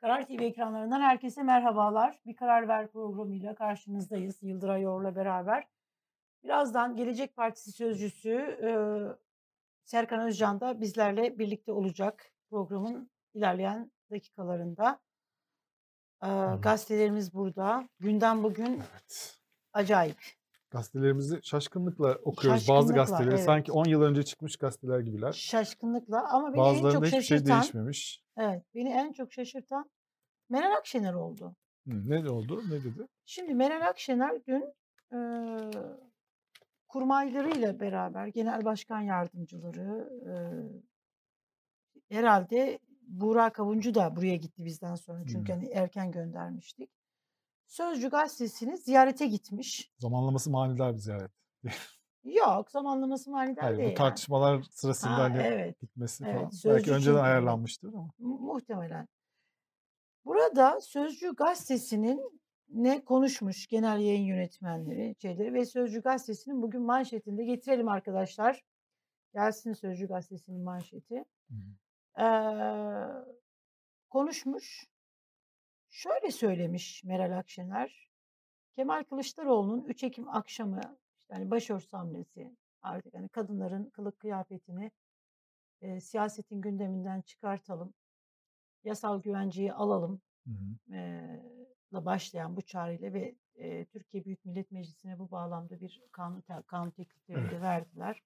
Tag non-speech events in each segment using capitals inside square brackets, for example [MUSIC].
Karar TV ekranlarından herkese merhabalar. Bir Karar Ver programıyla karşınızdayız Yıldıray Yor'la beraber. Birazdan Gelecek Partisi sözcüsü e, Serkan Özcan da bizlerle birlikte olacak programın ilerleyen dakikalarında. E, gazetelerimiz burada. Günden bugün Evet. acayip. Gazetelerimizi şaşkınlıkla okuyoruz. Bazı Şaşkınlıkla, gazeteleri evet. sanki 10 yıl önce çıkmış gazeteler gibiler. Şaşkınlıkla ama beni en Bazılarında çok hiçbir şey şaşırtan, değişmemiş. evet, beni en çok şaşırtan Meral Akşener oldu. Hı, Ne oldu? Ne dedi? Şimdi Meral Akşener dün e, kurmaylarıyla beraber genel başkan yardımcıları e, herhalde Burak Avuncu da buraya gitti bizden sonra çünkü Hı. hani erken göndermiştik. Sözcü gazetesini ziyarete gitmiş. Zamanlaması manidar bir ziyaret. Yok zamanlaması manidar Hayır, değil. bu yani. tartışmalar sırasında Ha, hani evet, gitmesi evet, falan. sözcü Belki önceden ayarlanmıştır ama. Mu- muhtemelen. Burada Sözcü gazetesinin ne konuşmuş genel yayın yönetmenleri şeyleri ve Sözcü gazetesinin bugün manşetinde getirelim arkadaşlar. Gelsin Sözcü gazetesinin manşeti. Hı. Ee, konuşmuş. Şöyle söylemiş Meral Akşener. Kemal Kılıçdaroğlu'nun 3 Ekim akşamı işte hani başörtüsü hamlesi artık hani kadınların kılık kıyafetini e, siyasetin gündeminden çıkartalım. Yasal güvenceyi alalım Hı hı. la başlayan bu çağrıyla ve eee, Türkiye Büyük Millet Meclisi'ne bu bağlamda bir kanun kanun teklifleri Evet. de verdiler.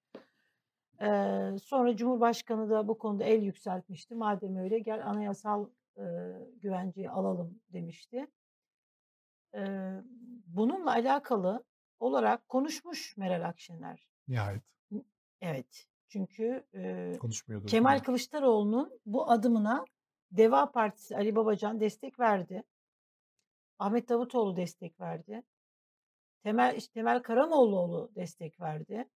Eee, sonra Cumhurbaşkanı da bu konuda el yükseltmişti. Madem öyle gel anayasal eee, güvenceyi alalım demişti. Eee, bununla alakalı olarak konuşmuş Meral Akşener. Nihayet Evet. Çünkü konuşmuyordu. Kemal Kılıçdaroğlu'nun bu adımına Deva Partisi Ali Babacan destek verdi. Ahmet Davutoğlu destek verdi. Temel işte Temel Karamollaoğlu destek verdi.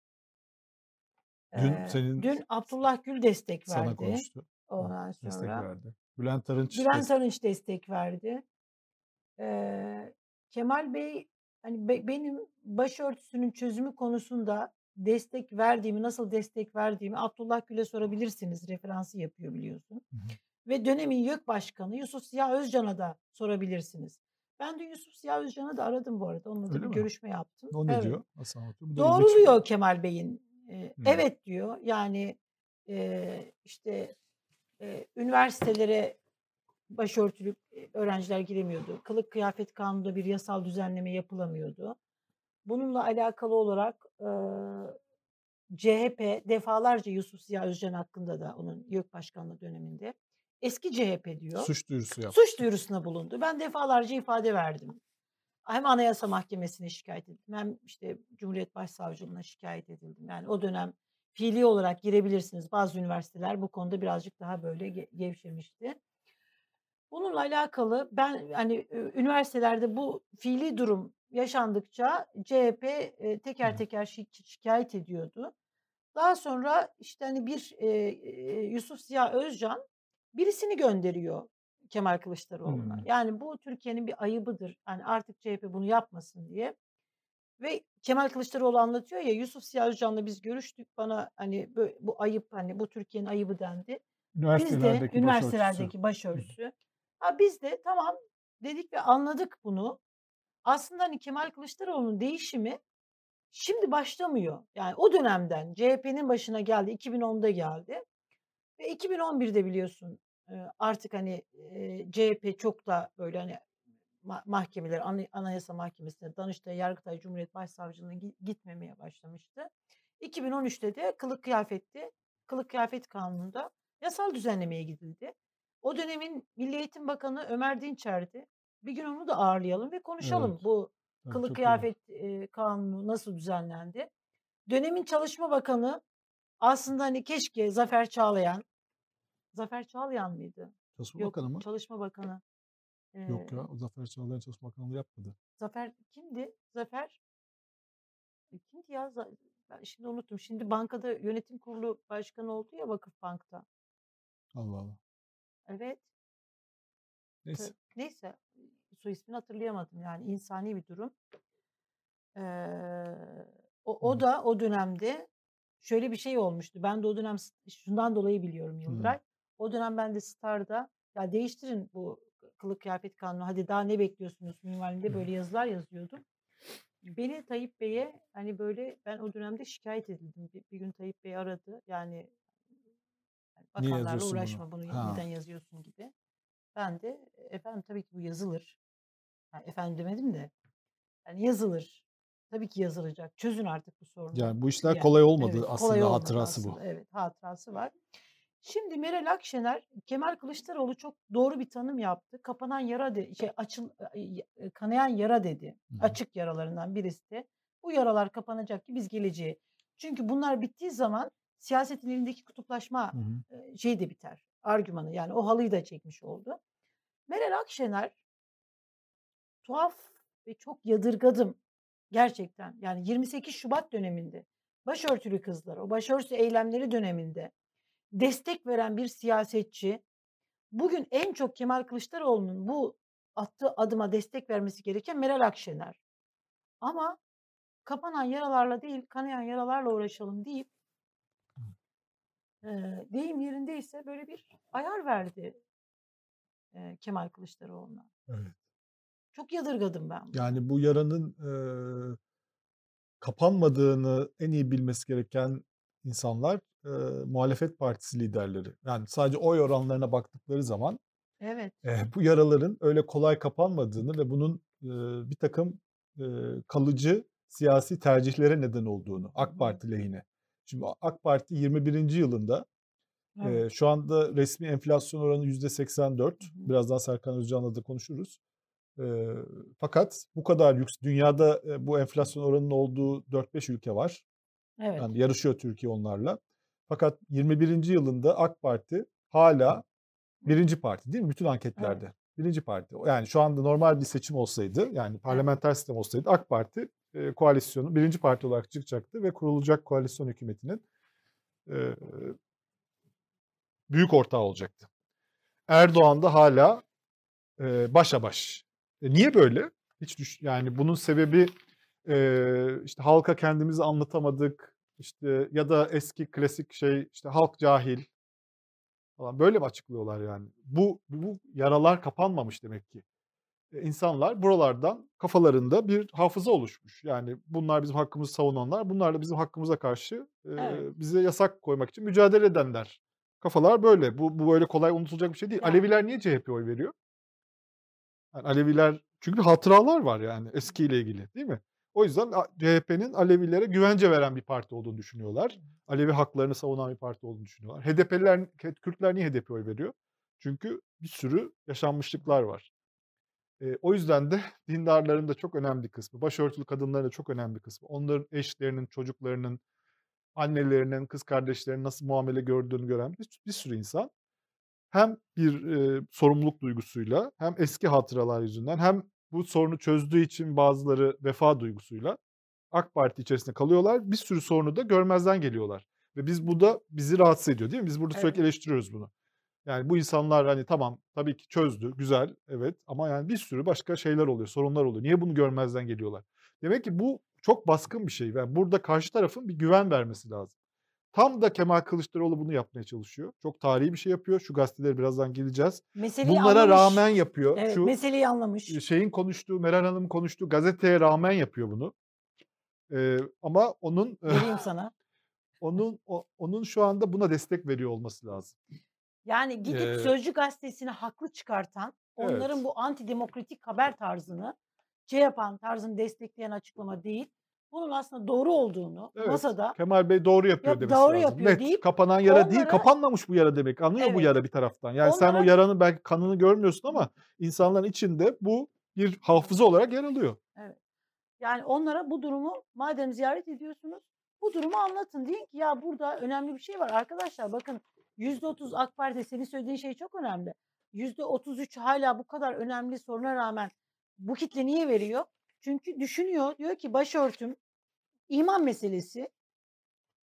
Dün Eee, senin dün Abdullah Gül destek sana verdi. konuştu. Hı, Ondan Destek sonra verdi. Bülent Arınç Bülent destek- Arınç destek verdi. Eee, Kemal Bey hani be- benim başörtüsünün çözümü konusunda destek verdiğimi, nasıl destek verdiğimi Abdullah Gül'e sorabilirsiniz. Referansı yapıyor biliyorsun. Hı hı. Ve dönemin YÖK Başkanı Yusuf Ziya Özcan'a da sorabilirsiniz. Ben dün Yusuf Ziya Özcan'ı da aradım bu arada. Onunla da Öyle bir mi? görüşme yaptım. O ne Evet. diyor? Nasıl anlatıyor? Doğruluyor Kemal Bey'in. e, Hı. evet diyor. Yani e, işte e, üniversitelere başörtülü öğrenciler giremiyordu. Kılık kıyafet kanununda bir yasal düzenleme yapılamıyordu. Bununla alakalı olarak e, CHP defalarca Yusuf Ziya Özcan hakkında da onun YÖK Başkanlığı döneminde eski CHP diyor. Suç duyurusu yaptı. Suç duyurusuna bulundu. Ben defalarca ifade verdim. Hem Anayasa Mahkemesi'ne şikayet ettim hem işte Cumhuriyet Başsavcılığına şikayet edildim. Yani o dönem fiili olarak girebilirsiniz. Bazı üniversiteler bu konuda birazcık daha böyle ge- gevşemişti. Bununla alakalı ben hani üniversitelerde bu fiili durum yaşandıkça CHP e, teker teker şi- şikayet ediyordu. Daha sonra işte hani bir e, e, Yusuf Ziya Özcan birisini gönderiyor Kemal Kılıçdaroğlu'na. Hmm. Yani bu Türkiye'nin bir ayıbıdır. Yani artık CHP bunu yapmasın diye. Ve Kemal Kılıçdaroğlu anlatıyor ya Yusuf Ziya Özcan'la biz görüştük. Bana hani bu, bu ayıp hani bu Türkiye'nin ayıbı dendi. Biz de Üniversitelerdeki üniversitelerdeki başörtüsü. başörtüsü. Ha biz de tamam dedik ve anladık bunu. Aslında hani Kemal Kılıçdaroğlu'nun değişimi şimdi başlamıyor. Yani o dönemden CHP'nin başına geldi. 2010'da geldi. Ve 2011'de biliyorsun artık hani CHP çok da böyle hani mahkemeler, Ana- Anayasa Mahkemesi'ne, Danıştay, Yargıtay, Cumhuriyet Başsavcılığına gi- gitmemeye başlamıştı. 2013'te de kılık kıyafetti. Kılık kıyafet kanununda yasal düzenlemeye gidildi. O dönemin Milli Eğitim Bakanı Ömer Dinçer'di. Bir gün onu da ağırlayalım ve konuşalım Evet. bu kılık iyi. kıyafet e, kanunu nasıl düzenlendi. Dönemin Çalışma Bakanı aslında hani keşke Zafer Çağlayan, Zafer Çağlayan mıydı? Çalışma Yok, Bakanı mı? Çalışma Bakanı. Yok Ee, ya. O Zafer Çağlayan Çalışma Bakanlığı yapmadı. Zafer kimdi? Zafer e, kimdi ya? Ben şimdi unuttum. Şimdi bankada yönetim kurulu başkanı oldu ya Vakıf Bank'ta. Allah Allah. Evet. Neyse. Neyse. Soy ismini hatırlayamadım. Yani insani bir durum. Ee, o, o da o dönemde şöyle bir şey olmuştu. Ben de o dönem şundan dolayı biliyorum Yıldıray. O dönem ben de Star'da ya değiştirin bu kılık kıyafet kanunu hadi daha ne bekliyorsunuz minvalinde böyle yazılar yazıyordum. Beni Tayyip Bey'e hani böyle ben o dönemde şikayet edildim. Bir, bir gün Tayyip Bey aradı. Yani bakanlarla yazıyorsun bunu? uğraşma bunu Ha. neden yazıyorsun gibi. Ben de efendim tabii ki bu yazılır. Yani efendim demedim de yani yazılır. Tabii ki yazılacak. Çözün artık bu sorunu. Yani bu işler Yani, kolay olmadı evet, aslında kolay olmadı hatırası bu. aslında. Evet hatırası var. Şimdi Meral Akşener Kemal Kılıçdaroğlu çok doğru bir tanım yaptı. Kapanan yara de, şey açıl e, kanayan yara dedi. Hı. Açık yaralarından birisi de. Bu yaralar kapanacak ki biz geleceği. Çünkü bunlar bittiği zaman siyasetin elindeki kutuplaşma Hı hı. şey de biter. Argümanı yani o halıyı da çekmiş oldu. Meral Akşener tuhaf ve çok yadırgadım gerçekten. Yani 28 Şubat döneminde başörtülü kızlar, o başörtüsü eylemleri döneminde destek veren bir siyasetçi bugün en çok Kemal Kılıçdaroğlu'nun bu attığı adıma destek vermesi gereken Meral Akşener. Ama kapanan yaralarla değil, kanayan yaralarla uğraşalım deyip e, deyim yerindeyse böyle bir ayar verdi e, Kemal Kılıçdaroğlu'na. Evet. Çok yadırgadım ben. bunu. Yani bu yaranın eee, kapanmadığını en iyi bilmesi gereken insanlar eee, muhalefet partisi liderleri. Yani sadece oy oranlarına baktıkları zaman Evet. eee, bu yaraların öyle kolay kapanmadığını ve bunun eee, bir takım eee, kalıcı siyasi tercihlere neden olduğunu AK. Parti lehine. Şimdi AK Parti 21. yılında Evet. eee, şu anda resmi enflasyon oranı %84. Hı hı. Birazdan Serkan Özcan'la da konuşuruz. Eee, fakat bu kadar yüksek dünyada e, bu enflasyon oranının olduğu 4-5 ülke var. Evet. Yani yarışıyor Türkiye onlarla. Fakat 21. yılında AK Parti hala birinci parti değil mi? Bütün anketlerde. Birinci parti. Yani şu anda normal bir seçim olsaydı yani parlamenter sistem olsaydı AK Parti e, koalisyonu birinci parti olarak çıkacaktı ve kurulacak koalisyon hükümetinin e, büyük ortağı olacaktı. Erdoğan da hala e, başa baş. E, niye böyle? Hiç düş yani bunun sebebi e, işte halka kendimizi anlatamadık işte ya da eski klasik şey işte halk cahil falan böyle mi açıklıyorlar yani? Bu bu yaralar kapanmamış demek ki. E, insanlar buralardan kafalarında bir hafıza oluşmuş. Yani bunlar bizim hakkımızı savunanlar, bunlar da bizim hakkımıza karşı e, Evet. bize yasak koymak için mücadele edenler. Kafalar böyle. Bu, bu böyle kolay unutulacak bir şey değil. Yani. Aleviler niye CHP oy veriyor? Yani Aleviler çünkü hatıralar var yani eskiyle ilgili değil mi? O yüzden CHP'nin Alevilere güvence veren bir parti olduğunu düşünüyorlar. Alevi haklarını savunan bir parti olduğunu düşünüyorlar. HDP'liler, Kürtler niye HDP oy veriyor? Çünkü bir sürü yaşanmışlıklar var. E, o yüzden de [LAUGHS] dindarların da çok önemli bir kısmı, başörtülü kadınların da çok önemli bir kısmı, onların eşlerinin, çocuklarının, annelerinin, kız kardeşlerinin nasıl muamele gördüğünü gören bir, bir sürü insan hem bir e, sorumluluk duygusuyla hem eski hatıralar yüzünden hem bu sorunu çözdüğü için bazıları vefa duygusuyla AK Parti içerisinde kalıyorlar. Bir sürü sorunu da görmezden geliyorlar. Ve biz bu da bizi rahatsız ediyor değil mi? Biz burada Evet. sürekli eleştiriyoruz bunu. Yani bu insanlar hani tamam tabii ki çözdü, güzel, evet ama yani bir sürü başka şeyler oluyor, sorunlar oluyor. Niye bunu görmezden geliyorlar? Demek ki bu çok baskın bir şey. Yani burada karşı tarafın bir güven vermesi lazım. Tam da Kemal Kılıçdaroğlu bunu yapmaya çalışıyor. Çok tarihi bir şey yapıyor. Şu gazeteleri birazdan geleceğiz. Meseleyi Bunlara anlamış. rağmen yapıyor. Evet, Şu meseleyi anlamış. şeyin konuştuğu, Meral Hanım konuştuğu gazeteye rağmen yapıyor bunu. Ee, ama onun Vereyim sana. [LAUGHS] onun o- onun şu anda buna destek veriyor olması lazım. Yani gidip Ee, Sözcü gazetesini haklı çıkartan, onların Evet. bu antidemokratik haber tarzını, şey yapan tarzını destekleyen açıklama değil. Bunun aslında doğru olduğunu Evet. masada Kemal Bey doğru yapıyor Yap- demesi doğru lazım. yapıyor Net. deyip Kapanan yara değil, onlara- kapanmamış bu yara demek. Anlıyor bu Evet. yara bir taraftan. Yani sen o Onlara- yaranın belki kanını görmüyorsun ama insanların içinde bu bir hafıza olarak yer alıyor. Yani onlara bu durumu madem ziyaret ediyorsunuz bu durumu anlatın. Deyin ki ya burada önemli bir şey var. Arkadaşlar bakın %30 AK Parti senin söylediğin şey çok önemli. %33 hala bu kadar önemli soruna rağmen bu kitle niye veriyor? Çünkü düşünüyor diyor ki başörtüm iman meselesi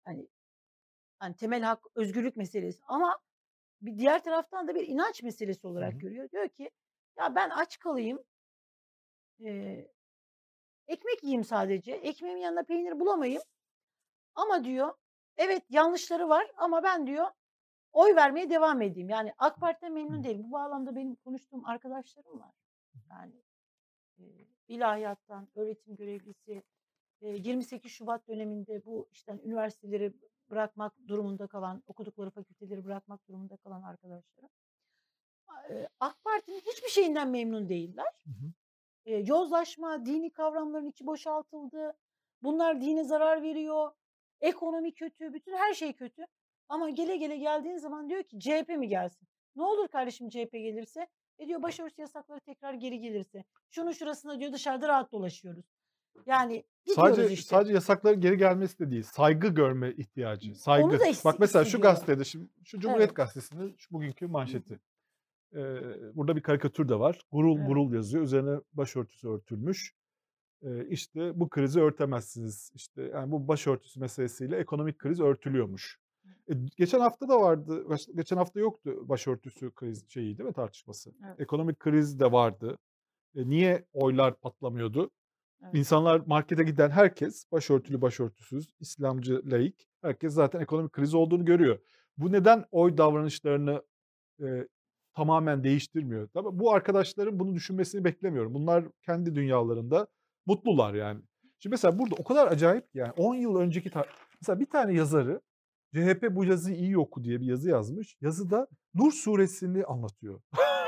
hani, hani temel hak özgürlük meselesi ama bir diğer taraftan da bir inanç meselesi olarak hı. görüyor. Diyor ki ya ben aç kalayım eee, ekmek yiyeyim sadece ekmeğimin yanında peynir bulamayayım ama diyor evet yanlışları var ama ben diyor oy vermeye devam edeyim. Yani AK Parti'den memnun değilim. Bu bağlamda benim konuştuğum arkadaşlarım var. Yani e, ilahiyattan, öğretim görevlisi, e, 28 Şubat döneminde bu işte üniversiteleri bırakmak durumunda kalan, okudukları fakülteleri bırakmak durumunda kalan arkadaşlarım. AK Parti'nin hiçbir şeyinden memnun değiller. Hı hı. E, yozlaşma, dini kavramların içi boşaltıldı. Bunlar dine zarar veriyor. Ekonomi kötü, bütün her şey kötü. Ama gele gele geldiğin zaman diyor ki CHP mi gelsin? Ne olur kardeşim CHP gelirse? E diyor başörtüsü yasakları tekrar geri gelirse. Şunun şurasında diyor dışarıda rahat dolaşıyoruz. Yani Sadece işte. sadece yasakların geri gelmesi de değil. Saygı görme ihtiyacı. Saygı. Onu da eksik Bak mesela şu gazetede şimdi şu Cumhuriyet Evet. Gazetesi'nin şu bugünkü manşeti. Ee, burada bir karikatür de var. Gurul Evet. gurul yazıyor. Üzerine başörtüsü örtülmüş. Ee, işte bu krizi örtemezsiniz. İşte yani bu başörtüsü meselesiyle ekonomik kriz örtülüyormuş. E, geçen hafta da vardı. Geçen hafta yoktu başörtüsü kriz şeyi değil mi tartışması? Evet. Ekonomik kriz de vardı. E, niye oylar patlamıyordu? Evet. İnsanlar markete giden herkes başörtülü başörtüsüz, İslamcı, laik herkes zaten ekonomik kriz olduğunu görüyor. Bu neden oy davranışlarını e, tamamen değiştirmiyor? Tabii bu arkadaşların bunu düşünmesini beklemiyorum. Bunlar kendi dünyalarında mutlular yani. Şimdi mesela burada o kadar acayip yani 10 yıl önceki mesela bir tane yazarı CHP bu yazıyı iyi oku diye bir yazı yazmış. Yazıda Nur suresini anlatıyor.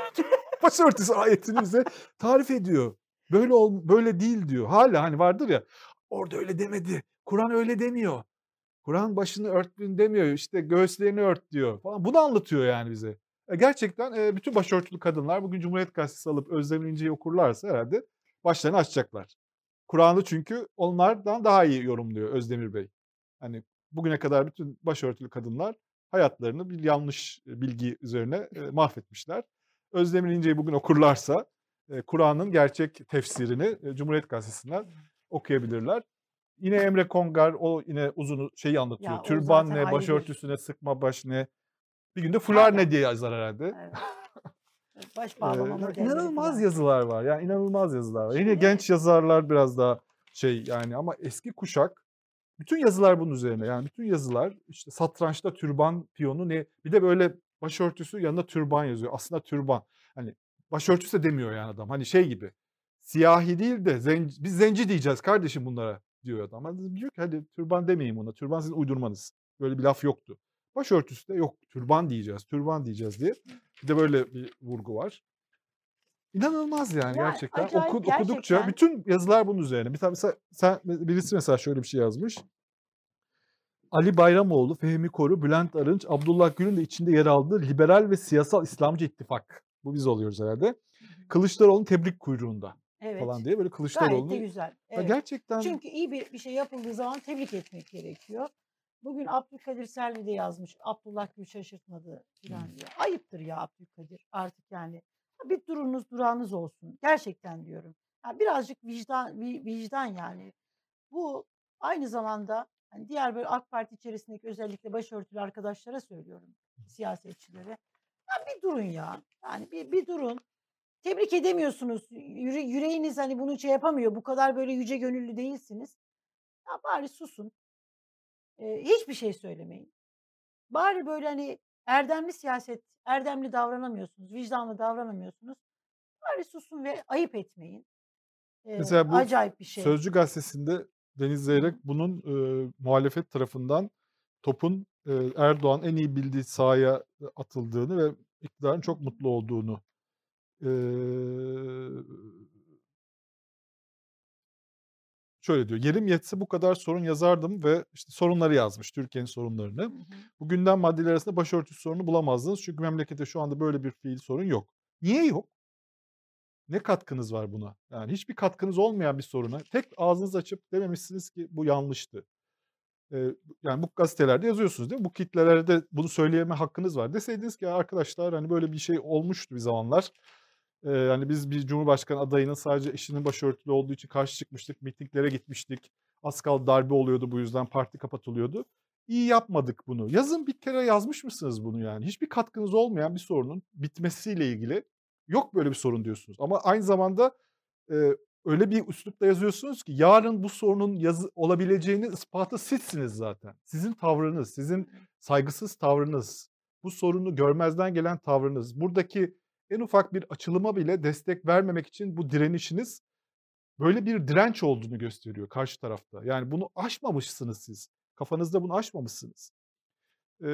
[LAUGHS] Başörtüsü ayetini bize tarif ediyor. Böyle ol, böyle değil diyor. Hala hani vardır ya orada öyle demedi. Kur'an öyle demiyor. Kur'an başını örtün demiyor. İşte göğüslerini ört diyor falan. Bunu anlatıyor yani bize. E, gerçekten e, bütün başörtülü kadınlar bugün Cumhuriyet Gazetesi alıp Özlem İnce'yi okurlarsa herhalde başlarını açacaklar. Kur'an'ı çünkü onlardan daha iyi yorumluyor Özdemir Bey. Hani bugüne kadar bütün başörtülü kadınlar hayatlarını bir yanlış bilgi üzerine [LAUGHS] mahvetmişler. Özdemir İnce'yi bugün okurlarsa Kur'an'ın gerçek tefsirini Cumhuriyet Gazetesi'nden [LAUGHS] okuyabilirler. Yine Emre Kongar o yine uzun şeyi anlatıyor. Ya Türban ne, başörtüsüne sıkma baş ne. Bir günde fular ne diye yazar herhalde. Evet. Baş [LAUGHS] Ee, bağlama ya modelleri inanılmaz yazılar var. Yani inanılmaz yazılar var. Yine genç yazarlar biraz daha şey yani ama eski kuşak bütün yazılar bunun üzerine. Yani bütün yazılar işte satrançta türban piyonu ne bir de böyle başörtüsü yanında türban yazıyor. Aslında türban. Hani başörtüsü de demiyor yani adam. Hani şey gibi. Siyahi değil de zenci, biz zenci diyeceğiz kardeşim bunlara diyor adam. Ama diyor ki hadi türban demeyin buna. Türban sizin uydurmanız. Böyle bir laf yoktu. Başörtüsü de yok. Türban diyeceğiz. Türban diyeceğiz diye. Bir de böyle bir vurgu var. İnanılmaz yani Ya, gerçekten. acayip, Oku- okudukça gerçekten. bütün yazılar bunun üzerine. Bir tane mesela sen birisi mesela şöyle bir şey yazmış. Ali Bayramoğlu, Fehmi Koru, Bülent Arınç, Abdullah Gül'ün de içinde yer aldığı liberal ve siyasal İslamcı ittifak. Bu biz oluyoruz herhalde. Kılıçdaroğlu'nun tebrik kuyruğunda Evet. falan diye böyle Gayet Kılıçdaroğlu'nu de güzel. Evet. gerçekten Çünkü iyi bir, bir şey yapıldığı zaman tebrik etmek gerekiyor. Bugün Abdülkadir Selvi de yazmış. Abdullah Gül şaşırtmadı falan diye. Ayıptır ya Abdülkadir artık yani. Bir durunuz durağınız olsun. Gerçekten diyorum. Ya birazcık vicdan vi- vicdan yani. Bu aynı zamanda hani diğer böyle AK Parti içerisindeki özellikle başörtülü arkadaşlara söylüyorum. Siyasetçilere. Ya bir durun ya. Yani bir, bir durun. Tebrik edemiyorsunuz. Yüre- yüreğiniz hani bunu şey yapamıyor. Bu kadar böyle yüce gönüllü değilsiniz. Ya bari susun. Ee, hiçbir şey söylemeyin. Bari böyle hani erdemli siyaset, erdemli davranamıyorsunuz, vicdanlı davranamıyorsunuz. Bari susun ve ayıp etmeyin. Ee, Mesela bu acayip bir şey. Sözcü gazetesinde Deniz Zeyrek bunun e, muhalefet tarafından topun e, Erdoğan en iyi bildiği sahaya atıldığını ve iktidarın çok mutlu olduğunu e, şöyle diyor. Yerim yetse bu kadar sorun yazardım ve işte sorunları yazmış Türkiye'nin sorunlarını. Hı hı. Bu gündem maddeleri arasında başörtüsü sorunu bulamazdınız. Çünkü memlekette şu anda böyle bir fiil sorun yok. Niye yok? Ne katkınız var buna? Yani hiçbir katkınız olmayan bir soruna tek ağzınızı açıp dememişsiniz ki bu yanlıştı. Ee, yani bu gazetelerde yazıyorsunuz değil mi? Bu kitlelerde bunu söyleyeme hakkınız var. Deseydiniz ki "Ya arkadaşlar hani böyle bir şey olmuştu bir zamanlar. Ee, hani biz bir cumhurbaşkanı adayının sadece eşinin başörtülü olduğu için karşı çıkmıştık. Mitinglere gitmiştik. Az kaldı darbe oluyordu bu yüzden parti kapatılıyordu. İyi yapmadık bunu. Yazın bir kere yazmış mısınız bunu yani? Hiçbir katkınız olmayan bir sorunun bitmesiyle ilgili yok böyle bir sorun diyorsunuz. Ama aynı zamanda e, öyle bir üslupla yazıyorsunuz ki yarın bu sorunun yazı, olabileceğini ispatı sizsiniz zaten. Sizin tavrınız, sizin saygısız tavrınız, bu sorunu görmezden gelen tavrınız, buradaki en ufak bir açılıma bile destek vermemek için bu direnişiniz böyle bir direnç olduğunu gösteriyor karşı tarafta. Yani bunu aşmamışsınız siz. Kafanızda bunu aşmamışsınız. Ee,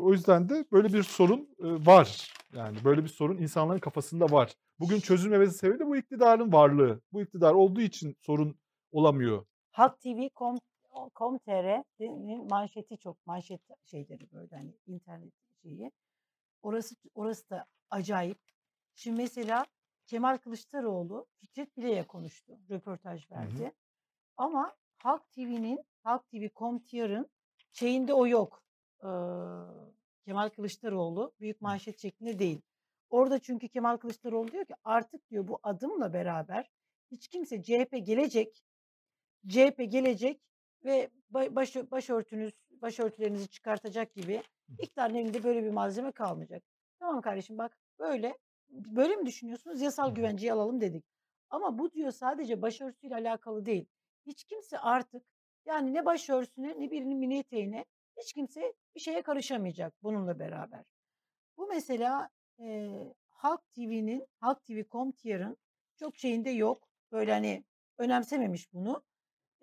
o yüzden de böyle bir sorun e, var. Yani böyle bir sorun insanların kafasında var. Bugün çözülmemesi sebebi de bu iktidarın varlığı. Bu iktidar olduğu için sorun olamıyor. Halk TV com, com.tr'nin manşeti çok manşet şeyleri böyle hani internet şeyi. Orası orası da acayip. Şimdi mesela Kemal Kılıçdaroğlu Fikret Bile'ye konuştu, röportaj verdi. Hı hı. Ama Halk TV'nin, Halk TV Comtier'ın şeyinde o yok. Ee, Kemal Kılıçdaroğlu büyük manşet şeklinde değil. Orada çünkü Kemal Kılıçdaroğlu diyor ki artık diyor bu adımla beraber hiç kimse CHP gelecek, CHP gelecek ve baş, başörtünüz, başörtülerinizi çıkartacak gibi iktidarın elinde böyle bir malzeme kalmayacak. Tamam kardeşim bak böyle böyle mi düşünüyorsunuz? Yasal güvenceyi alalım dedik. Ama bu diyor sadece başörtüsüyle alakalı değil. Hiç kimse artık yani ne başörtüsüne ne birinin mini eteğine hiç kimse bir şeye karışamayacak bununla beraber. Bu mesela e, Halk TV'nin, Halk TV Comtier'ın çok şeyinde yok. Böyle hani önemsememiş bunu.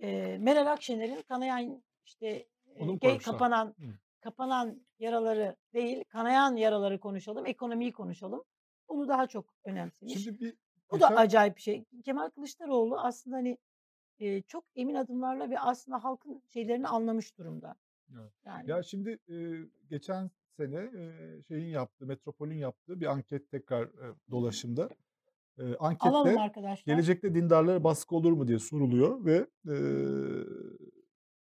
E, Meral Akşener'in kanayan işte e, kapanan Hı. kapanan yaraları değil, kanayan yaraları konuşalım, ekonomiyi konuşalım. Bunu daha çok önemsemiş. Şimdi bir, Bu da acayip bir şey. Kemal Kılıçdaroğlu aslında hani e, çok emin adımlarla ve aslında halkın şeylerini anlamış durumda. Evet. Yani. Ya şimdi e, geçen sene e, şeyin yaptığı, Metropol'ün yaptığı bir anket tekrar e, dolaşımda. E, ankette gelecekte dindarlara baskı olur mu diye soruluyor ve e,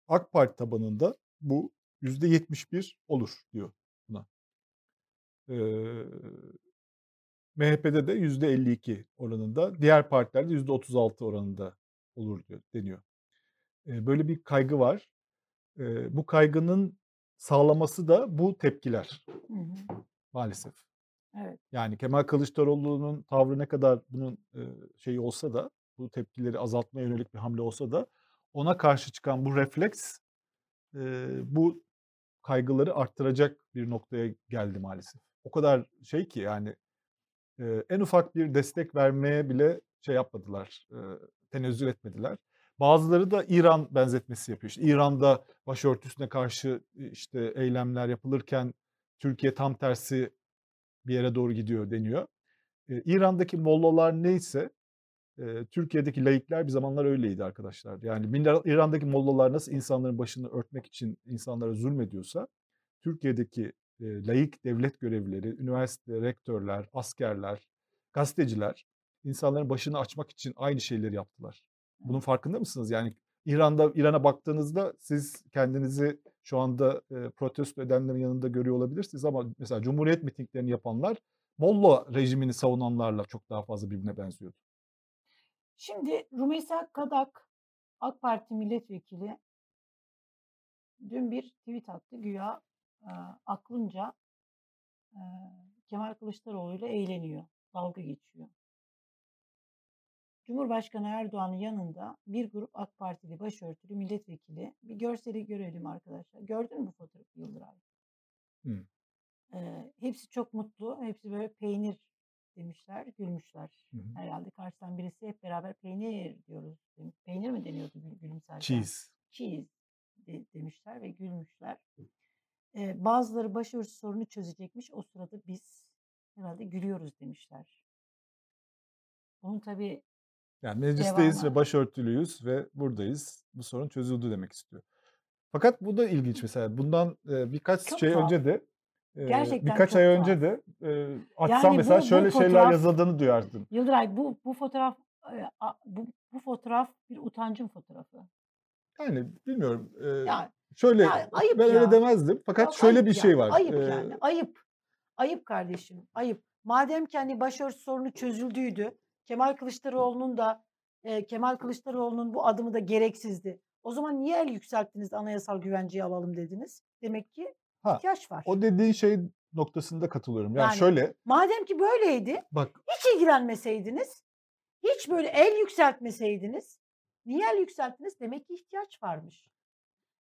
AK Parti tabanında bu yüzde 71 olur diyor buna. E, MHP'de de yüzde 52 oranında, diğer partilerde yüzde 36 oranında olur diyor, deniyor. E, böyle bir kaygı var. E, bu kaygının sağlaması da bu tepkiler. Hı hı. Maalesef. Evet. Yani Kemal Kılıçdaroğlu'nun tavrı ne kadar bunun e, şeyi olsa da, bu tepkileri azaltmaya yönelik bir hamle olsa da ona karşı çıkan bu refleks e, bu kaygıları arttıracak bir noktaya geldi maalesef. O kadar şey ki yani e, en ufak bir destek vermeye bile şey yapmadılar, e, tenezzül etmediler. Bazıları da İran benzetmesi yapıyor. İşte İran'da başörtüsüne karşı işte eylemler yapılırken Türkiye tam tersi bir yere doğru gidiyor deniyor. E, İran'daki mollalar neyse e, Türkiye'deki laikler bir zamanlar öyleydi arkadaşlar. Yani İran'daki mollalar nasıl insanların başını örtmek için insanlara zulmediyorsa Türkiye'deki e, laik devlet görevlileri, üniversite rektörler, askerler, gazeteciler insanların başını açmak için aynı şeyleri yaptılar. Bunun farkında mısınız? Yani İran'da İran'a baktığınızda siz kendinizi şu anda e, protesto edenlerin yanında görüyor olabilirsiniz ama mesela Cumhuriyet mitinglerini yapanlar Molla rejimini savunanlarla çok daha fazla birbirine benziyordu. Şimdi Rumeysa Kadak AK Parti milletvekili dün bir tweet attı güya e, aklınca e, Kemal Kılıçdaroğlu ile eğleniyor, dalga geçiyor. Cumhurbaşkanı Erdoğan'ın yanında bir grup AK Partili başörtülü milletvekili bir görseli görelim arkadaşlar. Gördün mü bu fotoğrafı Yıldıray? Hı. Ee, hepsi çok mutlu. Hepsi böyle peynir demişler, gülmüşler. Hı hı. Herhalde karşıdan birisi hep beraber peynir diyoruz. Peynir mi deniyordu gülümserken? Cheese. Cheese de, demişler ve gülmüşler. Ee, bazıları başörtüsü sorunu çözecekmiş. O sırada biz herhalde gülüyoruz demişler. Bunun tabii yani meclisteyiz Devamı. ve başörtülüyüz ve buradayız. Bu sorun çözüldü demek istiyor. Fakat bu da ilginç mesela. Bundan e, birkaç Çok şey tuhaf. önce de e, Gerçekten birkaç ay önce de e, açsam Yani mesela bu- bu şöyle şeyler fotoğraf- yazıldığını duyardın. Yıldıray bu bu fotoğraf e, bu bu fotoğraf bir utancın fotoğrafı. Yani bilmiyorum. e, Yani şöyle ya ayıp ben ya. öyle demezdim. Fakat Yok, şöyle bir şey yani. var. Ayıp E, yani. Ayıp. Ayıp kardeşim. Ayıp. Madem ki hani başörtüsü sorunu çözüldüydü. Kemal Kılıçdaroğlu'nun da e, Kemal Kılıçdaroğlu'nun bu adımı da gereksizdi. O zaman niye el yükselttiniz anayasal güvenceyi alalım dediniz? Demek ki ha, ihtiyaç var. O dediğin şey noktasında katılıyorum. Yani, yani şöyle. Madem ki böyleydi. Bak. Hiç ilgilenmeseydiniz. Hiç böyle el yükseltmeseydiniz. Niye el yükselttiniz? Demek ki ihtiyaç varmış.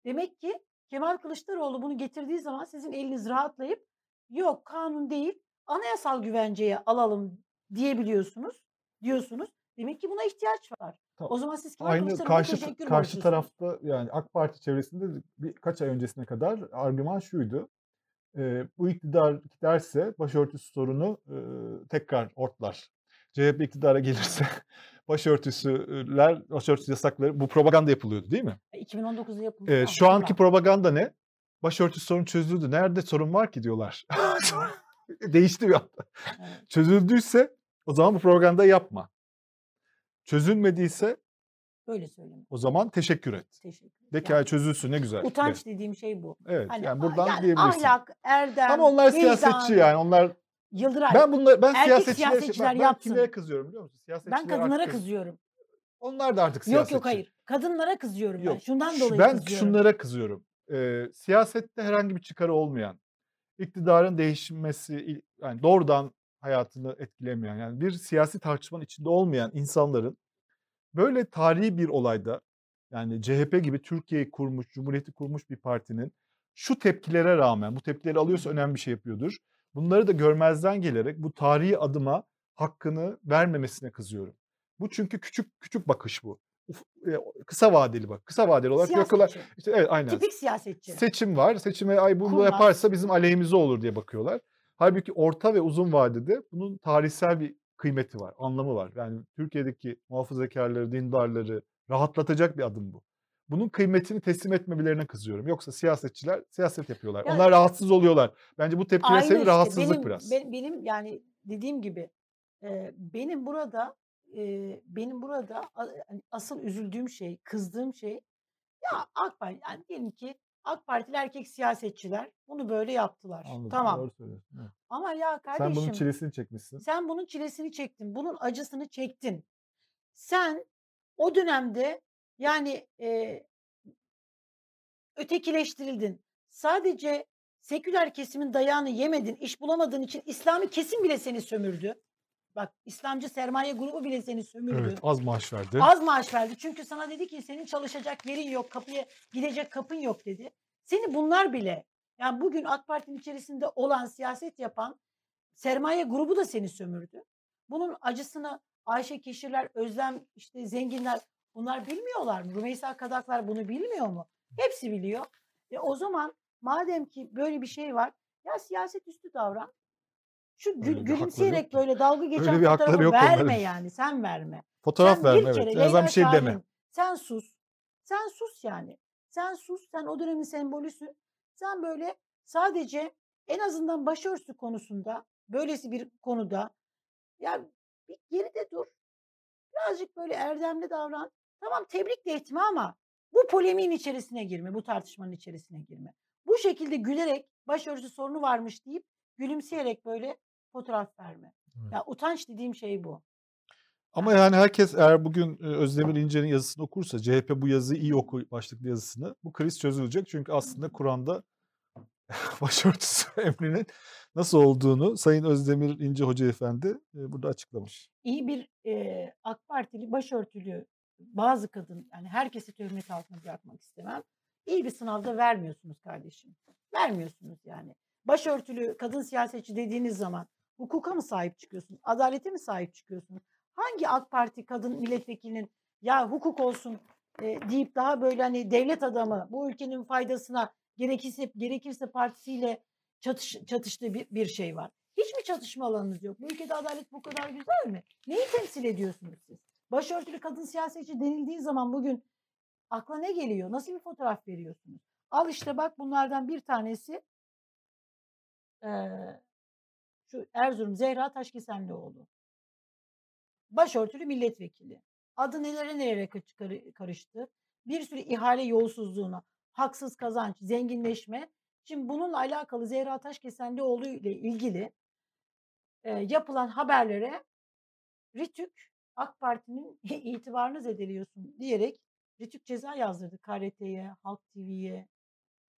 Demek ki Kemal Kılıçdaroğlu bunu getirdiği zaman sizin eliniz rahatlayıp yok kanun değil anayasal güvenceye alalım diyebiliyorsunuz diyorsunuz. Demek ki buna ihtiyaç var. Tamam. O zaman siz Kemal Aynı karşı teşekkür karşı tarafta yani AK Parti çevresinde birkaç ay öncesine kadar argüman şuydu. Eee, bu iktidar giderse başörtüsü sorunu eee, tekrar ortlar. CHP iktidara gelirse [LAUGHS] başörtüsüler, başörtüsü yasakları bu propaganda yapılıyordu değil mi? E, 2019'da yapıldı. Ama şu anki propaganda ne? Başörtüsü sorunu çözüldü. Nerede sorun var ki diyorlar. [LAUGHS] Değişti bir anda. Evet. Çözüldüyse o zaman bu propaganda yapma. Çözülmediyse Böyle söyleme. o zaman teşekkür et. Teşekkür. De ki Yani "Ha, çözülsün ne güzel. de. utanç dediğim şey bu. Evet Hani yani buradan yani diyebilirsin. ahlak, erdem, Ama onlar vicdan, siyasetçi yani. Onlar Yıldıray. ben bunlar ben Erkek siyasetçiler bak, ben yapsın. kimlere kızıyorum biliyor musun? Siyasetçilere Ben kadınlara artık- kızıyorum. Onlar da artık Yok siyasetçi. yok hayır. Kadınlara kızıyorum ben. Yok. Şundan Şu- dolayı ben kızıyorum. şunlara kızıyorum. Ee, siyasette herhangi bir çıkarı olmayan, iktidarın değişmesi yani doğrudan hayatını etkilemeyen yani bir siyasi tartışmanın içinde olmayan insanların böyle tarihi bir olayda yani CHP gibi Türkiye'yi kurmuş, Cumhuriyeti kurmuş bir partinin şu tepkilere rağmen bu tepkileri alıyorsa önemli bir şey yapıyordur. Bunları da görmezden gelerek bu tarihi adıma hakkını vermemesine kızıyorum. Bu çünkü küçük küçük bakış bu. Uf- e, Kısa vadeli bak. Kısa vadeli olarak. Siyasetçi. İşte evet aynen. Tipik siyasetçi. Seçim var. Seçime ay bunu Kurnaz. yaparsa bizim aleyhimize olur diye bakıyorlar. Halbuki orta ve uzun vadede bunun tarihsel bir kıymeti var, anlamı var. Yani Türkiye'deki muhafazakarları, dindarları rahatlatacak bir adım bu. Bunun kıymetini teslim etmemelerine kızıyorum. Yoksa siyasetçiler siyaset yapıyorlar. Yani- Onlar rahatsız oluyorlar. Bence bu Aynı sebebi işte rahatsızlık benim, biraz. ben- benim yani dediğim gibi e, benim burada e, benim burada hani asıl üzüldüğüm şey, kızdığım şey ya AK Parti yani diyelim ki AK Partili erkek siyasetçiler bunu böyle yaptılar. Anladım, Tamam. Doğru söylüyorsun. evet. Ama ya kardeşim Sen bunun çilesini çekmişsin. sen bunun çilesini çektin, bunun acısını çektin. Sen o dönemde yani e, ötekileştirildin. Sadece seküler kesimin dayağını yemedin, iş bulamadığın için İslami kesim bile seni sömürdü. Bak İslamcı sermaye grubu bile seni sömürdü. Evet, az maaş verdi. Az maaş verdi. Çünkü sana dedi ki senin çalışacak yerin yok, kapıya gidecek kapın yok dedi. Seni bunlar bile yani bugün AK Parti'nin içerisinde olan siyaset yapan sermaye grubu da seni sömürdü. Bunun acısını Ayşe Keşirler, Özlem işte zenginler bunlar bilmiyorlar mı? Rümeysa Kadaklar bunu bilmiyor mu? Hepsi biliyor. E o zaman madem ki böyle bir şey var ya siyaset üstü davran. Şu gül- gülümseyerek böyle dalga geçen Öyle bir fotoğrafı yok verme onların. yani sen verme. Fotoğraf Sen verme evet. En azından bir şey deme. Sen sus. Sen sus yani. Sen sus. Sen o dönemin sembolüsün. Sen böyle sadece en azından başörtüsü konusunda böylesi bir konuda ya bir geride dur. Birazcık böyle erdemli davran. Tamam tebrik de etme ama bu polemiğin içerisine girme. Bu tartışmanın içerisine girme. Bu şekilde gülerek başörtüsü sorunu varmış deyip gülümseyerek böyle fotoğraf verme. Evet. Ya utanç dediğim şey bu. Ama yani herkes eğer bugün Özdemir İnce'nin yazısını okursa CHP bu yazıyı iyi oku başlıklı yazısını bu kriz çözülecek. Çünkü aslında Kur'an'da [LAUGHS] başörtüsü [LAUGHS] emrinin nasıl olduğunu Sayın Özdemir İnce Hoca Efendi burada açıklamış. iyi bir e, AK Partili başörtülü bazı kadın yani herkesi töhmet altına bırakmak istemem. İyi bir sınavda vermiyorsunuz kardeşim. Vermiyorsunuz yani. Başörtülü kadın siyasetçi dediğiniz zaman hukuka mı sahip çıkıyorsunuz? Adalete mi sahip çıkıyorsunuz? Hangi AK Parti kadın milletvekilinin ya hukuk olsun e, deyip daha böyle hani devlet adamı bu ülkenin faydasına gerekirse gerekirse partisiyle çatış, çatıştığı bir, bir şey var. Hiç mi çatışma alanınız yok? Bu ülkede adalet bu kadar güzel mi? Neyi temsil ediyorsunuz siz? Başörtülü kadın siyasetçi denildiği zaman bugün akla ne geliyor? Nasıl bir fotoğraf veriyorsunuz? Al işte bak bunlardan bir tanesi eee, şu Erzurum Zehra Taşkesenlioğlu. Başörtülü milletvekili. Adı nelere nelere karıştı. Bir sürü ihale yolsuzluğuna, haksız kazanç, zenginleşme. Şimdi bununla alakalı Zehra Taşkesenlioğlu ile ilgili e, yapılan haberlere Ritük AK Parti'nin [LAUGHS] itibarını zedeliyorsun diyerek Ritük ceza yazdırdı KRT'ye, Halk TV'ye.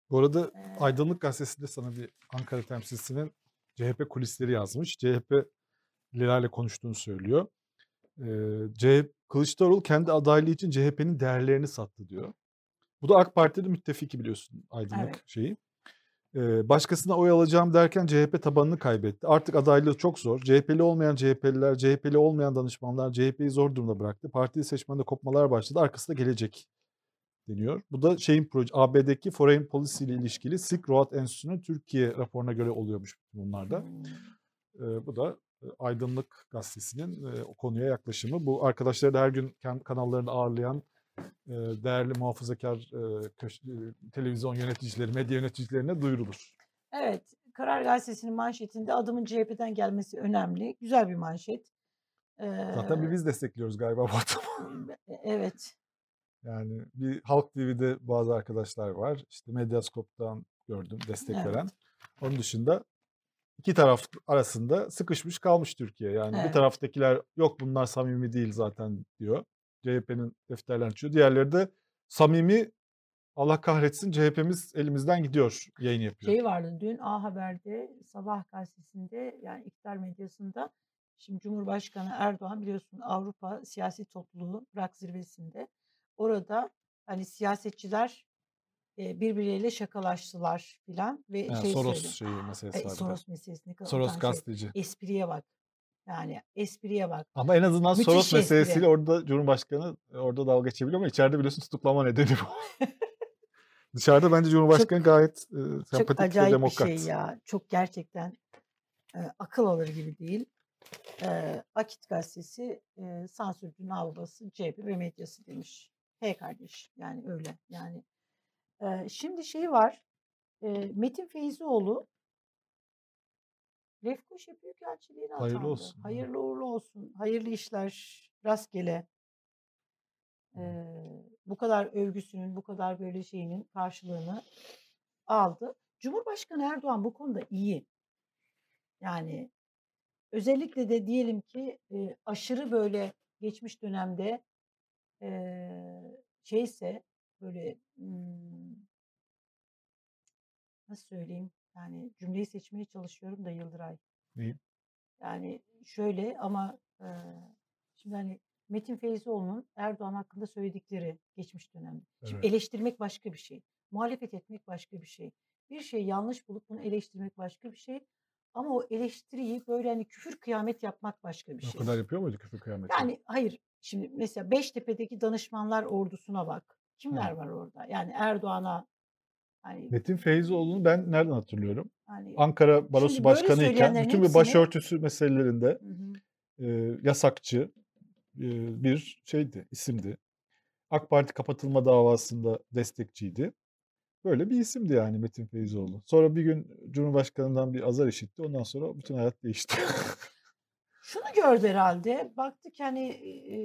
Bu arada Ee, Aydınlık Gazetesi'nde sana bir Ankara temsilcisinin CHP kulisleri yazmış. CHP'lilerle konuştuğunu söylüyor. Ee, CHP, Kılıçdaroğlu kendi adaylığı için CHP'nin değerlerini sattı diyor. Bu da AK Parti'nin müttefiki biliyorsun Aydınlık Evet. şeyi. Başkasına oy alacağım derken CHP tabanını kaybetti. Artık adaylığı çok zor. CHP'li olmayan CHP'liler, CHP'li olmayan danışmanlar CHP'yi zor durumda bıraktı. Partili seçmende kopmalar başladı. Arkasında gelecek deniyor. Bu da şeyin proje AB'deki Foreign Policy ile ilişkili Silk Road Enstitüsü'nün Türkiye raporuna göre oluyormuş bunlar da. Hmm. Bu da Aydınlık Gazetesi'nin e, o konuya yaklaşımı. Bu arkadaşları da her gün kendi kanallarında ağırlayan değerli muhafazakar televizyon yöneticileri, medya yöneticilerine duyurulur. Evet, Karar Gazetesi'nin manşetinde adımın CHP'den gelmesi önemli. Güzel bir manşet. Zaten bir biz destekliyoruz galiba bu adamı. [LAUGHS] e- evet, Yani bir Halk TV'de bazı arkadaşlar var. İşte Medyascope'dan gördüm destek Evet. veren. Onun dışında iki taraf arasında sıkışmış kalmış Türkiye. Yani bir Evet. taraftakiler yok bunlar samimi değil zaten diyor. CHP'nin defterlerini açıyor. Diğerleri de samimi Allah kahretsin CHP'miz elimizden gidiyor yayın yapıyor. şey vardı dün A Haber'de, Sabah gazetesinde yani iktidar medyasında şimdi Cumhurbaşkanı Erdoğan biliyorsun Avrupa Siyasi Topluluğu Prag zirvesinde orada hani siyasetçiler e, birbirleriyle şakalaştılar filan ve Ha, şey Soros söyledi. şeyi meselesi de. Soros meselesi ne kadar Soros verici. gazeteci. Espriye bak. Yani espriye bak. Ama en azından Müthiş Soros espri. meselesiyle orada Cumhurbaşkanı e, orada dalga geçebiliyor ama içeride biliyorsun tutuklama nedeni bu. [LAUGHS] Dışarıda bence Cumhurbaşkanı gayet e, Çok sempatik ve acayip bir şey ya. Çok gerçekten e, akıl alır gibi değil. E, Akit gazetesi e, sansürcünün avlusu CHP ve medyası demiş. Hey kardeş yani öyle yani. E, şimdi şey var. E, Metin Feyzioğlu Lefkoşa Büyükelçiliğine Hayırlı atandı. olsun. Hayırlı uğurlu olsun. Hayırlı işler. Rastgele. E, bu kadar övgüsünün, bu kadar böyle şeyinin karşılığını aldı. Cumhurbaşkanı Erdoğan bu konuda iyi. Yani özellikle de diyelim ki e, aşırı böyle geçmiş dönemde e, şeyse böyle hmm, nasıl söyleyeyim yani cümleyi seçmeye çalışıyorum da Yıldıray. Neyi? Yani şöyle ama e, şimdi hani Metin Feyzioğlu'nun Erdoğan hakkında söyledikleri geçmiş dönemde. Şimdi Evet. eleştirmek başka bir şey. Muhalefet etmek başka bir şey. Bir şey yanlış bulup bunu eleştirmek başka bir şey. Ama o eleştiriyi böyle hani küfür kıyamet yapmak başka bir O şey. kadar yapıyor muydu küfür kıyameti? Yani hayır şimdi mesela Beştepe'deki danışmanlar ordusuna bak. Kimler Hı. var orada? Yani Erdoğan'a hani Metin Feyzoğlu'nu ben nereden hatırlıyorum? hani Ankara Barosu Başkanı iken bütün bir başörtüsü meselelerinde Hı hı. e, yasakçı e, bir şeydi, isimdi. AK Parti kapatılma davasında destekçiydi. Böyle bir isimdi yani Metin Feyzoğlu. Sonra bir gün Cumhurbaşkanı'ndan bir azar işitti. Ondan sonra bütün hayat değişti. Şunu gördü herhalde. Baktı ki hani e,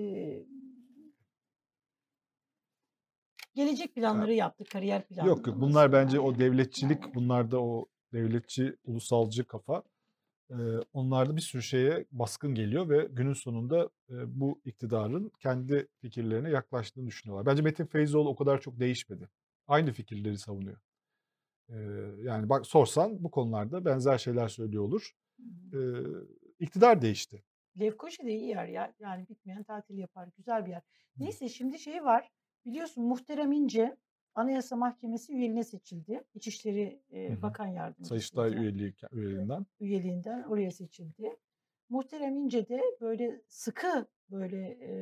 gelecek planları yaptı, kariyer planları. Yok yok bunlar bence o devletçilik, bunlarda o devletçi, ulusalcı kafa. onlarda bir sürü şeye baskın geliyor ve günün sonunda e, bu iktidarın kendi fikirlerine yaklaştığını düşünüyorlar. Bence Metin Feyzoğlu o kadar çok değişmedi. Aynı fikirleri savunuyor. Yani bak sorsan bu konularda benzer şeyler söylüyor olur. E, iktidar değişti. Lefkoşa da iyi yer ya. Yani bitmeyen tatil yapar. Güzel bir yer. Neyse şimdi şey var. Biliyorsun Muhterem İnce Anayasa Mahkemesi üyeliğine seçildi. İçişleri e, Hı hı. Sayıştay Yardımcısı. Sayıştay üyeliği, üyeliğinden. üyeliğinden oraya seçildi. Muhterem İnce de böyle sıkı böyle e,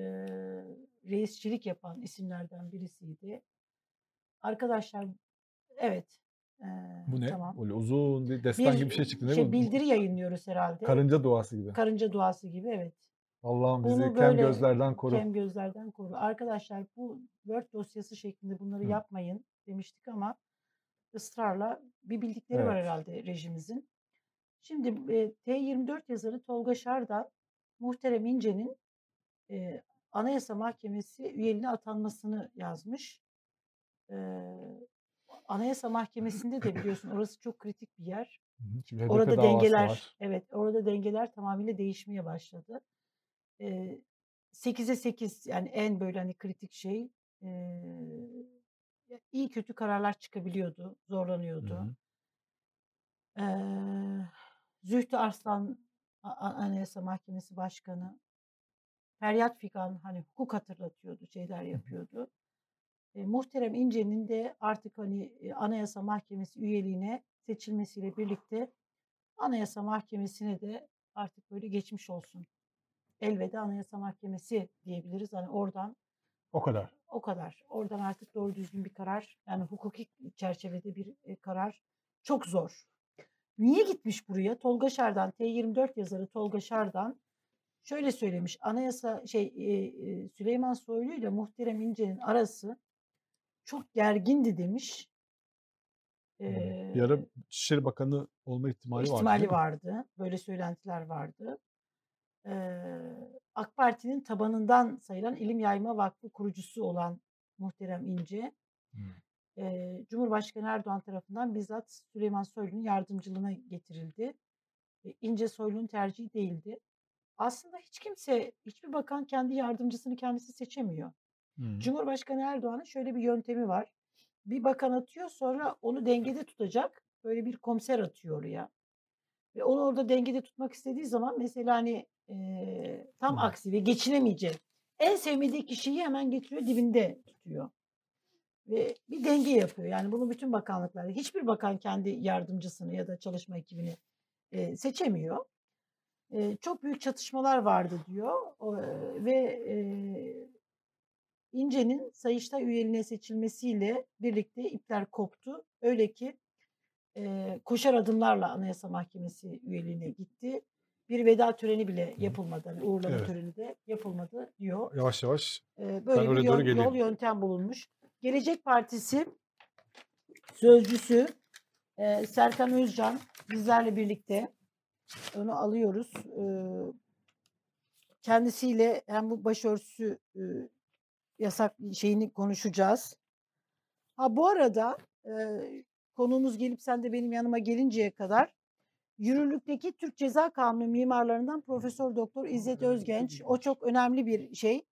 reisçilik yapan isimlerden birisiydi. Arkadaşlar evet. e, Bu ne? Tamam. Öyle uzun bir destan gibi bir şey çıktı değil şey, mi? Bildiri yayınlıyoruz herhalde. Karınca duası gibi. Karınca duası gibi evet. Allah'ım bizi Bunu kem gözlerden koru. Kem gözlerden koru. Arkadaşlar bu Word dosyası şeklinde bunları Hı. yapmayın demiştik ama ısrarla bir bildikleri var Evet. herhalde rejimizin. Şimdi e, T24 yazarı Tolga Şardan Muhterem İnce'nin e, Anayasa Mahkemesi üyeliğine atanmasını yazmış. E, Anayasa Mahkemesi'nde de biliyorsun orası çok kritik bir yer. Hı hı. Şimdi Orada dengeler, var. evet orada dengeler tamamıyla değişmeye başladı. Ee, 8'e 8 yani en böyle hani kritik şey ya iyi kötü kararlar çıkabiliyordu, zorlanıyordu. hı. Ee, Zühtü Arslan Anayasa Mahkemesi Başkanı Feryat Figan hani hukuk hatırlatıyordu, şeyler yapıyordu. E, Muhterem İnce'nin de artık hani e, Anayasa Mahkemesi üyeliğine seçilmesiyle birlikte Anayasa Mahkemesi'ne de artık böyle geçmiş olsun. Elveda Anayasa Mahkemesi diyebiliriz. Hani oradan O kadar. o kadar. Oradan artık doğru düzgün bir karar, yani hukuki çerçevede bir e, karar çok zor. Niye gitmiş buraya? Tolga Şardan, T24 yazarı Tolga Şardan şöyle söylemiş. Anayasa şey e, e, Süleyman Soylu ile Muhterem İnce'nin arası çok gergindi demiş. Bir ara Ee, İçişleri Bakanı olma ihtimali vardı. ihtimali mi? vardı. Böyle söylentiler vardı. Ee, AK Parti'nin tabanından sayılan İlim Yayma Vakfı kurucusu olan Muhterem İnce, Hmm. e, Cumhurbaşkanı Erdoğan tarafından bizzat Süleyman Soylu'nun yardımcılığına getirildi. E, İnce Soylu'nun tercihi değildi. Aslında hiç kimse, hiçbir bakan kendi yardımcısını kendisi seçemiyor. Hmm. Cumhurbaşkanı Erdoğan'ın şöyle bir yöntemi var. Bir bakan atıyor sonra onu dengede tutacak. Böyle bir komiser atıyor oraya. Ve onu orada dengede tutmak istediği zaman mesela hani eee, tam aksi ve geçinemeyecek. En sevmediği kişiyi hemen getiriyor dibinde tutuyor. Ve bir denge yapıyor. Yani bunu bütün bakanlıklarda hiçbir bakan kendi yardımcısını ya da çalışma ekibini eee, seçemiyor. Eee, çok büyük çatışmalar vardı diyor. O, eee, ve eee, İnce'nin Sayıştay üyeliğine seçilmesiyle birlikte ipler koptu. Öyle ki eee, koşar adımlarla Anayasa Mahkemesi üyeliğine gitti. Bir veda töreni bile yapılmadı. Hani uğurlama Evet. töreni de yapılmadı diyor. Yavaş yavaş ben böyle bir oraya doğru yol, geleyim. yöntem bulunmuş. Gelecek Partisi sözcüsü eee, Serkan Özcan bizlerle birlikte onu alıyoruz. Eee, kendisiyle hem bu başörtüsü eee, yasak şeyini konuşacağız. Ha bu arada eee konuğumuz gelip sen de benim yanıma gelinceye kadar yürürlükteki Türk Ceza Kanunu mimarlarından Profesör Doktor İzzet Özgenç o çok önemli bir şey.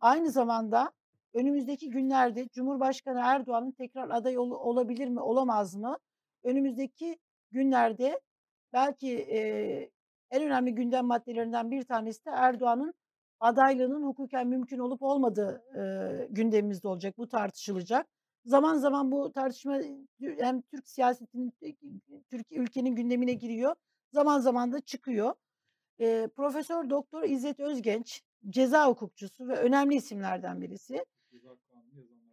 Aynı zamanda önümüzdeki günlerde Cumhurbaşkanı Erdoğan'ın tekrar aday ol- olabilir mi olamaz mı? Önümüzdeki günlerde belki eee, en önemli gündem maddelerinden bir tanesi de Erdoğan'ın adaylığının hukuken mümkün olup olmadığı eee, gündemimizde olacak. Bu tartışılacak. Zaman zaman bu tartışma hem Türk siyasetinin Türk ülkenin gündemine giriyor. Zaman zaman da çıkıyor. Eee, Profesör Doktor İzzet Özgenç ceza hukukçusu ve önemli isimlerden birisi.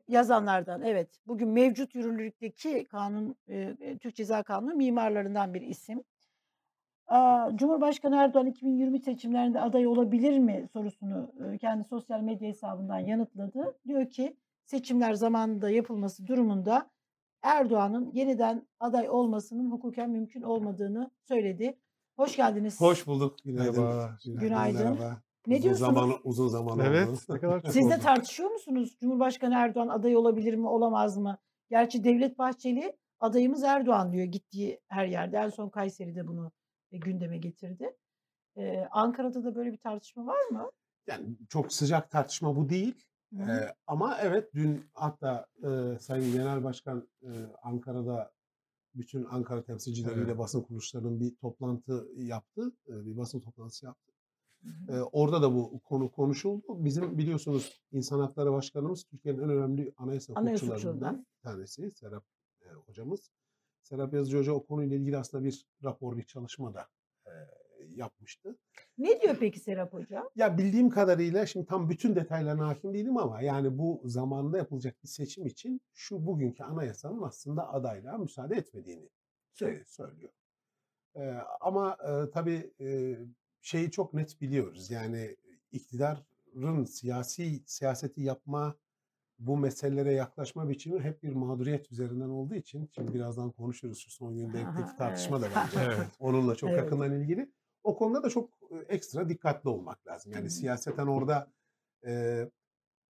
Yazanlardan evet. Bugün mevcut yürürlükteki kanun eee, Türk Ceza Kanunu mimarlarından bir isim. Aa, Cumhurbaşkanı Erdoğan 2020 seçimlerinde aday olabilir mi sorusunu e, kendi sosyal medya hesabından yanıtladı. Diyor ki seçimler zamanında yapılması durumunda Erdoğan'ın yeniden aday olmasının hukuken mümkün olmadığını söyledi. Hoş geldiniz. Hoş bulduk. Günaydın. Merhaba. Günaydın. Merhaba. Ne uzun diyorsunuz? Zaman, uzun zaman oldu. Evet. Ne kadar Siz de oldu. tartışıyor musunuz? Cumhurbaşkanı Erdoğan aday olabilir mi, olamaz mı? Gerçi Devlet Bahçeli adayımız Erdoğan diyor gittiği her yerde. En son Kayseri'de bunu e, gündeme getirdi. Ee, Ankara'da da böyle bir tartışma var mı? Yani çok sıcak tartışma bu değil. Hı hı. Ee, ama evet dün hatta e, Sayın Genel Başkan e, Ankara'da bütün Ankara temsilcileriyle Evet. basın kuruluşlarının bir toplantı yaptı. e, bir basın toplantısı yaptı. Hı hı. E, orada da bu konu konuşuldu. Bizim biliyorsunuz İnsan Hakları Başkanımız Türkiye'nin en önemli anayasa Anayasa hukukçularından bir tanesi Serap e, hocamız. Serap Yazıcı Hoca o konuyla ilgili aslında bir rapor, bir çalışma da e, yapmıştı. Ne diyor peki Serap Hoca? Ya bildiğim kadarıyla şimdi tam bütün detaylarına hakim değilim ama yani bu zamanında yapılacak bir seçim için şu bugünkü anayasanın aslında adaylığa müsaade etmediğini e, söylüyor. E, ama e, tabii e, şeyi çok net biliyoruz. Yani iktidarın siyasi siyaseti yapma bu meselelere yaklaşma biçimi hep bir mağduriyet üzerinden olduğu için şimdi birazdan konuşuruz şu son günlerdeki [LAUGHS] Aha, tartışma da bence Evet. [LAUGHS] onunla çok Evet. yakından ilgili. O konuda da çok ekstra dikkatli olmak lazım. Yani siyaseten orada e,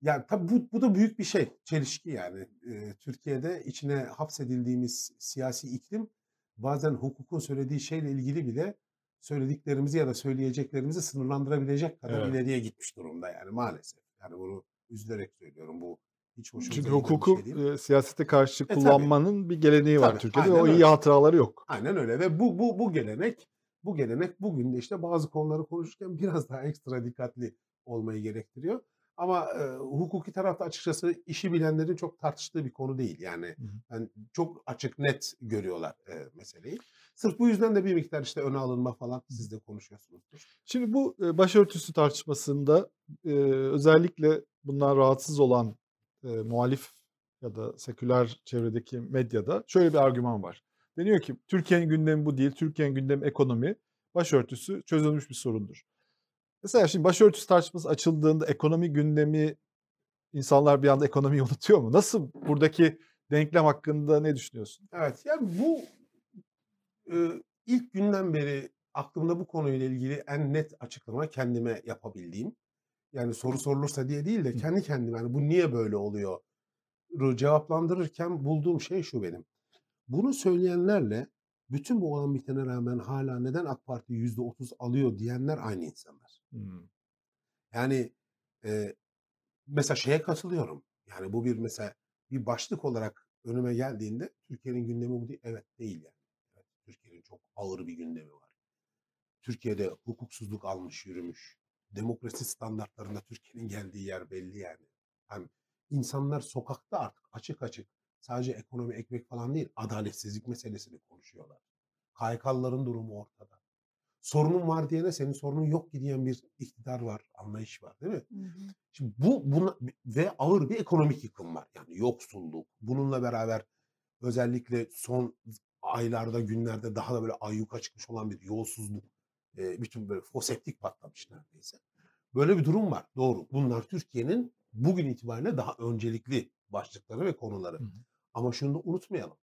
yani tabii bu, bu da büyük bir şey, çelişki yani. E, Türkiye'de içine hapsedildiğimiz siyasi iklim bazen hukukun söylediği şeyle ilgili bile söylediklerimizi ya da söyleyeceklerimizi sınırlandırabilecek kadar Evet. ileriye gitmiş durumda yani maalesef. Yani bunu üzülerek söylüyorum. Bu hiç hoşumuza Çünkü hukuku şey değil. e, siyasete karşı E, tabii. kullanmanın bir geleneği var Tabii, Türkiye'de ve aynen o iyi öyle. hatıraları yok. Aynen öyle ve bu bu bu gelenek bu gelenek bugün de işte bazı konuları konuşurken biraz daha ekstra dikkatli olmayı gerektiriyor. Ama e, hukuki tarafta açıkçası işi bilenlerin çok tartıştığı bir konu değil. Yani Hı hı. yani çok açık net görüyorlar e, meseleyi. Sırf bu yüzden de bir miktar işte öne alınma falan siz de konuşuyorsunuzdur. Şimdi bu e, başörtüsü tartışmasında e, özellikle bundan rahatsız olan e, muhalif ya da seküler çevredeki medyada şöyle bir argüman var. Deniyor ki Türkiye'nin gündemi bu değil, Türkiye'nin gündemi ekonomi, başörtüsü çözülmüş bir sorundur. Mesela şimdi başörtüsü tartışması açıldığında ekonomi gündemi insanlar bir anda ekonomiyi [LAUGHS] unutuyor mu? Nasıl buradaki denklem hakkında ne düşünüyorsun? Evet yani bu e, ilk günden beri aklımda bu konuyla ilgili en net açıklama kendime yapabildiğim. Yani soru sorulursa diye değil de kendi kendime yani bu niye böyle oluyor cevaplandırırken bulduğum şey şu benim. Bunu söyleyenlerle bütün bu olan bitene rağmen hala neden AK Parti %30 alıyor diyenler aynı insanlar. Hmm. Yani e, mesela şeye katılıyorum. Yani bu bir mesela bir başlık olarak önüme geldiğinde Türkiye'nin gündemi bu değil. Evet değil yani. Evet, Türkiye'nin çok ağır bir gündemi var. Türkiye'de hukuksuzluk almış yürümüş. Demokrasi standartlarında Türkiye'nin geldiği yer belli yani. Hani insanlar sokakta artık açık açık sadece ekonomi ekmek falan değil adaletsizlik meselesini konuşuyorlar. KYK'lıların durumu ortada. Sorunun var diyene senin sorunun yok ki diyen bir iktidar var, anlayış var değil mi? Hı hı. Şimdi bu buna, ve ağır bir ekonomik yıkım var. Yani yoksulluk. Bununla beraber özellikle son aylarda, günlerde daha da böyle ayyuka çıkmış olan bir yolsuzluk. E, bütün böyle foseptik patlamış neredeyse. Böyle bir durum var. Doğru. Bunlar Türkiye'nin bugün itibariyle daha öncelikli başlıkları ve konuları. Hı hı. Ama şunu da unutmayalım.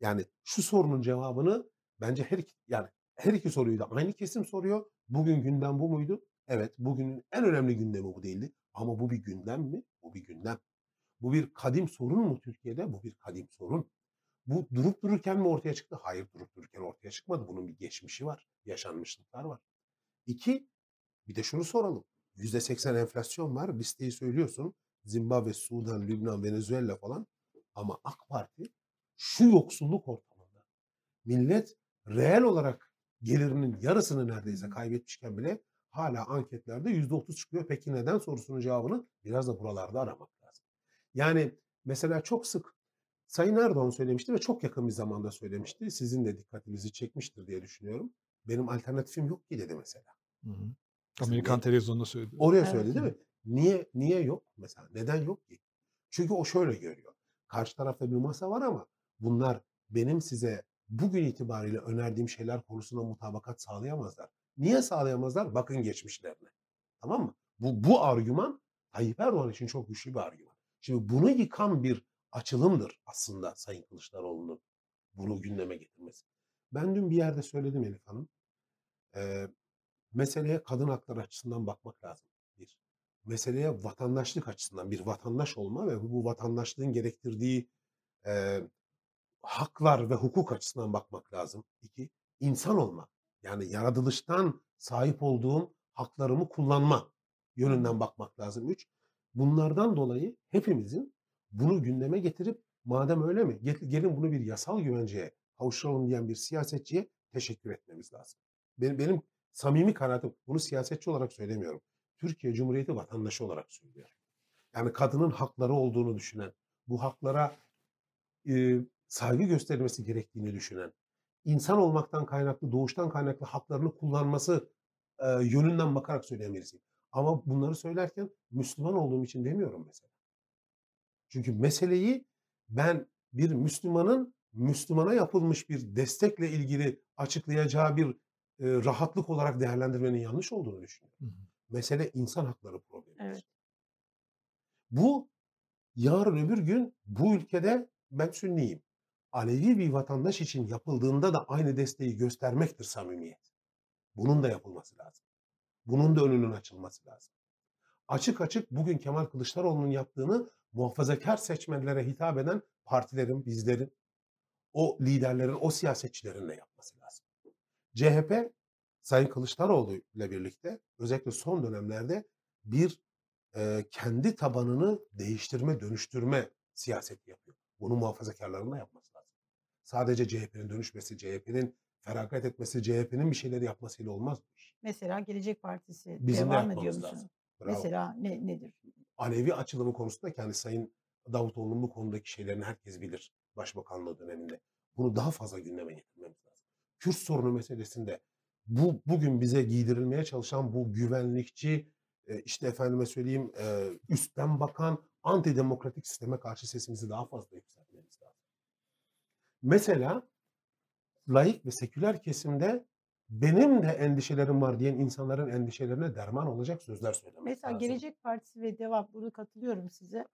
Yani şu sorunun cevabını bence her iki, yani her iki soruyu da aynı kesim soruyor. Bugün gündem bu muydu? Evet, bugünün en önemli gündemi bu değildi. Ama bu bir gündem mi? Bu bir gündem. Bu bir kadim sorun mu Türkiye'de? Bu bir kadim sorun. Bu durup dururken mi ortaya çıktı? Hayır durup dururken ortaya çıkmadı. Bunun bir geçmişi var. Yaşanmışlıklar var. İki, bir de şunu soralım. %80 enflasyon var. Listeyi söylüyorsun. Zimbabwe, Sudan, Lübnan, Venezuela falan. Ama AK Parti şu yoksulluk ortamında millet reel olarak gelirinin yarısını neredeyse kaybetmişken bile hala anketlerde %30 çıkıyor. Peki neden sorusunun cevabını biraz da buralarda aramak lazım. Yani mesela çok sık Sayın Erdoğan söylemişti ve çok yakın bir zamanda söylemişti. Sizin de dikkatinizi çekmiştir diye düşünüyorum. Benim alternatifim yok ki dedi mesela. Hı hı. Amerikan televizyonunda söyledi. Oraya Evet. söyledi değil mi? Niye niye yok mesela? Neden yok ki? Çünkü o şöyle görüyor. Karşı tarafta bir masa var ama bunlar benim size bugün itibariyle önerdiğim şeyler konusunda mutabakat sağlayamazlar. Niye sağlayamazlar? Bakın geçmişlerine. Tamam mı? Bu bu argüman Tayyip Erdoğan için çok güçlü bir argüman. Şimdi bunu yıkan bir açılımdır aslında Sayın Kılıçdaroğlu'nun bunu gündeme getirmesi. Ben dün bir yerde söyledim Elif Hanım. Ee, meseleye kadın hakları açısından bakmak lazım. Bir. Meseleye vatandaşlık açısından bir vatandaş olma ve bu vatandaşlığın gerektirdiği e, haklar ve hukuk açısından bakmak lazım. İki. insan olma. Yani yaratılıştan sahip olduğum haklarımı kullanma yönünden bakmak lazım. Üç. Bunlardan dolayı hepimizin bunu gündeme getirip madem öyle mi gel- gelin bunu bir yasal güvenceye kavuşturalım diyen bir siyasetçiye teşekkür etmemiz lazım. Benim, benim samimi kanaatim bunu siyasetçi olarak söylemiyorum. Türkiye Cumhuriyeti vatandaşı olarak söylüyorum. Yani kadının hakları olduğunu düşünen, bu haklara e, saygı gösterilmesi gerektiğini düşünen, insan olmaktan kaynaklı, doğuştan kaynaklı haklarını kullanması e, yönünden bakarak söyleyen. Ama bunları söylerken Müslüman olduğum için demiyorum mesela. Çünkü meseleyi ben bir Müslümanın Müslümana yapılmış bir destekle ilgili açıklayacağı bir e, rahatlık olarak değerlendirmenin yanlış olduğunu düşünüyorum. Hı hı. Mesele insan hakları problemi. Evet. Bu yarın öbür gün bu ülkede ben Sünniyim. Alevi bir vatandaş için yapıldığında da aynı desteği göstermektir samimiyet. Bunun da yapılması lazım. Bunun da önünün açılması lazım. Açık açık bugün Kemal Kılıçdaroğlu'nun yaptığını muhafazakar seçmenlere hitap eden partilerin, bizlerin, o liderlerin, o siyasetçilerin de yapması lazım. CHP Sayın Kılıçdaroğlu ile birlikte özellikle son dönemlerde bir e, kendi tabanını değiştirme, dönüştürme siyaseti yapıyor. Bunu muhafazakarların da yapması lazım. Sadece CHP'nin dönüşmesi, CHP'nin feragat etmesi, CHP'nin bir şeyleri yapmasıyla olmaz bu iş. Mesela Gelecek Partisi Bizim de devam ediyor yapmamız musun? lazım. Bravo. Mesela ne nedir? Alevi açılımı konusunda ki hani Sayın Davutoğlu'nun bu konudaki şeylerini herkes bilir başbakanlığı döneminde. Bunu daha fazla gündeme getirmemiz lazım. Kürt sorunu meselesinde bu bugün bize giydirilmeye çalışan bu güvenlikçi e, işte efendime söyleyeyim e, üstten bakan antidemokratik sisteme karşı sesimizi daha fazla yükseltmemiz lazım. Mesela laik ve seküler kesimde benim de endişelerim var diyen insanların endişelerine derman olacak sözler söylemek Mesela lazım. Gelecek Partisi ve DEVA burada katılıyorum size.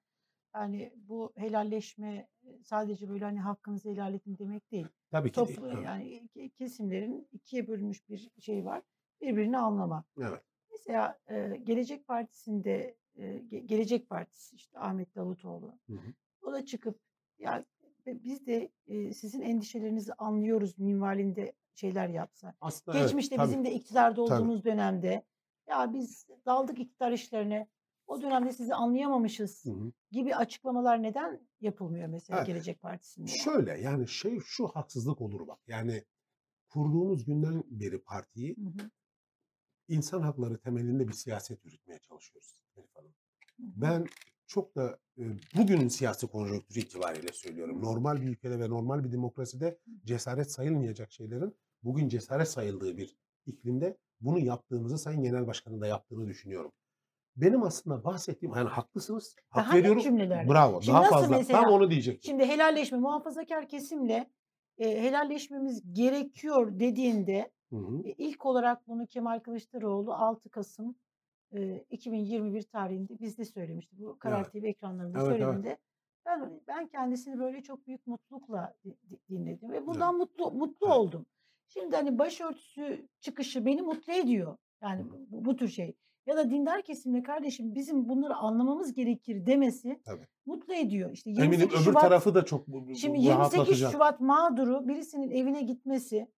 Yani bu helalleşme sadece böyle hani hakkınızı helal edin demek değil. Tabii ki değil. Evet. yani ke- kesimlerin ikiye bölünmüş bir şey var. Birbirini anlama. evet. Mesela e, Gelecek Partisi'nde e, Ge- Gelecek Partisi işte Ahmet Davutoğlu. Hı hı. O da çıkıp ya biz de e, sizin endişelerinizi anlıyoruz minvalinde şeyler yapsa. Aslında evet, Geçmişte tabii. bizim de iktidarda Tabii. olduğumuz dönemde ya biz daldık iktidar işlerine. O dönemde sizi anlayamamışız Hı hı. gibi açıklamalar neden yapılmıyor mesela Evet. Gelecek Partisi'nde? Şöyle yani şey şu haksızlık olur bak. Yani kurduğumuz günden beri partiyi Hı hı, insan hakları temelinde bir siyaset yürütmeye çalışıyoruz. Elif Hanım. hı hı. Ben çok da e, bugünün siyasi konjonktürü itibariyle söylüyorum. Normal bir ülkede ve normal bir demokraside cesaret sayılmayacak şeylerin bugün cesaret sayıldığı bir iklimde bunu yaptığımızı Sayın Genel Başkan'ın da yaptığını düşünüyorum. Benim aslında bahsettiğim yani haklısınız. Hak Daha veriyorum. cümlelerle. Bravo. Şimdi daha fazla. mesela- Tam onu diyecektim. Şimdi helalleşme muhafazakar kesimle e, helalleşmemiz gerekiyor dediğinde Hı hı. e, ilk olarak bunu Kemal Kılıçdaroğlu 6 Kasım e, 2021 tarihinde bizde söylemişti. Bu Karar Evet. TV ekranlarında Evet, evet. söylediğinde ben ben kendisini böyle çok büyük mutlulukla di- di- dinledim ve bundan mutlu mutlu Evet. oldum. Şimdi hani başörtüsü çıkışı beni mutlu ediyor. Yani bu, bu tür şey. Ya da dindar kesimle kardeşim bizim bunları anlamamız gerekir demesi Tabii. mutlu ediyor. İşte Eminim 28 öbür Şubat tarafı da çok Şimdi bu 28 rahatlatacak. Şubat mağduru birisinin evine gitmesi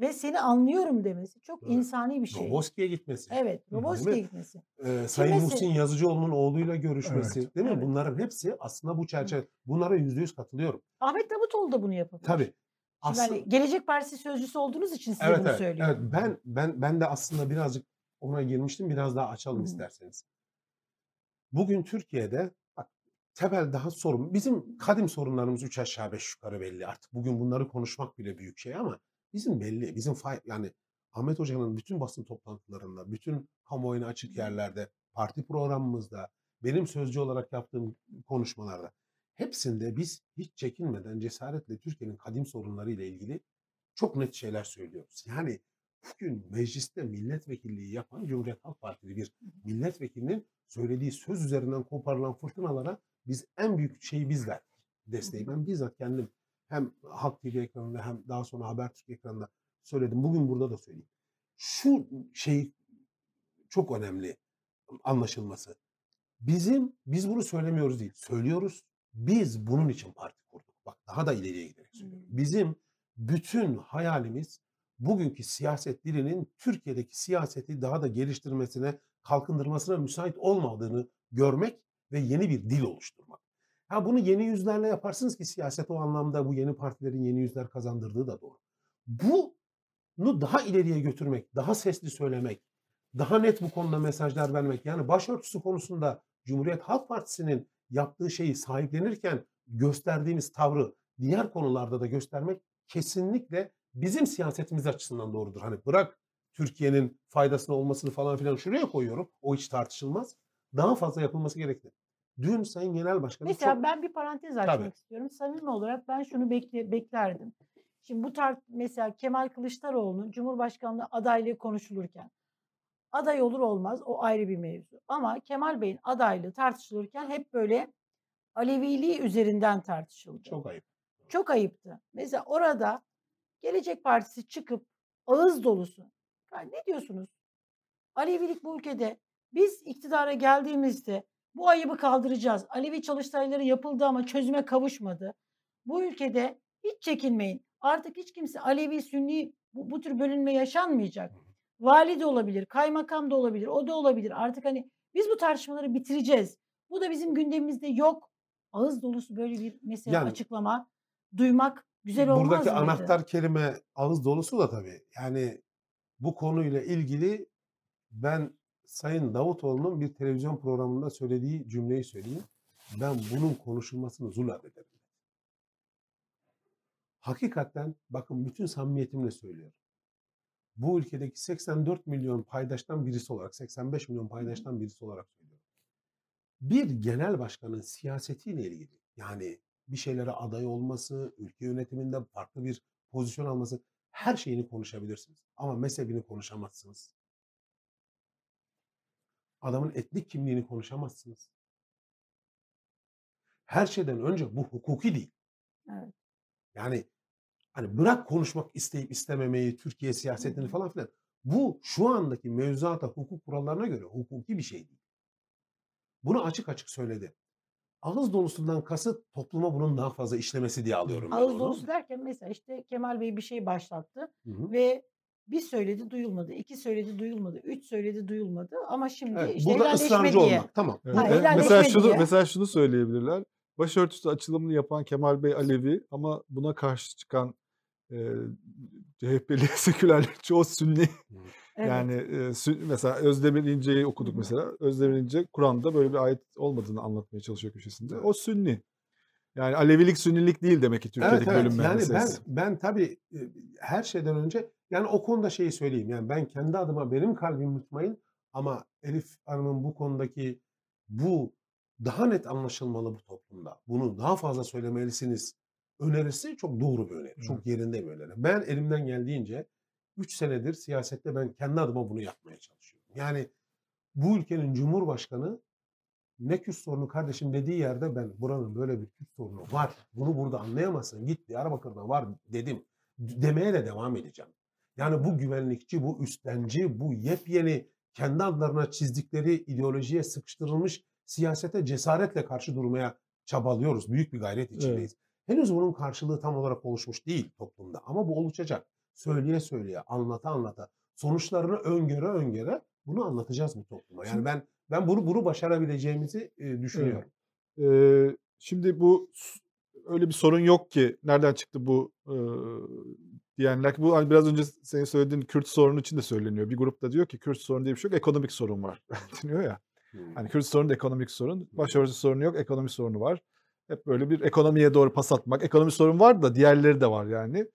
ve seni anlıyorum demesi çok Evet. insani bir şey. Roboski'ye gitmesi. Evet, Roboski'ye gitmesi. Ee, Sayın mesela- Muhsin Yazıcıoğlu'nun oğluyla görüşmesi Evet. değil mi? Evet. Bunların hepsi aslında bu çerçeve. Bunlara yüzde yüz katılıyorum. Ahmet Davutoğlu da bunu yapabilir. Tabii. Şimdi Aslında, hani Gelecek Partisi sözcüsü olduğunuz için size evet, bunu evet, söylüyorum. evet. Ben ben ben de aslında birazcık ona girmiştim. Biraz daha açalım isterseniz. Bugün Türkiye'de bak temel daha sorun. Bizim kadim sorunlarımız üç aşağı beş yukarı belli. Artık bugün bunları konuşmak bile büyük şey ama bizim belli. Bizim fay- yani Ahmet Hoca'nın bütün basın toplantılarında, bütün kamuoyuna açık yerlerde, parti programımızda, benim sözcü olarak yaptığım konuşmalarda hepsinde biz hiç çekinmeden cesaretle Türkiye'nin kadim sorunları ile ilgili çok net şeyler söylüyoruz. Yani bugün mecliste milletvekilliği yapan Cumhuriyet Halk Partili bir milletvekilinin söylediği söz üzerinden koparılan fırtınalara biz en büyük şeyi biz verdik. Desteği. Ben bizzat kendim hem Halk TV ekranında hem daha sonra Habertürk ekranında söyledim. Bugün burada da söyleyeyim. Şu şey çok önemli anlaşılması. Bizim, biz bunu söylemiyoruz değil. Söylüyoruz. Biz bunun için parti kurduk. Bak daha da ileriye giderek söylüyorum. Bizim bütün hayalimiz bugünkü siyaset dilinin Türkiye'deki siyaseti daha da geliştirmesine, kalkındırmasına müsait olmadığını görmek ve yeni bir dil oluşturmak. Ha bunu yeni yüzlerle yaparsınız ki siyaset o anlamda bu yeni partilerin yeni yüzler kazandırdığı da doğru. Bunu daha ileriye götürmek, daha sesli söylemek, daha net bu konuda mesajlar vermek. Yani başörtüsü konusunda Cumhuriyet Halk Partisi'nin yaptığı şeyi sahiplenirken gösterdiğimiz tavrı diğer konularda da göstermek kesinlikle bizim siyasetimiz açısından doğrudur. Hani bırak Türkiye'nin faydasına olmasını falan filan şuraya koyuyorum. O hiç tartışılmaz. Daha fazla yapılması gerekli. Dün Sayın Genel Başkanım Mesela çok... ben bir parantez açmak Tabii. istiyorum. Samimi olarak ben şunu bekle, beklerdim. Şimdi bu tar mesela Kemal Kılıçdaroğlu'nun Cumhurbaşkanlığı adaylığı konuşulurken aday olur olmaz o ayrı bir mevzu. Ama Kemal Bey'in adaylığı tartışılırken hep böyle Aleviliği üzerinden tartışıldı. Çok ayıp. Çok ayıptı. Mesela orada Gelecek Partisi çıkıp ağız dolusu. "Ya ne diyorsunuz? Alevilik bu ülkede biz iktidara geldiğimizde bu ayıbı kaldıracağız. Alevi çalıştayları yapıldı ama çözüme kavuşmadı. Bu ülkede hiç çekinmeyin. Artık hiç kimse Alevi, Sünni bu, bu tür bölünme yaşanmayacak. Vali de olabilir, kaymakam da olabilir, o da olabilir. Artık hani biz bu tartışmaları bitireceğiz. Bu da bizim gündemimizde yok. Ağız dolusu böyle bir mesela Yani- açıklama duymak güzel olmaz Buradaki mıydı? anahtar kelime ağız dolusu da tabii. Yani bu konuyla ilgili ben Sayın Davutoğlu'nun bir televizyon programında söylediği cümleyi söyleyeyim. Ben bunun konuşulmasını zulap ederim. Hakikaten bakın bütün samimiyetimle söylüyorum. Bu ülkedeki 84 milyon paydaştan birisi olarak, 85 milyon paydaştan birisi olarak söylüyorum. Bir genel başkanın siyasetiyle ilgili yani bir şeylere aday olması, ülke yönetiminde farklı bir pozisyon alması her şeyini konuşabilirsiniz. Ama mezhebini konuşamazsınız. Adamın etnik kimliğini konuşamazsınız. Her şeyden önce bu hukuki değil. Evet. Yani hani bırak konuşmak isteyip istememeyi, Türkiye siyasetini falan filan. Bu şu andaki mevzuata, hukuk kurallarına göre hukuki bir şey değil. Bunu açık açık söyledi. Ağız dolusundan kasıt topluma bunun daha fazla işlemesi diye alıyorum. ben Ağız onu. dolusu derken mesela işte Kemal Bey bir şey başlattı Hı hı. ve bir söyledi duyulmadı, iki söyledi duyulmadı, üç söyledi duyulmadı ama şimdi Evet, işte burada ısrarcı diye. olmak. Tamam. Evet. Ha, mesela şunu diye. mesela şunu söyleyebilirler. Başörtüsü açılımını yapan Kemal Bey Alevi ama buna karşı çıkan e, CHP'li [LAUGHS] sekülerler çoğu Sünni. Evet. Yani e, mesela Özdemir İnce'yi okuduk mesela. Özdemir İnce Kur'an'da böyle bir ayet olmadığını anlatmaya çalışıyor köşesinde. O Sünni. Yani Alevilik Sünnilik değil demek ki Evet Türkiye'deki evet. bölünme Yani ben meselesi. ben tabii e, her şeyden önce yani o konuda şeyi söyleyeyim. Yani ben kendi adıma benim kalbim mutmain ama Elif Hanım'ın bu konudaki bu daha net anlaşılmalı bu toplumda. Bunu daha fazla söylemelisiniz önerisi çok doğru bir öneri. Çok yerinde bir öneri. Ben elimden geldiğince 3 senedir siyasette ben kendi adıma bunu yapmaya çalışıyorum. Yani bu ülkenin cumhurbaşkanı ne Kürt sorunu kardeşim dediği yerde ben buranın böyle bir Kürt sorunu var. Bunu burada anlayamazsın. Git Diyarbakır'da var dedim. Demeye de devam edeceğim. Yani bu güvenlikçi, bu üstlenci, bu yepyeni kendi adlarına çizdikleri ideolojiye sıkıştırılmış siyasete cesaretle karşı durmaya çabalıyoruz. Büyük bir gayret içindeyiz. Henüz bunun karşılığı tam olarak oluşmuş değil toplumda ama bu oluşacak. Söyleye söyleye, anlata anlata, sonuçlarını öngöre öngöre bunu anlatacağız bu topluma. Yani ben ben bunu bunu başarabileceğimizi e, düşünüyorum. Ee, şimdi bu öyle bir sorun yok ki nereden çıktı bu e, diyenler. Bu hani biraz önce senin söylediğin Kürt sorunu için de söyleniyor. Bir grupta diyor ki Kürt sorunu diye bir şey yok, ekonomik sorun var [LAUGHS] deniyor ya. Hmm. Hani Kürt sorunu da ekonomik sorun. Başörtüsü sorunu yok, ekonomik sorunu var. Hep böyle bir ekonomiye doğru pas atmak. Ekonomik sorun var da diğerleri de var yani.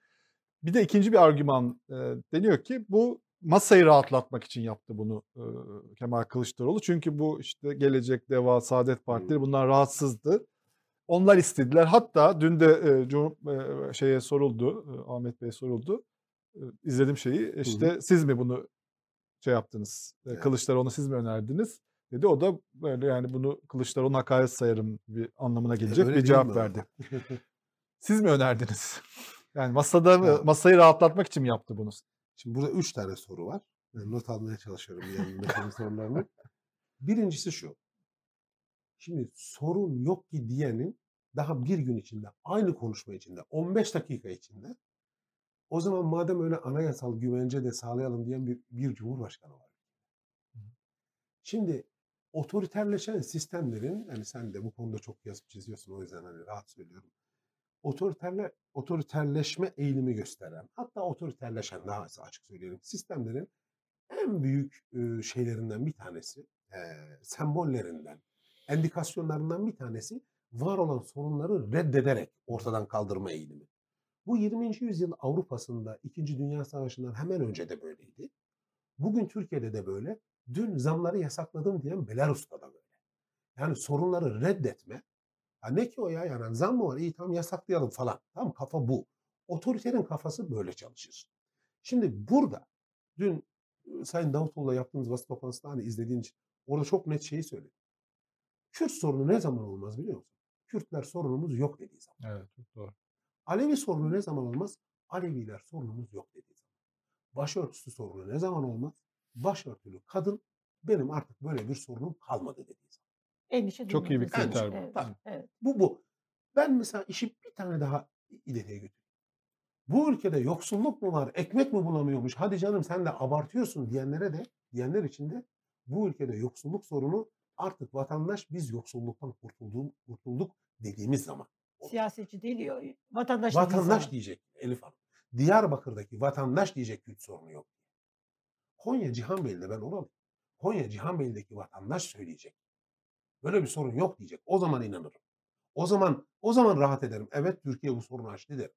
Bir de ikinci bir argüman e, deniyor ki bu masayı rahatlatmak için yaptı bunu e, Kemal Kılıçdaroğlu. Çünkü bu işte Gelecek, Deva, Saadet Partileri bunlar rahatsızdı. Onlar istediler. Hatta dün de e, Cum- e, şeye soruldu, e, Ahmet Bey soruldu. E, izledim şeyi. İşte siz mi bunu şey yaptınız? E, Evet. Kılıçdaroğlu'nu siz mi önerdiniz? Dedi. O da böyle yani bunu Kılıçdaroğlu'na hakaret sayarım bir anlamına gelecek öyle bir cevap mi verdi. [LAUGHS] Siz mi önerdiniz? [LAUGHS] Yani masada mı- masayı rahatlatmak için mi yaptı bunu? Şimdi burada üç tane soru var. Ben not almaya çalışıyorum yanımdaki sorularını. Birincisi şu. Şimdi sorun yok ki diyenin daha bir gün içinde, aynı konuşma içinde, 15 dakika içinde o zaman madem öyle anayasal güvence de sağlayalım diyen bir, bir cumhurbaşkanı var. Şimdi otoriterleşen sistemlerin, yani sen de bu konuda çok yazıp çiziyorsun o yüzden hani rahat söylüyorum. Otoriterle, otoriterleşme eğilimi gösteren, hatta otoriterleşen daha açık söyleyelim sistemlerin en büyük şeylerinden bir tanesi, e, sembollerinden, endikasyonlarından bir tanesi var olan sorunları reddederek ortadan kaldırma eğilimi. Bu 20. yüzyıl Avrupa'sında 2. Dünya Savaşı'ndan hemen önce de böyleydi. Bugün Türkiye'de de böyle. Dün zamları yasakladım diyen Belarus'ta da böyle. Yani sorunları reddetme. Ha ne ki o ya yani zam mı var? İyi tamam yasaklayalım falan. Tamam kafa bu. Otoriterin kafası böyle çalışır. Şimdi burada dün Sayın Davutoğlu'la yaptığımız basın toplantısında hani izlediğin için orada çok net şeyi söyledi. Kürt sorunu ne zaman olmaz biliyor musun? Kürtler sorunumuz yok dediği zaman. Evet, çok doğru. Alevi sorunu ne zaman olmaz? Aleviler sorunumuz yok dediği zaman. Başörtüsü sorunu ne zaman olmaz? Başörtülü kadın benim artık böyle bir sorunum kalmadı dediği zaman. Endişe Çok iyi bir kriter bu. Evet, evet. Bu bu. Ben mesela işi bir tane daha ileriye götüreyim. Bu ülkede yoksulluk mu var, ekmek mi bulamıyormuş, hadi canım sen de abartıyorsun diyenlere de, diyenler için de bu ülkede yoksulluk sorunu artık vatandaş biz yoksulluktan kurtulduk, kurtulduk dediğimiz zaman. Siyasetçi değil, o- vatandaş. Vatandaş diyecek Elif Hanım. Diyarbakır'daki vatandaş diyecek Kürt sorunu yok. Konya Cihanbeyli'de ben oralıyım. Konya Cihanbeyli'deki vatandaş söyleyecek. Böyle bir sorun yok diyecek. O zaman inanırım. O zaman o zaman rahat ederim. Evet Türkiye bu sorunu aştı derim.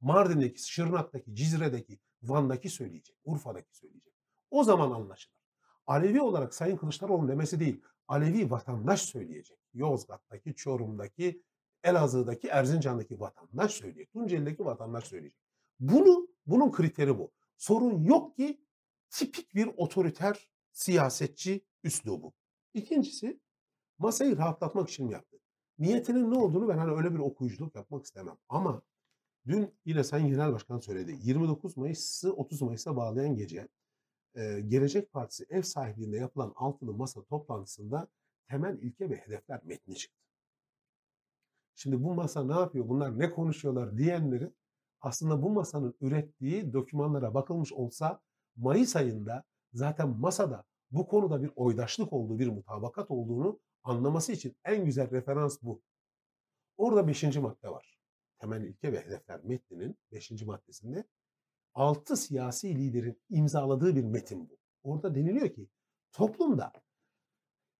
Mardin'deki, Şırnak'taki, Cizre'deki, Van'daki söyleyecek. Urfa'daki söyleyecek. O zaman anlaşılır. Alevi olarak Sayın Kılıçdaroğlu demesi değil. Alevi vatandaş söyleyecek. Yozgat'taki, Çorum'daki, Elazığ'daki, Erzincan'daki vatandaş söyleyecek. Tunceli'deki vatandaş söyleyecek. Bunu, bunun kriteri bu. Sorun yok ki tipik bir otoriter siyasetçi üslubu. İkincisi masayı rahatlatmak için mi yaptı? Niyetinin ne olduğunu ben hani öyle bir okuyuculuk yapmak istemem. Ama dün yine Sayın Genel Başkan söyledi. 29 Mayıs'ı 30 Mayıs'a bağlayan gece Gelecek Partisi ev sahipliğinde yapılan altılı masa toplantısında temel ilke ve hedefler metni çıktı. Şimdi bu masa ne yapıyor, bunlar ne konuşuyorlar diyenleri aslında bu masanın ürettiği dokümanlara bakılmış olsa Mayıs ayında zaten masada bu konuda bir oydaşlık olduğu, bir mutabakat olduğunu anlaması için en güzel referans bu. Orada beşinci madde var. Temel ilke ve hedefler metninin beşinci maddesinde altı siyasi liderin imzaladığı bir metin bu. Orada deniliyor ki toplumda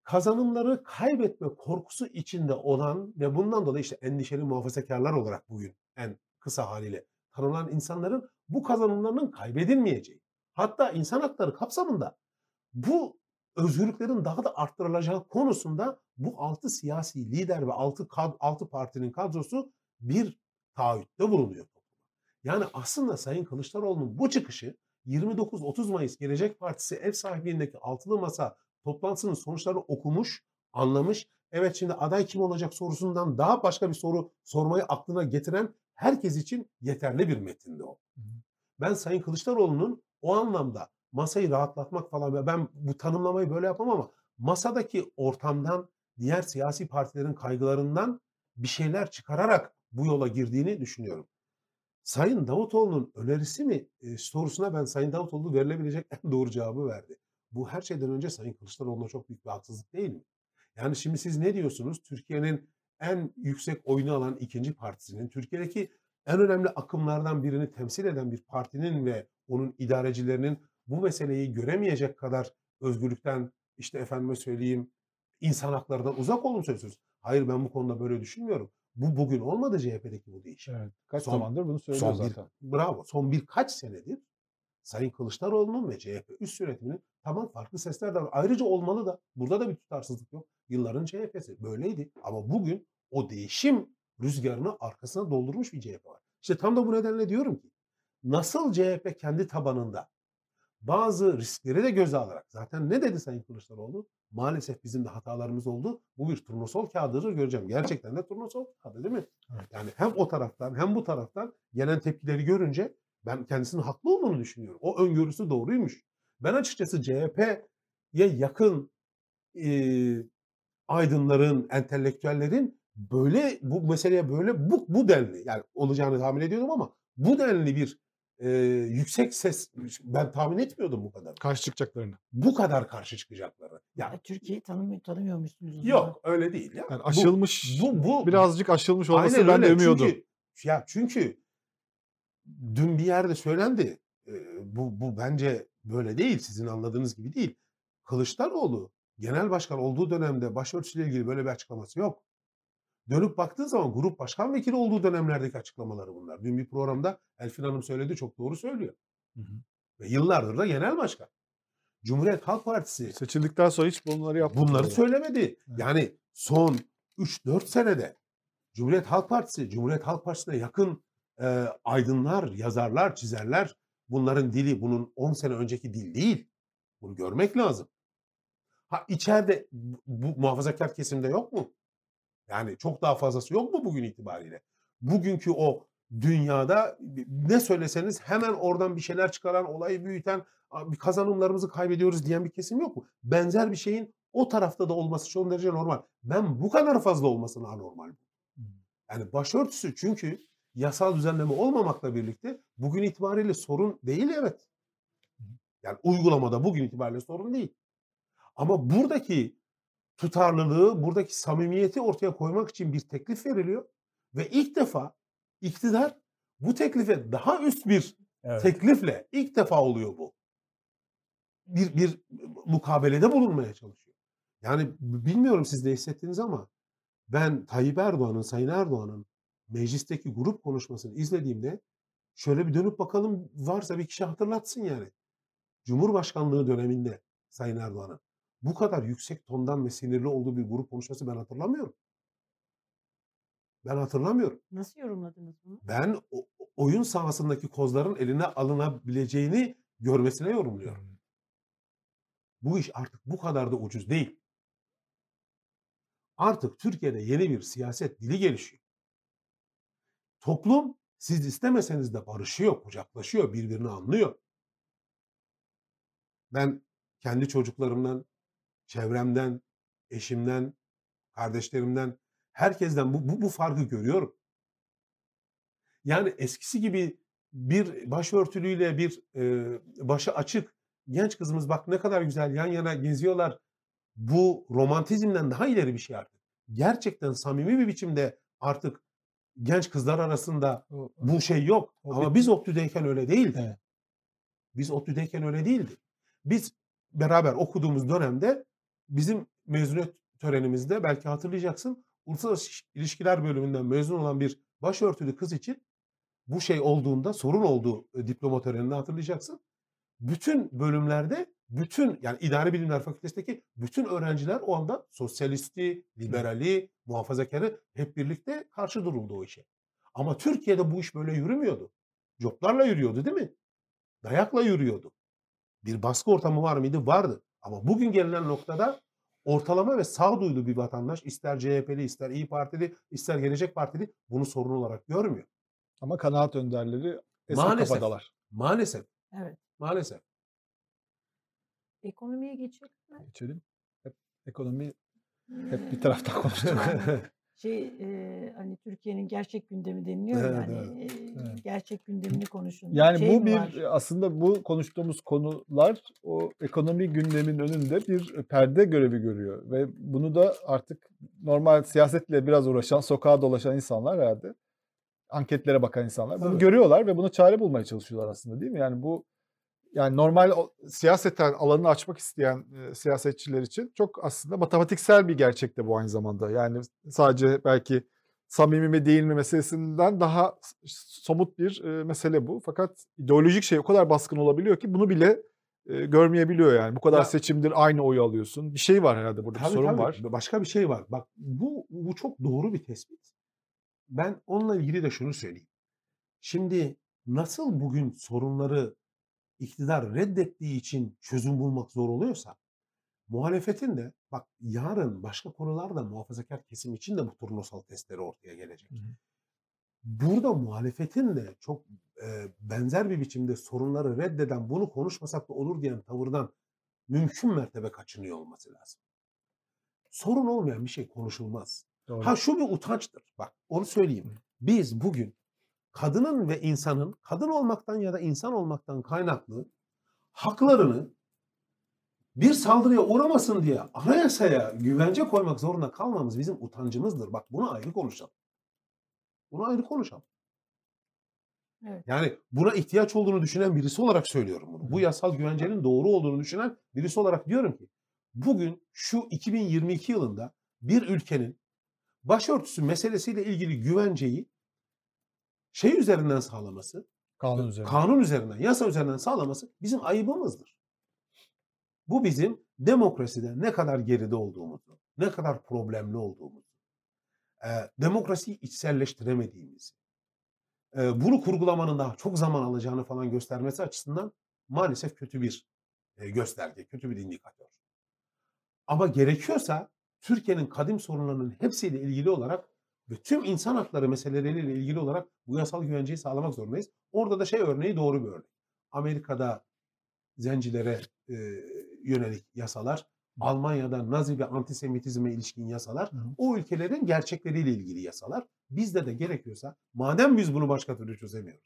kazanımları kaybetme korkusu içinde olan ve bundan dolayı işte endişeli muhafazakarlar olarak bugün en kısa haliyle tanınan insanların bu kazanımlarının kaybedilmeyeceği, hatta insan hakları kapsamında bu özgürlüklerin daha da arttırılacağı konusunda bu altı siyasi lider ve altı, altı partinin kadrosu bir taahhütte bulunuyor. Yani aslında Sayın Kılıçdaroğlu'nun bu çıkışı 29-30 Mayıs Gelecek Partisi ev sahipliğindeki altılı masa toplantısının sonuçlarını okumuş, anlamış. Evet şimdi aday kim olacak sorusundan daha başka bir soru sormayı aklına getiren herkes için yeterli bir metindi o. Ben Sayın Kılıçdaroğlu'nun o anlamda masayı rahatlatmak falan ben bu tanımlamayı böyle yapamam ama masadaki ortamdan diğer siyasi partilerin kaygılarından bir şeyler çıkararak bu yola girdiğini düşünüyorum. Sayın Davutoğlu'nun önerisi mi e, sorusuna ben Sayın Davutoğlu verilebilecek en doğru cevabı verdi. Bu her şeyden önce Sayın Kılıçdaroğlu'na çok büyük bir haksızlık değil mi? Yani şimdi siz ne diyorsunuz? Türkiye'nin en yüksek oyunu alan ikinci partisinin, Türkiye'deki en önemli akımlardan birini temsil eden bir partinin ve onun idarecilerinin bu meseleyi göremeyecek kadar özgürlükten işte efendime söyleyeyim insan haklarından uzak olduğunu söylüyorsunuz. Hayır ben bu konuda böyle düşünmüyorum. Bu bugün olmadı CHP'deki bu değişim. Evet. Kaç Son- zamandır bunu söylüyor Son bir, zaten. bravo. Son birkaç senedir Sayın Kılıçdaroğlu'nun ve CHP üst yönetiminin tamam farklı sesler de var. Ayrıca olmalı da. Burada da bir tutarsızlık yok. Yılların CHP'si böyleydi. Ama bugün o değişim rüzgarını arkasına doldurmuş bir CHP var. İşte tam da bu nedenle diyorum ki nasıl CHP kendi tabanında bazı riskleri de göze alarak zaten ne dedi Sayın Kılıçdaroğlu? Maalesef bizim de hatalarımız oldu. Bu bir turnusol kağıdıdır göreceğim. Gerçekten de turnusol kağıdı değil mi? Evet. Yani hem o taraftan hem bu taraftan gelen tepkileri görünce ben kendisinin haklı olduğunu düşünüyorum. O öngörüsü doğruymuş. Ben açıkçası CHP'ye yakın e, aydınların, entelektüellerin böyle bu meseleye böyle bu, bu denli yani olacağını tahmin ediyordum ama bu denli bir e, yüksek ses ben tahmin etmiyordum bu kadar. Karşı çıkacaklarını. Bu kadar karşı çıkacakları. Yani Ya Türkiye'yi tanımıyor, tanımıyor musunuz? o zaman? yok öyle değil ya. Yani Bu- aşılmış, bu, bu, birazcık aşılmış olması Aynen ben de öyle. umuyordum. Çünkü, ya çünkü dün bir yerde söylendi. e, bu, bu bence böyle değil. Sizin anladığınız gibi değil. Kılıçdaroğlu genel başkan olduğu dönemde başörtüsüyle ilgili böyle bir açıklaması yok. Dönüp baktığın zaman grup başkan vekili olduğu dönemlerdeki açıklamaları bunlar. Dün bir programda Elfin Hanım söyledi çok doğru söylüyor. Hı hı. Ve yıllardır da genel başkan. Cumhuriyet Halk Partisi Seçildikten sonra hiç bunları yapmadı. Bunları Doğru. söylemedi. Evet. Yani son 3-4 senede Cumhuriyet Halk Partisi, Cumhuriyet Halk Partisi'ne yakın e, aydınlar, yazarlar, çizerler bunların dili bunun 10 sene önceki dil değil. Bunu görmek lazım. Ha içeride bu, muhafazakar kesimde yok mu? Yani çok daha fazlası yok mu bugün itibariyle? Bugünkü o dünyada ne söyleseniz hemen oradan bir şeyler çıkaran, olayı büyüten, "Abi kazanımlarımızı kaybediyoruz diyen bir kesim yok mu? Benzer bir şeyin o tarafta da olması son derece normal. Ben bu kadar fazla olmasını anormal. Yani başörtüsü çünkü yasal düzenleme olmamakla birlikte bugün itibariyle sorun değil evet. Yani uygulamada bugün itibariyle sorun değil. Ama buradaki tutarlılığı, buradaki samimiyeti ortaya koymak için bir teklif veriliyor. Ve ilk defa iktidar bu teklife daha üst bir Evet. teklifle ilk defa oluyor bu. bir bir mukabelede bulunmaya çalışıyor. Yani bilmiyorum siz de hissettiniz ama ben Tayyip Erdoğan'ın, Sayın Erdoğan'ın meclisteki grup konuşmasını izlediğimde şöyle bir dönüp bakalım varsa bir kişi hatırlatsın yani. Cumhurbaşkanlığı döneminde Sayın Erdoğan'ın bu kadar yüksek tondan ve sinirli olduğu bir grup konuşması ben hatırlamıyorum. Ben hatırlamıyorum. Nasıl yorumladınız bunu? Ben o- oyun sahasındaki kozların eline alınabileceğini görmesine yorumluyorum. Bu iş artık bu kadar da ucuz değil. Artık Türkiye'de yeni bir siyaset dili gelişiyor. Toplum siz istemeseniz de barışıyor, kucaklaşıyor, birbirini anlıyor. Ben kendi çocuklarımdan, çevremden, eşimden, kardeşlerimden, herkesten bu, bu, bu farkı görüyorum. Yani eskisi gibi bir başörtülüyle bir e, başı açık genç kızımız bak ne kadar güzel yan yana geziyorlar. Bu romantizmden daha ileri bir şey artık. Gerçekten samimi bir biçimde artık genç kızlar arasında O- bu şey yok. O Ama bir- biz ODTÜ'deyken öyle değildi. Evet. Biz ODTÜ'deyken öyle değildi. Biz beraber okuduğumuz dönemde bizim mezuniyet törenimizde belki hatırlayacaksın uluslararası ilişkiler bölümünden mezun olan bir başörtülü kız için bu şey olduğunda sorun olduğu e, diploma töreninde hatırlayacaksın. Bütün bölümlerde bütün yani idari bilimler fakültesindeki bütün öğrenciler o anda sosyalisti, liberali, muhafazakarı hep birlikte karşı duruldu o işe. Ama Türkiye'de bu iş böyle yürümüyordu. Coplarla yürüyordu değil mi? Dayakla yürüyordu. Bir baskı ortamı var mıydı? Vardı. Ama bugün gelinen noktada ortalama ve sağduyulu bir vatandaş ister CHP'li, ister İyi Partili, ister Gelecek Partili bunu sorun olarak görmüyor. Ama kanaat önderleri eski Maalesef. kafadalar. Maalesef. Evet. Maalesef. Ekonomiye geçelim mi? Geçelim. Hep ekonomi hep bir taraftan konuştuk. [LAUGHS] Şey e, hani Türkiye'nin gerçek gündemi deniliyor Evet, yani evet, evet. gerçek gündemini konuşun. Yani Şey bu bir var? aslında bu konuştuğumuz konular o ekonomi gündemin önünde bir perde görevi görüyor ve bunu da artık normal siyasetle biraz uğraşan, sokağa dolaşan insanlar herhalde anketlere bakan insanlar bunu Tabii. görüyorlar ve buna çare bulmaya çalışıyorlar aslında değil mi? Yani bu yani normal siyaseten alanını açmak isteyen e, siyasetçiler için çok aslında matematiksel bir gerçek de bu aynı zamanda. Yani sadece belki samimi mi değil mi meselesinden daha somut bir e, mesele bu. Fakat ideolojik şey o kadar baskın olabiliyor ki bunu bile e, görmeyebiliyor yani. Bu kadar Ya- seçimdir aynı oyu alıyorsun. Bir şey var herhalde burada bir Tabii, sorun tabii. var. Başka bir şey var. Bak bu bu çok doğru bir tespit. Ben onunla ilgili de şunu söyleyeyim. Şimdi nasıl bugün sorunları iktidar reddettiği için çözüm bulmak zor oluyorsa muhalefetin de bak yarın başka konularda muhafazakar kesim için de bu turnusal testleri ortaya gelecek. Hı hı. Burada muhalefetin de çok e, benzer bir biçimde sorunları reddeden bunu konuşmasak da olur diyen tavırdan mümkün mertebe kaçınıyor olması lazım. Sorun olmayan bir şey konuşulmaz. Doğru. Ha şu bir utançtır. Bak onu söyleyeyim. Biz bugün kadının ve insanın kadın olmaktan ya da insan olmaktan kaynaklı haklarını bir saldırıya uğramasın diye anayasaya güvence koymak zorunda kalmamız bizim utancımızdır. Bak bunu ayrı konuşalım. Bunu ayrı konuşalım. Evet. Yani buna ihtiyaç olduğunu düşünen birisi olarak söylüyorum bunu. Bu yasal güvencenin doğru olduğunu düşünen birisi olarak diyorum ki bugün şu 2022 yılında bir ülkenin başörtüsü meselesiyle ilgili güvenceyi şey üzerinden sağlaması, Kanun üzerine. kanun üzerinden, yasa üzerinden sağlaması bizim ayıbımızdır. Bu bizim demokraside ne kadar geride olduğumuzu, ne kadar problemli olduğumuzu, e, demokrasiyi içselleştiremediğimizi, e, bunu kurgulamanın daha çok zaman alacağını falan göstermesi açısından maalesef kötü bir e, gösterge, kötü bir indikatör. Ama gerekiyorsa Türkiye'nin kadim sorunlarının hepsiyle ilgili olarak ve tüm insan hakları meseleleriyle ilgili olarak bu yasal güvenceyi sağlamak zorundayız. Orada da şey örneği doğru bir örnek. Amerika'da zencilere e, yönelik yasalar, Almanya'da Nazi ve antisemitizme ilişkin yasalar, Hı hı. o ülkelerin gerçekleriyle ilgili yasalar. Bizde de gerekiyorsa, madem biz bunu başka türlü çözemiyoruz.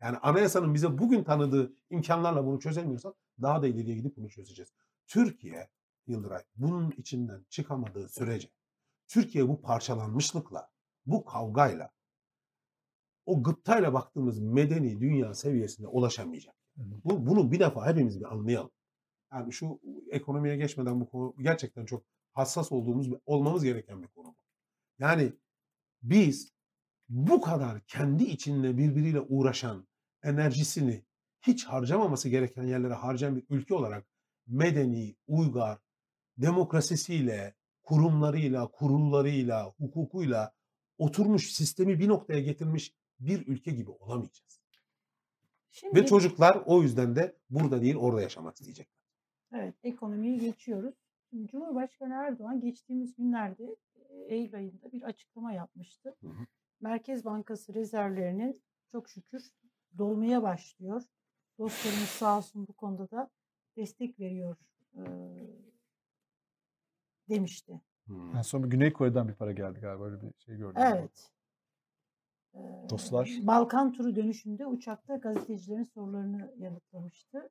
Yani anayasanın bize bugün tanıdığı imkanlarla bunu çözemiyorsak daha da ileriye gidip bunu çözeceğiz. Türkiye, Yıldıray, bunun içinden çıkamadığı sürece, Türkiye bu parçalanmışlıkla, bu kavgayla, o gıptayla baktığımız medeni dünya seviyesine ulaşamayacak. Bu, bunu bir defa hepimiz bir anlayalım. Yani şu ekonomiye geçmeden bu konu gerçekten çok hassas olduğumuz olmamız gereken bir konu. Yani biz bu kadar kendi içinde birbiriyle uğraşan enerjisini hiç harcamaması gereken yerlere harcayan bir ülke olarak medeni, uygar, demokrasisiyle, kurumlarıyla, kurullarıyla, hukukuyla oturmuş sistemi bir noktaya getirmiş bir ülke gibi olamayacağız. Şimdi, Ve çocuklar o yüzden de burada değil orada yaşamak isteyecekler. Evet, ekonomiye geçiyoruz. Cumhurbaşkanı Erdoğan geçtiğimiz günlerde Eylül ayında bir açıklama yapmıştı. Hı hı. Merkez Bankası rezervlerinin çok şükür dolmaya başlıyor. Dostlarımız sağ olsun bu konuda da destek veriyor e, demişti. Hmm. En son bir Güney Kore'den bir para geldi galiba öyle bir şey gördüm. Evet. E, Dostlar. Balkan turu dönüşünde uçakta gazetecilerin sorularını yanıtlamıştı.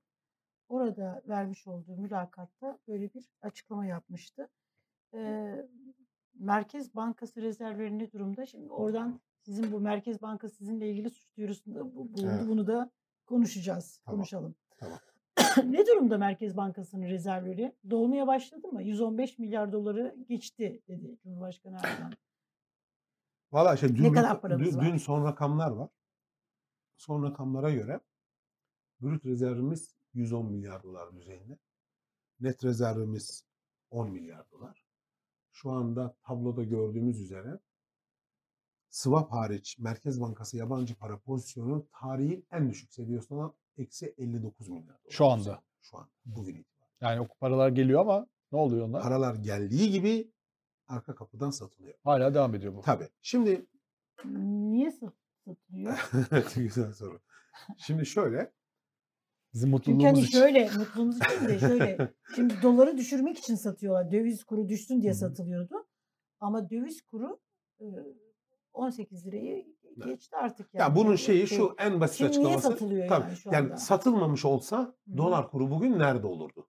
Orada vermiş olduğu mülakatta böyle bir açıklama yapmıştı. E, Merkez Bankası rezervleri ne durumda? Şimdi oradan sizin bu Merkez Bankası sizinle ilgili suç duyurusunda bu- bulundu. Evet. Bunu da konuşacağız, Tamam, konuşalım. tamam. [LAUGHS] ne durumda Merkez Bankası'nın rezervleri? Dolmaya başladı mı? 115 milyar doları geçti dedi Cumhurbaşkanı Erdoğan. Valla işte dün, kadar paramız dün, var? dün son rakamlar var. Son rakamlara göre brüt rezervimiz 110 milyar dolar düzeyinde. Net rezervimiz 10 milyar dolar. Şu anda tabloda gördüğümüz üzere swap hariç Merkez Bankası yabancı para pozisyonu tarihin en düşük seviyesi olan eksi 59 milyar dolar. Şu anda. Şu an. Bugün itibariyle. Yani o paralar geliyor ama ne oluyor onlar? Paralar geldiği gibi arka kapıdan satılıyor. Hala devam ediyor bu. Tabii. Şimdi Niye sat- satılıyor? [LAUGHS] güzel soru. Şimdi şöyle Bizim Çünkü mutluluğumuz hani için. şöyle mutluluğumuz [LAUGHS] için de şöyle. Şimdi doları düşürmek için satıyorlar. Döviz kuru düşsün diye satılıyordu. Ama döviz kuru 18 lirayı Evet. geçti artık. Ya Yani. bunun Bu şeyi şey- şu en basit Şimdi niye açıklaması. satılıyor tabii, yani şu yani anda? satılmamış olsa Hı. dolar kuru bugün nerede olurdu?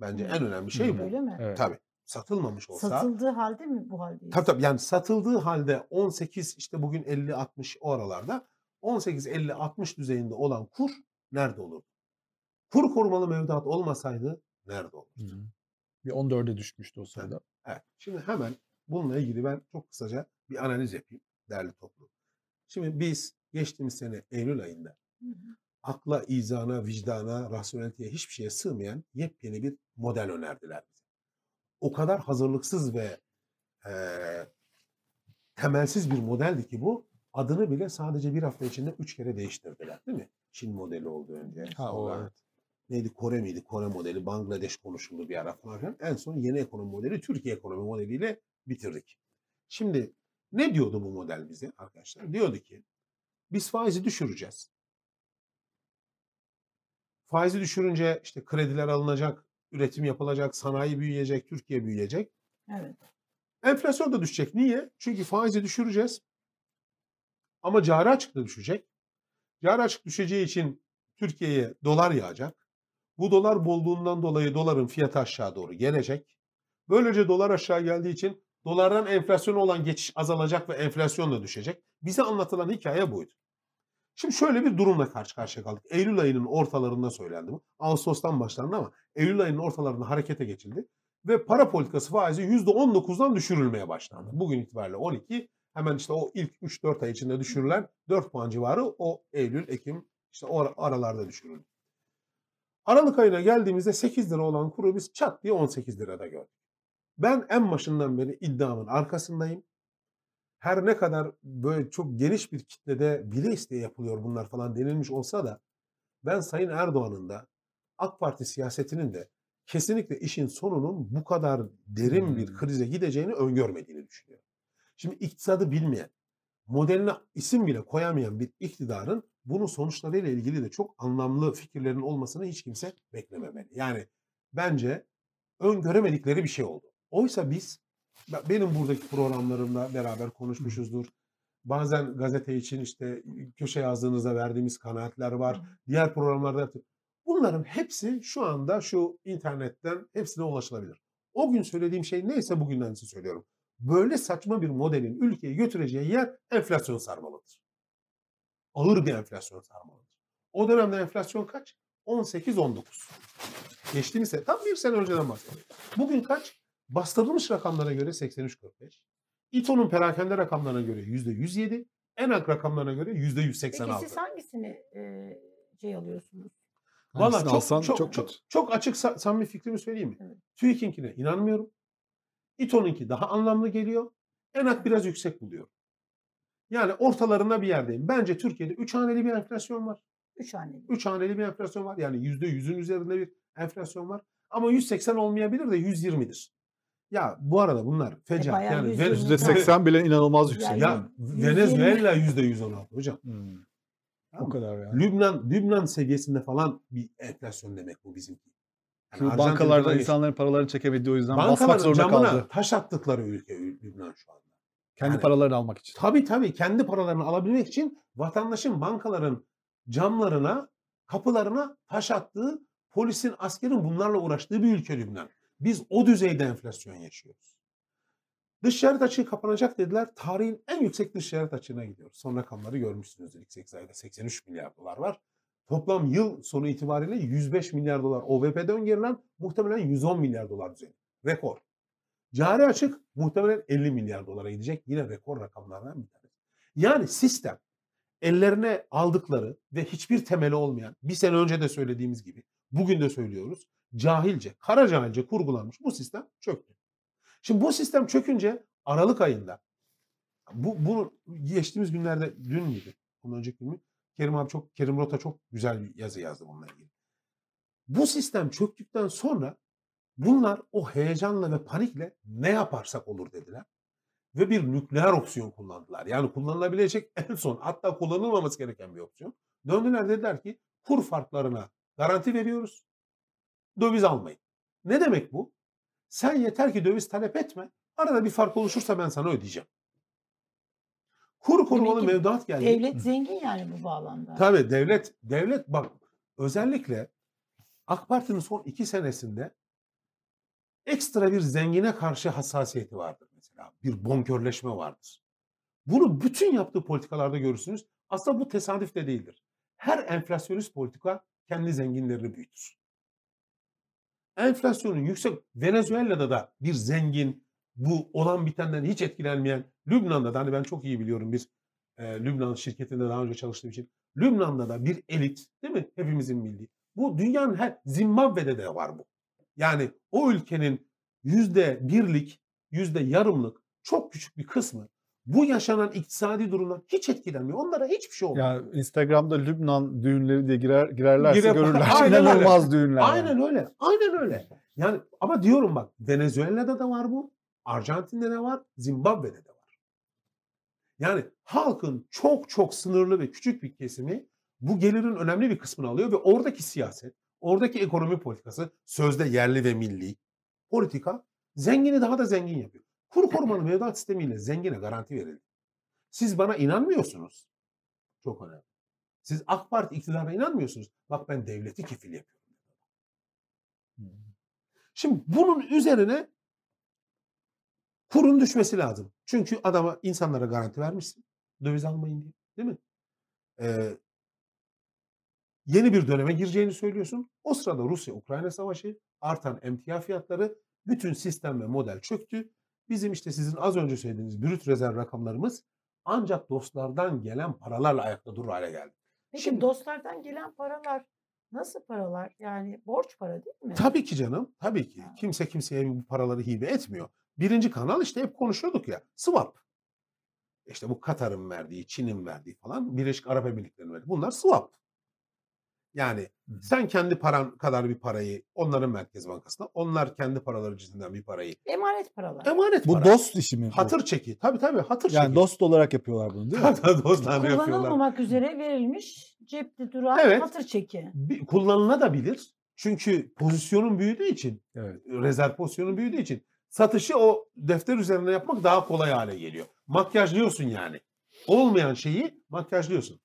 Bence Hı. en önemli şey Hı. bu. Öyle mi? Evet. Tabii. Satılmamış olsa. Satıldığı halde mi bu haldeyiz? Tabii tabii yani satıldığı halde 18 işte bugün 50 60 o aralarda 18 50 60 düzeyinde olan kur nerede olurdu? Kur korumalı mevduat olmasaydı nerede olurdu? Bir 14'e düşmüştü o sırada. Evet. Şimdi hemen bununla ilgili ben çok kısaca bir analiz yapayım değerli toplum. Şimdi biz geçtiğimiz sene Eylül ayında Hı hı. akla, izana, vicdana, rasyoneliteye hiçbir şeye sığmayan yepyeni bir model önerdiler bize. O kadar hazırlıksız ve eee, temelsiz bir modeldi ki bu. Adını bile sadece bir hafta içinde üç kere değiştirdiler değil mi? Çin modeli oldu önce. Ha, o evet. neydi Kore miydi? Kore modeli, Bangladeş konuşuldu bir ara falan. En son yeni ekonomi modeli Türkiye ekonomi modeliyle bitirdik. Şimdi ne diyordu bu model bize arkadaşlar? Diyordu ki biz faizi düşüreceğiz. Faizi düşürünce işte krediler alınacak, üretim yapılacak, sanayi büyüyecek, Türkiye büyüyecek. Evet. Enflasyon da düşecek. Niye? Çünkü faizi düşüreceğiz. Ama cari açık da düşecek. Cari açık düşeceği için Türkiye'ye dolar yağacak. Bu dolar bolluğundan dolayı doların fiyatı aşağı doğru gelecek. Böylece dolar aşağı geldiği için dolardan enflasyona olan geçiş azalacak ve enflasyon da düşecek. Bize anlatılan hikaye buydu. Şimdi şöyle bir durumla karşı karşıya kaldık. Eylül ayının ortalarında söylendi bu. Ağustos'tan başlandı ama Eylül ayının ortalarında harekete geçildi. Ve para politikası faizi %19'dan düşürülmeye başlandı. Bugün itibariyle 12. Hemen işte o ilk 3-4 ay içinde düşürülen 4 puan civarı o Eylül, Ekim işte o ara- aralarda düşürüldü. Aralık ayına geldiğimizde 8 lira olan kuru biz çat diye 18 lirada gördük. Ben en başından beri iddiamın arkasındayım. Her ne kadar böyle çok geniş bir kitlede bile isteye yapılıyor bunlar falan denilmiş olsa da ben Sayın Erdoğan'ın da AK Parti siyasetinin de kesinlikle işin sonunun bu kadar derin bir Hmm. krize gideceğini öngörmediğini düşünüyorum. Şimdi iktisadı bilmeyen, modeline isim bile koyamayan bir iktidarın bunun sonuçlarıyla ilgili de çok anlamlı fikirlerin olmasını hiç kimse beklememeli. Yani bence öngöremedikleri bir şey oldu. Oysa biz, ben- benim buradaki programlarımda beraber konuşmuşuzdur. Bazen gazete için işte köşe yazdığınızda verdiğimiz kanaatler var. Diğer programlarda. Bunların hepsi şu anda şu internetten hepsine ulaşılabilir. O gün söylediğim şey neyse bugünden size söylüyorum. Böyle saçma bir modelin ülkeyi götüreceği yer enflasyon sarmalıdır. Ağır bir enflasyon sarmalıdır. O dönemde enflasyon kaç? 18-19. Geçtiğimiz sene, tam bir sene önceden bahsediyorum. Bugün kaç? Bastırılmış rakamlara göre 83-45. İTO'nun perakende rakamlarına göre %107. ENAK rakamlarına göre %186. Peki siz hangisini e, şey alıyorsunuz? Valla çok, alsan çok, çok çok, çok açık sa- samimi fikrimi söyleyeyim mi? Evet. TÜİK'inkine inanmıyorum. İTO'nunki daha anlamlı geliyor. ENAK biraz yüksek buluyor. Yani ortalarında bir yerdeyim. Bence Türkiye'de 3 haneli bir enflasyon var. Üç haneli. 3 haneli bir enflasyon var. Yani %100'ün üzerinde bir enflasyon var. Ama 180 olmayabilir de 120'dir. Ya bu arada bunlar fecaat. bayağı yani 120 Ven- %80 bile inanılmaz yüksek. Yani- ya 120. Venezuela %116 hocam. Hmm, Tamam o kadar yani. Lübnan Lübnan seviyesinde falan bir enflasyon demek bu bizimki. Yani Şu bankalarda insanların paralarını çekemediği o yüzden basmak zorunda kaldı. taş attıkları ülke Lübnan şu anda. Kendi Yani- paralarını almak için. Tabii tabii kendi paralarını alabilmek için vatandaşın bankaların camlarına, kapılarına taş attığı, polisin, askerin bunlarla uğraştığı bir ülke Lübnan. Biz o düzeyde enflasyon yaşıyoruz. Dış ticaret açığı kapanacak dediler. Tarihin en yüksek dış ticaret açığına gidiyoruz. Son rakamları görmüşsünüzdür. İlk 8 ayda 83 milyar dolar var. Toplam yıl sonu itibariyle 105 milyar dolar OVP'de öngörülen muhtemelen 110 milyar dolar düzeyinde. Rekor. Cari açık muhtemelen 50 milyar dolara gidecek. Yine rekor rakamlardan bir tanesi. Yani sistem ellerine aldıkları ve hiçbir temeli olmayan bir sene önce de söylediğimiz gibi bugün de söylüyoruz cahilce, kara cahilce kurgulanmış bu sistem çöktü. Şimdi bu sistem çökünce Aralık ayında bu, bu geçtiğimiz günlerde dün müydü? Ondan önceki gün mü? Kerim abi çok Kerim Rota çok güzel bir yazı yazdı bununla ilgili. Bu sistem çöktükten sonra bunlar o heyecanla ve panikle ne yaparsak olur dediler. Ve bir nükleer opsiyon kullandılar. Yani kullanılabilecek [LAUGHS] en son hatta kullanılmaması gereken bir opsiyon. Döndüler dediler ki kur farklarına garanti veriyoruz. Döviz almayın. Ne demek bu? Sen yeter ki döviz talep etme. Arada bir fark oluşursa ben sana ödeyeceğim. Kur korumalı mevduat geldi. Devlet zengin yani bu bağlamda. Tabii devlet devlet bak özellikle AK Parti'nin son iki senesinde ekstra bir zengine karşı hassasiyeti vardır mesela. Bir bonkörleşme vardır. Bunu bütün yaptığı politikalarda görürsünüz. Aslında bu tesadüf de değildir. Her enflasyonist politika kendi zenginlerini büyütür. Enflasyonun yüksek Venezuela'da da bir zengin bu olan bitenden hiç etkilenmeyen Lübnan'da da hani ben çok iyi biliyorum bir e, Lübnan şirketinde daha önce çalıştığım için Lübnan'da da bir elit değil mi? Hepimizin bildiği. Bu dünyanın her Zimbabwe'de de var bu. Yani o ülkenin yüzde birlik, yüzde yarımlık çok küçük bir kısmı bu yaşanan iktisadi durumdan hiç etkilenmiyor. Onlara hiçbir şey olmuyor. Yani Instagram'da Lübnan düğünleri diye girer girerlerse Girer- görürler. Aynen öyle. Düğünler. yani. Aynen öyle. Aynen öyle. Yani ama diyorum bak Venezuela'da da var bu. Arjantin'de de var. Zimbabwe'de de var. Yani halkın çok çok sınırlı ve küçük bir kesimi bu gelirin önemli bir kısmını alıyor ve oradaki siyaset, oradaki ekonomi politikası sözde yerli ve milli politika zengini daha da zengin yapıyor. Kur korumalı mevduat sistemiyle zengine garanti verildi. Siz bana inanmıyorsunuz. Çok önemli. Siz AK Parti iktidarına inanmıyorsunuz. Bak ben devleti kefil yapıyorum. Şimdi bunun üzerine kurun düşmesi lazım. Çünkü adama insanlara garanti vermişsin. Döviz almayın diye. Değil mi? Ee, yeni bir döneme gireceğini söylüyorsun. O sırada Rusya-Ukrayna savaşı, artan emtia fiyatları, bütün sistem ve model çöktü. Bizim işte sizin az önce söylediğiniz brüt rezerv rakamlarımız ancak dostlardan gelen paralarla ayakta durur hale geldi. Peki Şimdi- dostlardan gelen paralar nasıl paralar? Yani borç para değil mi? Tabii ki canım. Tabii ki. Ha. Kimse kimseye bu paraları hibe etmiyor. Birinci kanal işte hep konuşuyorduk ya. Swap. İşte bu Katar'ın verdiği, Çin'in verdiği falan, Birleşik Arap Emirlikleri'nin verdiği. Bunlar swap. Yani Hı. sen kendi paran kadar bir parayı onların Merkez Bankası'na, onlar kendi paraları cinsinden bir parayı Emanet paralar. emanet Bu para. dost işi mi? bu? Hatır çeki. Tabii tabii hatır Yani çeki. dost olarak yapıyorlar bunu değil mi? Tabii, dostlar yapıyorlar. Kullanılmamak üzere verilmiş cepte duran Evet. hatır çeki. Bir- Kullanılabilir. Çünkü pozisyonun büyüdüğü için Evet. rezerv pozisyonu büyüdüğü için satışı o defter üzerine yapmak daha kolay hale geliyor. Makyajlıyorsun yani. Olmayan şeyi makyajlıyorsun.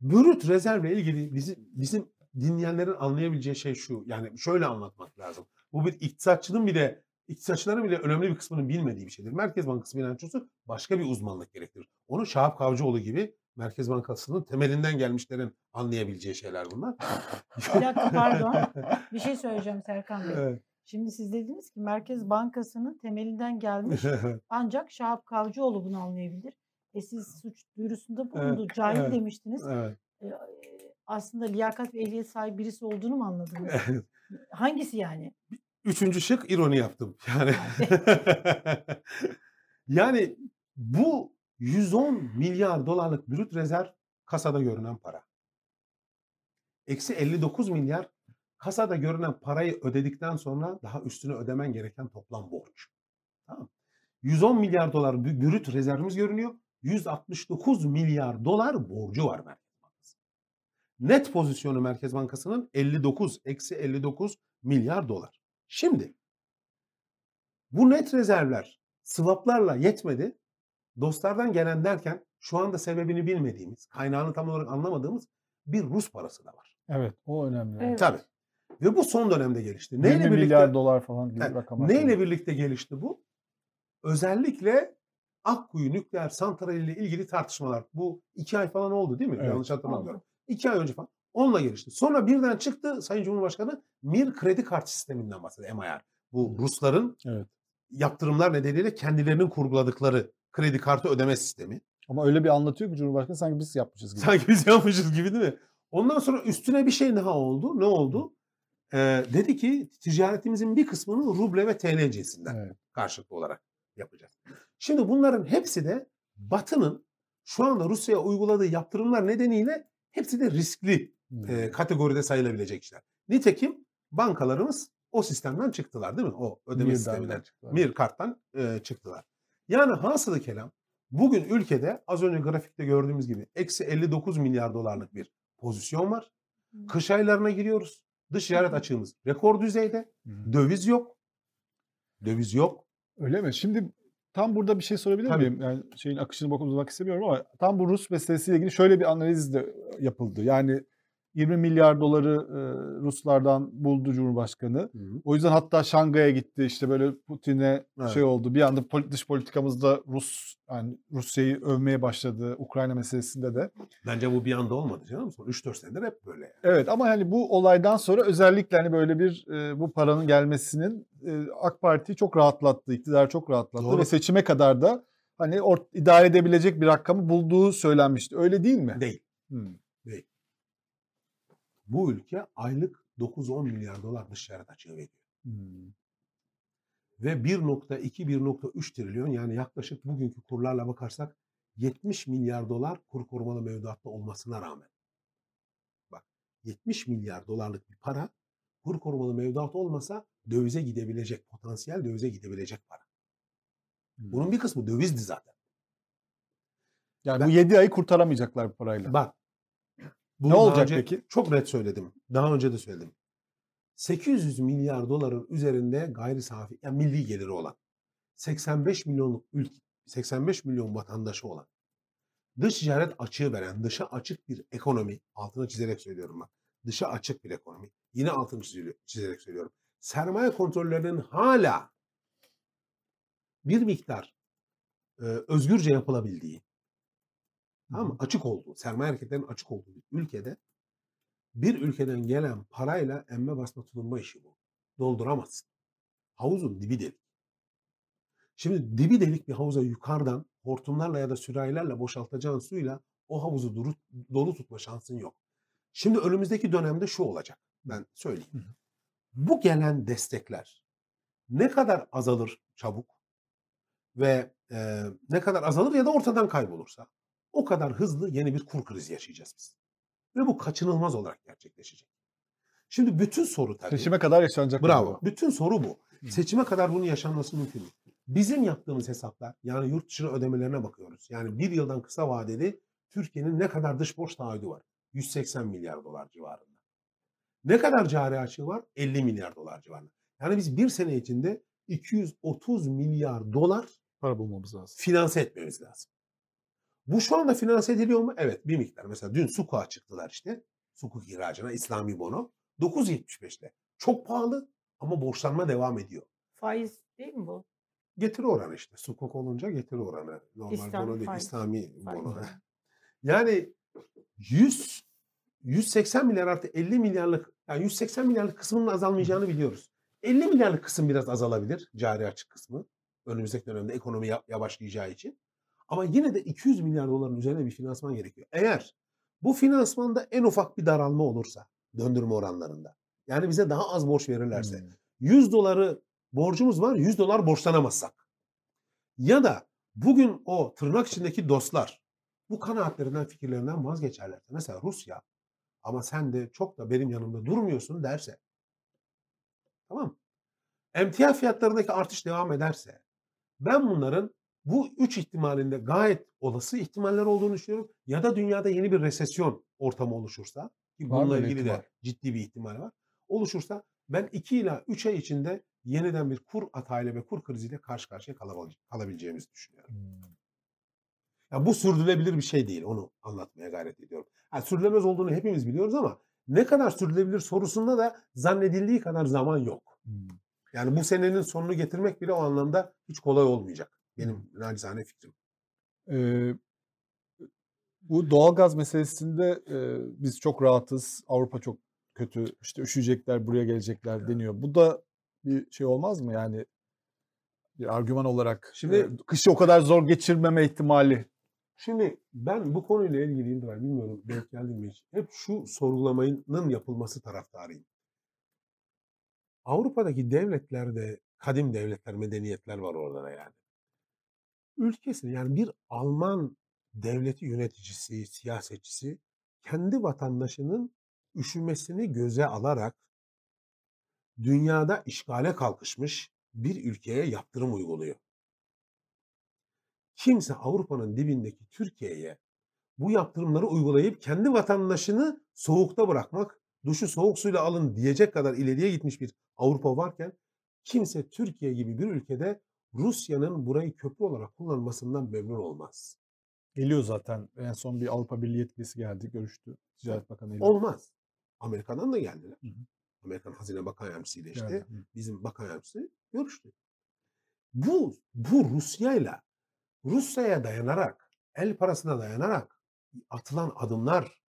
Brüt rezervle ilgili bizim, bizim dinleyenlerin anlayabileceği şey şu. Yani şöyle anlatmak lazım. Bu bir iktisatçının bile iktisatçıların bile önemli bir kısmının bilmediği bir şeydir. Merkez Bankası bilançosu başka bir uzmanlık gerektirir. Onu Şahap Kavcıoğlu gibi Merkez Bankası'nın temelinden gelmişlerin anlayabileceği şeyler bunlar. Bir dakika pardon. Bir şey söyleyeceğim Serkan Bey. Evet. Şimdi siz dediniz ki Merkez Bankası'nın temelinden gelmiş [LAUGHS] ancak Şahap Kavcıoğlu bunu anlayabilir. E siz suç duyurusunda bulundu. Evet, Cahil evet. demiştiniz. evet. E, aslında liyakat ve ehliyet sahibi birisi olduğunu mu anladınız? evet. Hangisi yani? Üçüncü şık ironi yaptım. [LAUGHS] Yani [LAUGHS] yani bu 110 milyar dolarlık brüt rezerv kasada görünen para. Eksi 59 milyar kasada görünen parayı ödedikten sonra daha üstüne ödemen gereken toplam borç. Tamam. 110 milyar dolar brüt rezervimiz görünüyor. 169 milyar dolar borcu var Merkez Bankası. Net pozisyonu Merkez Bankası'nın 59, eksi 59 milyar dolar. Şimdi bu net rezervler swaplarla yetmedi. Dostlardan gelen derken şu anda sebebini bilmediğimiz, kaynağını tam olarak anlamadığımız bir Rus parası da var. Evet o önemli. Evet. Tabii. Ve bu son dönemde gelişti. 20 Neyle birlikte, milyar dolar falan gibi Evet, rakamlar. neyle birlikte gelişti bu? Özellikle Akkuyu nükleer santrali ile ilgili tartışmalar. Bu iki ay falan oldu değil mi? Evet, Yanlış hatırlamıyorum. İki ay önce falan. Onunla gelişti. Sonra birden çıktı Sayın Cumhurbaşkanı Mir kredi kart sisteminden bahsediyor. MIR. Bu Rusların Evet. yaptırımlar nedeniyle kendilerinin kurguladıkları kredi kartı ödeme sistemi. Ama öyle bir anlatıyor ki Cumhurbaşkanı sanki biz yapmışız gibi. Sanki biz yapmışız gibi değil mi? Ondan sonra üstüne bir şey daha oldu. Ne oldu? Ee, dedi ki ticaretimizin bir kısmını ruble ve TL cinsinden Evet. karşılıklı olarak yapacağız. Şimdi bunların hepsi de Batı'nın şu anda Rusya'ya uyguladığı yaptırımlar nedeniyle hepsi de riskli e, kategoride sayılabilecek işler. Nitekim bankalarımız o sistemden çıktılar değil mi? O ödeme Birden sisteminden. çıktılar. Mir karttan e, çıktılar. Yani hasılı kelam bugün ülkede az önce grafikte gördüğümüz gibi eksi 59 milyar dolarlık bir pozisyon var. Kış aylarına giriyoruz. Dış ticaret açığımız rekor düzeyde. Döviz yok. Döviz yok. Öyle mi? Şimdi tam burada bir şey sorabilir Tabii. miyim? Yani şeyin akışını bozmak istemiyorum ama tam bu Rus meselesiyle ilgili şöyle bir analiz de yapıldı. Yani 20 milyar doları e, Ruslardan buldu Cumhurbaşkanı. O yüzden hatta Şangay'a gitti işte böyle Putin'e Evet. şey oldu. Bir anda poli- dış politikamızda Rus yani Rusya'yı övmeye başladı Ukrayna meselesinde de. Bence bu bir anda olmadı canım. Son 3-4 senedir hep böyle. yani. Evet ama hani bu olaydan sonra özellikle hani böyle bir e, bu paranın gelmesinin e, AK Parti'yi çok rahatlattı, iktidarı çok rahatlattı Doğru. ve seçime kadar da hani or- idare edebilecek bir rakamı bulduğu söylenmişti. Öyle değil mi? Değil. Hmm. Bu ülke aylık 9-10 milyar dolar dış ticaret açığı veriyor. Hmm. Ve 1.2-1.3 trilyon yani yaklaşık bugünkü kurlarla bakarsak 70 milyar dolar kur korumalı mevduatta olmasına rağmen. Bak 70 milyar dolarlık bir para kur korumalı mevduat olmasa dövize gidebilecek, potansiyel dövize gidebilecek para. Hmm. Bunun bir kısmı dövizdi zaten. Yani Ben- bu 7 ayı kurtaramayacaklar bu parayla. Bak. Ne bunu daha olacak önce peki? Çok net söyledim. Daha önce de söyledim. 800 milyar doların üzerinde gayri safi, yani milli geliri olan 85 milyonluk ülke, 85 milyon vatandaşı olan dış ticaret açığı veren, dışa açık bir ekonomi, altını çizerek söylüyorum bak. Dışa açık bir ekonomi. Yine altını çizerek söylüyorum. Sermaye kontrollerinin hala bir miktar e, özgürce yapılabildiği, Mı? Açık olduğu, sermaye hareketlerinin açık olduğu bir ülkede bir ülkeden gelen parayla emme basma tulumba işi bu. Dolduramazsın. Havuzun dibi delik. Şimdi dibi delik bir havuza yukarıdan hortumlarla ya da sürahilerle boşaltacağın suyla o havuzu duru, dolu tutma şansın yok. Şimdi önümüzdeki dönemde şu olacak. Ben söyleyeyim. Hı hı. Bu gelen destekler ne kadar azalır çabuk ve e, ne kadar azalır ya da ortadan kaybolursa o kadar hızlı yeni bir kur krizi yaşayacağız biz. Ve bu kaçınılmaz olarak gerçekleşecek. Şimdi bütün soru tabii. Seçime kadar yaşanacak. Bravo. Bütün soru bu. Hı. Seçime kadar bunun yaşanması mümkün değil. Bizim yaptığımız hesaplar yani yurt dışına ödemelerine bakıyoruz. Yani bir yıldan kısa vadeli Türkiye'nin ne kadar dış borç taahhüdü var? 180 milyar dolar civarında. Ne kadar cari açığı var? 50 milyar dolar civarında. Yani biz bir sene içinde 230 milyar dolar Para bulmamız lazım. finanse etmemiz lazım. Bu şu anda finanse ediliyor mu? Evet bir miktar. Mesela dün Sukuk'a çıktılar işte. Sukuk ihracına İslami bono. 9.75'te. Çok pahalı ama borçlanma devam ediyor. Faiz değil mi bu? Getiri oranı işte. Sukuk olunca getiri oranı. Normal İslami bono değil. faiz. İslami Faiz. bono. [LAUGHS] Yani 100 180 milyar artı 50 milyarlık yani 180 milyarlık kısmının azalmayacağını biliyoruz. 50 milyarlık kısım biraz azalabilir cari açık kısmı. Önümüzdeki dönemde ekonomi ya- yavaşlayacağı için. Ama yine de 200 milyar doların üzerine bir finansman gerekiyor. Eğer bu finansmanda en ufak bir daralma olursa döndürme oranlarında yani bize daha az borç verirlerse Hmm. 100 doları borcumuz var 100 dolar borçlanamazsak ya da bugün o tırnak içindeki dostlar bu kanaatlerinden fikirlerinden vazgeçerlerse mesela Rusya ama sen de çok da benim yanımda durmuyorsun derse tamam emtia fiyatlarındaki artış devam ederse ben bunların bu üç ihtimalinde gayet olası ihtimaller olduğunu düşünüyorum. Ya da dünyada yeni bir resesyon ortamı oluşursa ki Var bununla ilgili de ciddi bir ihtimal var. Oluşursa ben 2 ila 3 ay içinde yeniden bir kur atağıyla ve kur kriziyle karşı karşıya kalabil- kalabileceğimizi düşünüyorum. Hmm. Ya bu sürdürülebilir bir şey değil. Onu anlatmaya gayret ediyorum. Ha, sürdürülemez olduğunu hepimiz biliyoruz ama ne kadar sürdürülebilir sorusunda da zannedildiği kadar zaman yok. Hmm. Yani bu senenin sonunu getirmek bile o anlamda hiç kolay olmayacak. Benim nacizane fikrim. Ee, bu doğalgaz meselesinde e, biz çok rahatız. Avrupa çok kötü. İşte üşüyecekler, buraya gelecekler deniyor. Bu da bir şey olmaz mı? Yani bir argüman olarak. Şimdi- Şimdi kışı o kadar zor geçirmeme ihtimali. Şimdi ben bu konuyla ilgili İldiray bilmiyorum denk geldi mi hiç. Hep şu sorgulamanın yapılması taraftarıyım. Avrupa'daki devletlerde kadim devletler, medeniyetler var orada da yani. Ülkesini yani bir Alman devleti yöneticisi, siyasetçisi kendi vatandaşının üşümesini göze alarak dünyada işgale kalkışmış bir ülkeye yaptırım uyguluyor. Kimse Avrupa'nın dibindeki Türkiye'ye bu yaptırımları uygulayıp kendi vatandaşını soğukta bırakmak, duşu soğuk suyla alın diyecek kadar ileriye gitmiş bir Avrupa varken kimse Türkiye gibi bir ülkede Rusya'nın burayı köprü olarak kullanmasından memnun olmaz. Geliyor zaten. En son bir Avrupa Birliği yetkilisi geldi, görüştü. Ticaret Bakanı ile. Olmaz. Amerika'dan da geldiler. Hı hı. Amerikan Hazine Bakan Yardımcısı ile işte. Hı. bizim bakan yardımcısı görüştü. Bu, bu Rusya'yla Rusya'ya dayanarak, el parasına dayanarak atılan adımlar,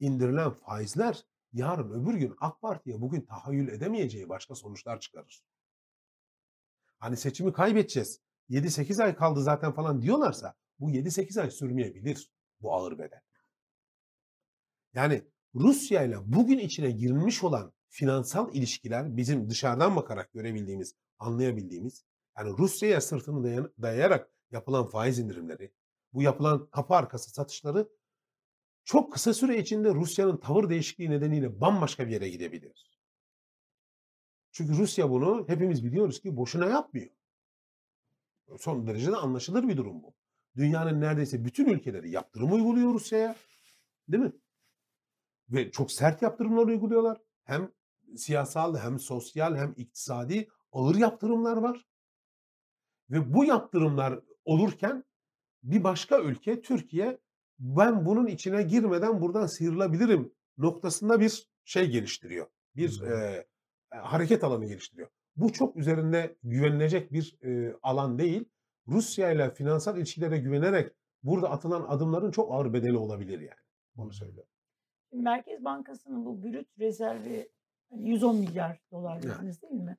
indirilen faizler yarın öbür gün AK Parti'ye bugün tahayyül edemeyeceği başka sonuçlar çıkarır. Hani seçimi kaybedeceğiz. 7-8 ay kaldı zaten falan diyorlarsa bu 7-8 ay sürmeyebilir bu ağır bedel. Yani Rusya ile bugün içine girilmiş olan finansal ilişkiler bizim dışarıdan bakarak görebildiğimiz, anlayabildiğimiz yani Rusya'ya sırtını dayayarak yapılan faiz indirimleri, bu yapılan kapı arkası satışları çok kısa süre içinde Rusya'nın tavır değişikliği nedeniyle bambaşka bir yere gidebilir. Çünkü Rusya bunu hepimiz biliyoruz ki boşuna yapmıyor. Son derece de anlaşılır bir durum bu. Dünyanın neredeyse bütün ülkeleri yaptırım uyguluyor Rusya'ya. Değil mi? Ve çok sert yaptırımlar uyguluyorlar. Hem siyasal hem sosyal hem iktisadi ağır yaptırımlar var. Ve bu yaptırımlar olurken bir başka ülke Türkiye ben bunun içine girmeden buradan sıyrılabilirim noktasında bir şey geliştiriyor. Bir e, e, hareket alanı geliştiriyor. Bu çok üzerinde güvenilecek bir e, alan değil. Rusya ile finansal ilişkilere güvenerek burada atılan adımların çok ağır bedeli olabilir yani. Onu söylüyorum. Merkez Bankası'nın bu brüt rezervi hani 110 milyar dolar dediniz değil mi?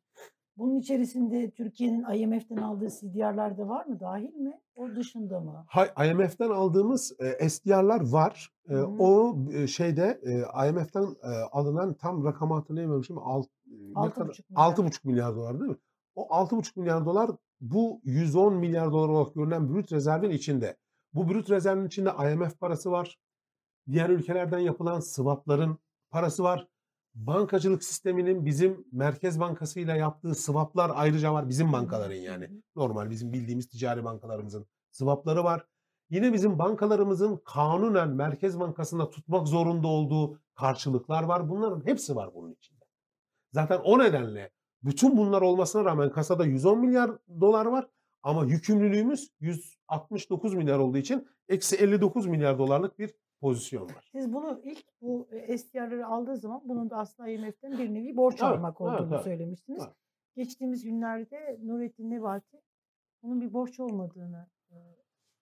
Bunun içerisinde Türkiye'nin IMF'den aldığı CDR'lar da var mı? Dahil mi? O dışında mı? Hay- IMF'den aldığımız e, SDR'lar var. E, o e, şeyde e, IMF'den e, alınan tam rakamı hatırlayamıyorum alt, e, ne Altı kadar- buçuk milyar. 6,5 milyar dolar değil mi? O 6,5 milyar dolar bu 110 milyar dolar olarak görünen brüt rezervin içinde. Bu brüt rezervin içinde IMF parası var. Diğer ülkelerden yapılan swapların parası var. Bankacılık sisteminin bizim Merkez Bankası ile yaptığı swaplar ayrıca var. Bizim bankaların yani. Normal bizim bildiğimiz ticari bankalarımızın swapları var. Yine bizim bankalarımızın kanunen Merkez Bankası'nda tutmak zorunda olduğu karşılıklar var. Bunların hepsi var bunun içinde. Zaten o nedenle bütün bunlar olmasına rağmen kasada 110 milyar dolar var ama yükümlülüğümüz 169 milyar olduğu için eksi 59 milyar dolarlık bir pozisyon var. Siz bunu ilk bu e, SDR'ları aldığı zaman bunun da aslında IMF'den bir nevi borç Evet, almak evet, olduğunu evet, söylemiştiniz. evet. Geçtiğimiz günlerde Nurettin Nebati bunun bir borç olmadığını e,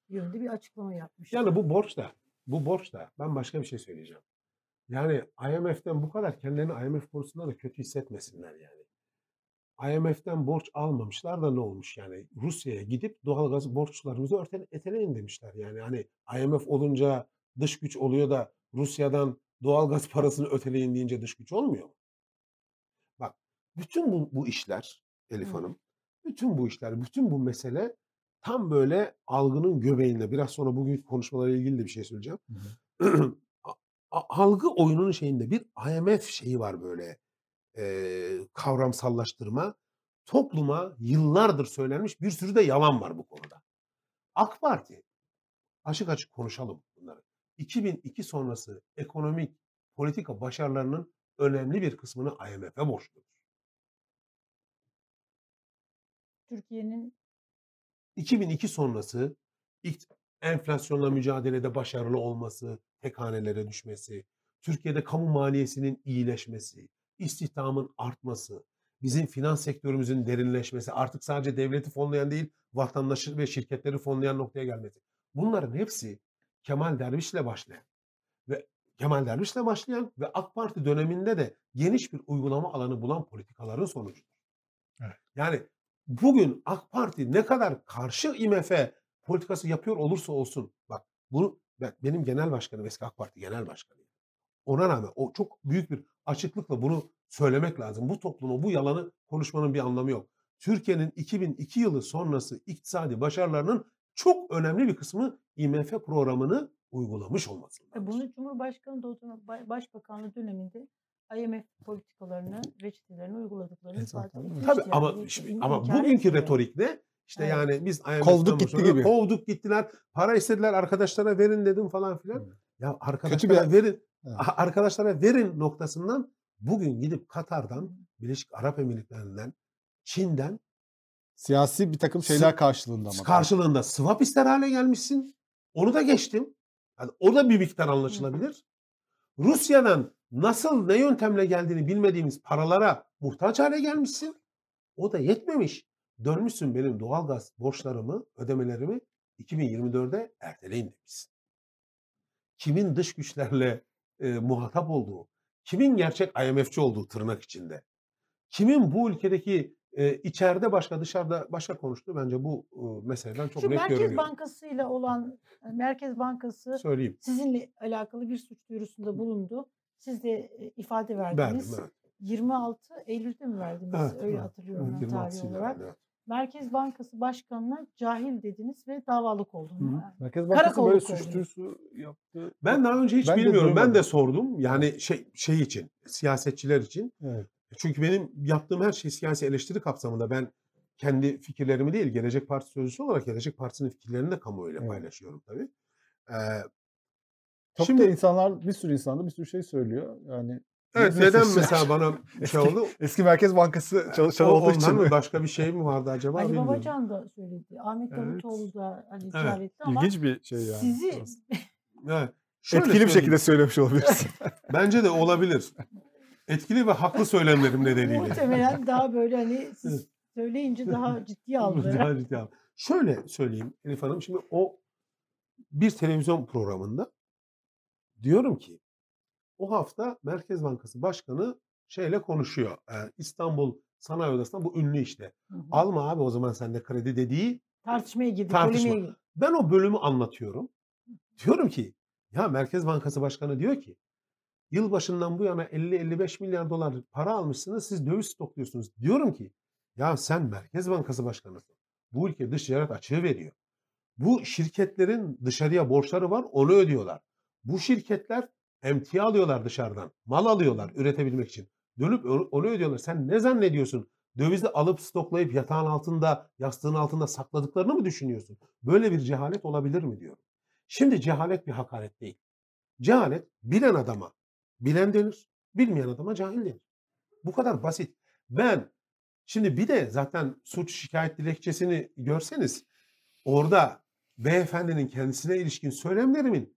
yönünde bir açıklama yapmış. Yani bu borç da bu borç da ben başka bir şey söyleyeceğim. Yani IMF'den bu kadar kendilerini IMF konusunda da kötü hissetmesinler yani. IMF'den borç almamışlar da ne olmuş yani Rusya'ya gidip doğalgaz borçlarımızı örten eteleyin demişler. Yani hani IMF olunca dış güç oluyor da Rusya'dan doğalgaz [LAUGHS] parasını öteleyin deyince dış güç olmuyor mu? Bak bütün bu, bu işler Elif Hı. Hanım, bütün bu işler, bütün bu mesele tam böyle algının göbeğinde. Biraz sonra bugünkü konuşmalarla ilgili de bir şey söyleyeceğim. A- [CLEARS THROAT] algı oyununun şeyinde bir IMF şeyi var böyle eee, kavramsallaştırma. Topluma yıllardır söylenmiş bir sürü de yalan var bu konuda. AK Parti açık açık konuşalım bunları. 2002 sonrası ekonomik politika başarılarının önemli bir kısmını IMF'e borçludur. Türkiye'nin 2002 sonrası enflasyonla mücadelede başarılı olması, tek hanelere düşmesi, Türkiye'de kamu maliyesinin iyileşmesi, istihdamın artması, bizim finans sektörümüzün derinleşmesi, artık sadece devleti fonlayan değil, vatandaşı ve şirketleri fonlayan noktaya gelmesi. Bunların hepsi Kemal Derviş'le başlayan ve Kemal Derviş'le başlayan ve AK Parti döneminde de geniş bir uygulama alanı bulan politikaların sonucudur. Evet. Yani bugün AK Parti ne kadar karşı IMF politikası yapıyor olursa olsun bak bunu ben, benim genel başkanım eski AK Parti genel başkanı. Ona rağmen o çok büyük bir açıklıkla bunu söylemek lazım. Bu topluma bu yalanı konuşmanın bir anlamı yok. Türkiye'nin 2002 yılı sonrası iktisadi başarılarının çok önemli bir kısmı IMF programını uygulamış olmasındadır. E, bunu Cumhurbaşkanı Ba- Başbakanlığı döneminde IMF politikalarını, reçetelerini uyguladıklarını E, zaten etmiş. Tabii ama şimdi- ama inkar bugünkü etmiyor. retorik ne? İşte Evet. yani biz IMF'den Kovduk gitti gibi. Kovduk gittiler. Para istediler arkadaşlara verin dedim falan filan. Evet. Ya arkadaşlara bir- verin. Evet. Arkadaşlara verin noktasından bugün gidip Katar'dan, Birleşik Arap Emirlikleri'nden, Çin'den Siyasi bir takım şeyler karşılığında ama. karşılığında swap ister hale gelmişsin. Onu da geçtim. Yani o da bir miktar anlaşılabilir. Rusya'dan nasıl ne yöntemle geldiğini bilmediğimiz paralara muhtaç hale gelmişsin. O da yetmemiş. Dönmüşsün benim doğalgaz borçlarımı, ödemelerimi 2024'e erteleyin demişsin. Kimin dış güçlerle e, muhatap olduğu, kimin gerçek IMF'ci olduğu tırnak içinde, kimin bu ülkedeki e, içeride başka dışarıda başka konuştu bence bu e, meseleden çok Şu net Merkez görünüyor. Bankası ile olan e, Merkez Bankası Söyleyeyim. sizinle alakalı bir suç duyurusunda bulundu. Siz de e, ifade verdiniz. Verdim evet. 26 Eylül'de mi verdiniz? Evet, Öyle evet. hatırlıyorum ben tarih 26'sıydı olarak. herhalde, evet. Merkez Bankası Başkanı'na cahil dediniz ve davalık oldunuz. Yani. Merkez Bankası Karakolluk böyle suç oldu. duyurusu yaptı. Ben daha önce hiç Ben de bilmiyorum. ben duymadım. de sordum. Yani şey şey için, siyasetçiler için. Evet. Çünkü benim yaptığım her şey siyasi eleştiri kapsamında. Ben kendi fikirlerimi değil, Gelecek Partisi sözcüsü olarak Gelecek Partisi'nin fikirlerini de kamuoyuyla Evet. paylaşıyorum tabii. Ee, Çok Şimdi- da insanlar bir sürü insan da bir sürü şey söylüyor. Yani evet Nefes neden ya. [LAUGHS] mesela bana şey oldu? eski Merkez Bankası çalışan O, olduğu için mi? başka bir şey mi vardı acaba Ali bilmiyorum. Babacan da söyledi. Ahmet Evet. Davutoğlu da hani Evet. etti ama İlginç bir şey yani. sizi Evet. Şöyle Etkili bir şekilde söylemiş olabilirsin. [LAUGHS] Bence de olabilir. Etkili ve haklı söylemlerim nedeniyle. muhtemelen daha böyle hani siz söyleyince daha [LAUGHS] ciddiye aldı. Daha ciddi al. Şöyle söyleyeyim Elif Hanım. Şimdi o bir televizyon programında diyorum ki o hafta Merkez Bankası Başkanı şeyle konuşuyor. Ee, İstanbul Sanayi Odası'nda bu ünlü işte. Hı hı. Alma abi o zaman sende kredi dediği. Tartışmaya girdik. Tartışma. Ben o bölümü anlatıyorum. Diyorum ki ya Merkez Bankası Başkanı diyor ki yılbaşından bu yana 50-55 milyar dolar para almışsınız siz döviz stokluyorsunuz. Diyorum ki ya sen Merkez Bankası Başkanısın. Bu ülke dış ticaret açığı veriyor. Bu şirketlerin dışarıya borçları var onu ödüyorlar. Bu şirketler emtia alıyorlar dışarıdan. Mal alıyorlar üretebilmek için. Dönüp onu ödüyorlar. Sen ne zannediyorsun? Dövizi alıp stoklayıp yatağın altında, yastığın altında sakladıklarını mı düşünüyorsun? Böyle bir cehalet olabilir mi diyorum. Şimdi cehalet bir hakaret değil. Cehalet bilen adama bilen denir, bilmeyen adama cahil denir. Bu kadar basit. Ben şimdi bir de zaten suç şikayet dilekçesini görseniz orada beyefendinin kendisine ilişkin söylemlerimin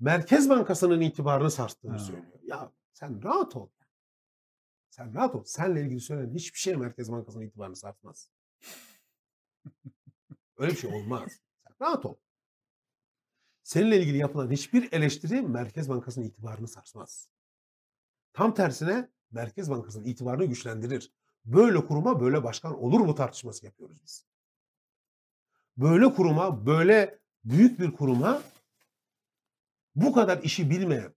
Merkez Bankası'nın itibarını sarstığını Ha. söylüyor. Ya sen rahat ol. Sen rahat ol. Seninle ilgili söylenen hiçbir şey Merkez Bankası'nın itibarını sarsmaz. Öyle bir şey olmaz. Sen rahat ol. Seninle ilgili yapılan hiçbir eleştiri Merkez Bankası'nın itibarını sarsmaz. Tam tersine Merkez Bankası'nın itibarını güçlendirir. Böyle kuruma böyle başkan olur mu tartışması yapıyoruz biz. Böyle kuruma, böyle büyük bir kuruma bu kadar işi bilmeyen,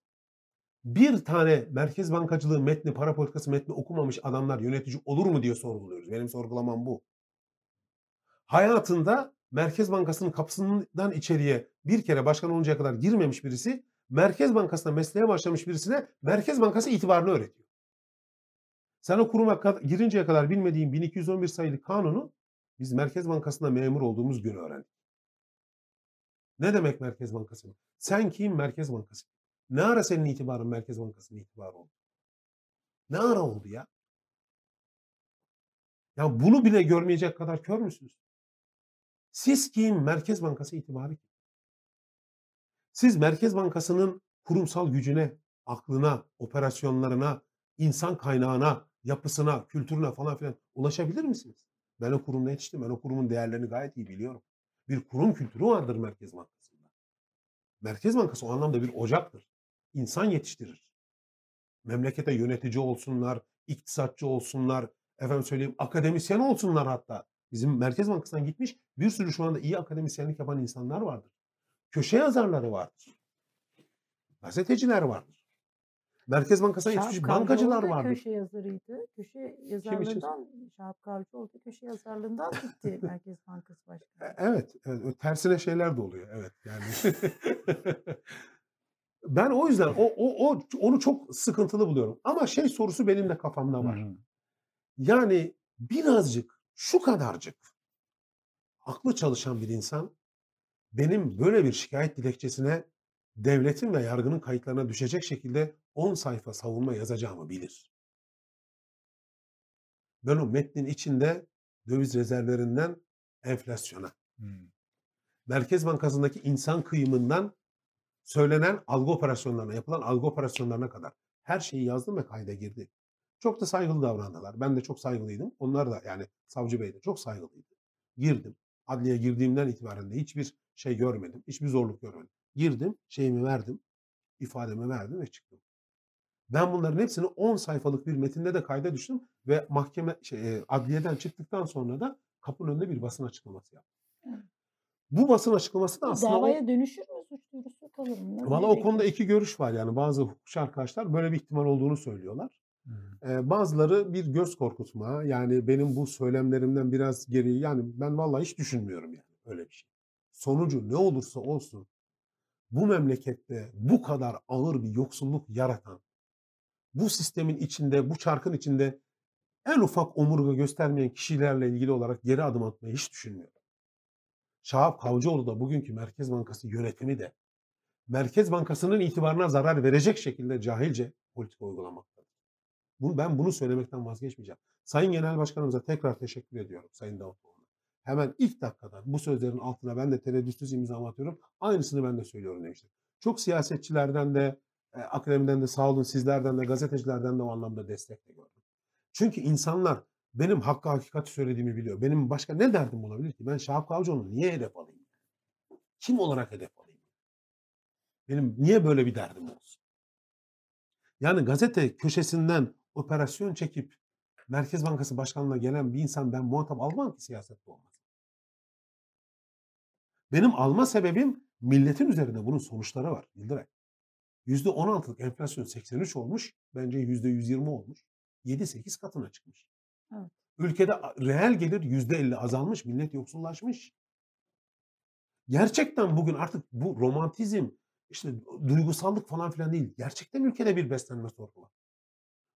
bir tane merkez bankacılığı metni, para politikası metni okumamış adamlar yönetici olur mu diye sorguluyoruz. Benim sorgulamam bu. Hayatında Merkez Bankası'nın kapısından içeriye bir kere başkan oluncaya kadar girmemiş birisi, Merkez Bankası'na mesleğe başlamış birisine Merkez Bankası itibarını öğretiyor. Sen o kuruma girinceye kadar bilmediğin 1211 sayılı kanunu biz Merkez Bankası'nda memur olduğumuz gün öğrendik. Ne demek Merkez Bankası? Sen kim Merkez Bankası? Ne ara senin itibarın Merkez Bankası'nın itibarı oldu? Ne ara oldu ya? Ya bunu bile görmeyecek kadar kör müsünüz? Siz kim? Merkez Bankası itibarı kim? Siz Merkez Bankası'nın kurumsal gücüne, aklına, operasyonlarına, insan kaynağına, yapısına, kültürüne falan filan ulaşabilir misiniz? Ben o kurumda yetiştim. Ben o kurumun değerlerini gayet iyi biliyorum. Bir kurum kültürü vardır Merkez Bankası'nda. Merkez Bankası o anlamda bir ocaktır. İnsan yetiştirir. Memlekete yönetici olsunlar, iktisatçı olsunlar, efendim söyleyeyim akademisyen olsunlar hatta. Bizim Merkez Bankası'ndan gitmiş bir sürü şu anda iyi akademisyenlik yapan insanlar vardır. Köşe yazarları vardır. Gazeteciler vardır. Merkez Bankası'na yetişmiş bankacılar vardır. köşe yazarıydı. Köşe yazarlığından, Şahap Kavcıoğlu da köşe yazarlığından gitti [LAUGHS] Merkez Bankası E- Başkanı. Evet, evet. o Tersine şeyler de oluyor. Evet yani. [LAUGHS] ben o yüzden o, o, o onu çok sıkıntılı buluyorum. Ama şey sorusu benim de kafamda var. Yani birazcık şu kadarcık aklı çalışan bir insan benim böyle bir şikayet dilekçesine devletin ve yargının kayıtlarına düşecek şekilde 10 sayfa savunma yazacağımı bilir. Ben o metnin içinde döviz rezervlerinden enflasyona, Merkez Bankası'ndaki insan kıyımından söylenen algı operasyonlarına, yapılan algı operasyonlarına kadar her şeyi yazdım ve kayda girdi. Çok da saygılı davrandılar. Ben de çok saygılıydım. Onlar da yani Savcı Bey de çok saygılıydı. Girdim. Adliye girdiğimden itibaren de hiçbir şey görmedim. Hiçbir zorluk görmedim. Girdim, şeyimi verdim, ifademi verdim ve çıktım. Ben bunların hepsini 10 sayfalık bir metinde de kayda düştüm ve mahkeme şey, e, adliyeden çıktıktan sonra da kapının önünde bir basın açıklaması yaptım. Bu basın açıklaması da aslında o- davaya dönüşür mü suç duyurusu kalır mı? Valla o konuda iki görüş var yani bazı hukukçu arkadaşlar böyle bir ihtimal olduğunu söylüyorlar. Ee, bazıları bir göz korkutma yani benim bu söylemlerimden biraz geri yani ben vallahi hiç düşünmüyorum yani öyle bir şey. Sonucu ne olursa olsun bu memlekette bu kadar ağır bir yoksulluk yaratan bu sistemin içinde bu çarkın içinde en ufak omurga göstermeyen kişilerle ilgili olarak geri adım atmayı hiç düşünmüyorum. Şahap Kavcıoğlu da bugünkü Merkez Bankası yönetimi de Merkez Bankası'nın itibarına zarar verecek şekilde cahilce politika uygulamaktadır. Bunu, ben bunu söylemekten vazgeçmeyeceğim. Sayın Genel Başkanımıza tekrar teşekkür ediyorum Sayın Davutoğlu'na. Hemen ilk dakikadan bu sözlerin altına ben de tereddütsüz imza atıyorum. Aynısını ben de söylüyorum demiştim. Çok siyasetçilerden de, e, akademiden de sağ olun sizlerden de, gazetecilerden de o anlamda destek de gördüm. Çünkü insanlar benim hakkı hakikati söylediğimi biliyor. Benim başka ne derdim olabilir ki? Ben Şahap Kavcıoğlu'nu niye hedef alayım? Kim olarak hedef alayım? Benim niye böyle bir derdim olsun? Yani gazete köşesinden operasyon çekip Merkez Bankası Başkanlığı'na gelen bir insan ben muhatap almam ki siyasette olmaz. Benim alma sebebim milletin üzerinde bunun sonuçları var Yıldıray. %16'lık enflasyon 83 olmuş. Bence %120 olmuş. 7-8 katına çıkmış. Evet. Ülkede reel gelir %50 azalmış. Millet yoksullaşmış. Gerçekten bugün artık bu romantizm, işte duygusallık falan filan değil. Gerçekten ülkede bir beslenme sorunu var.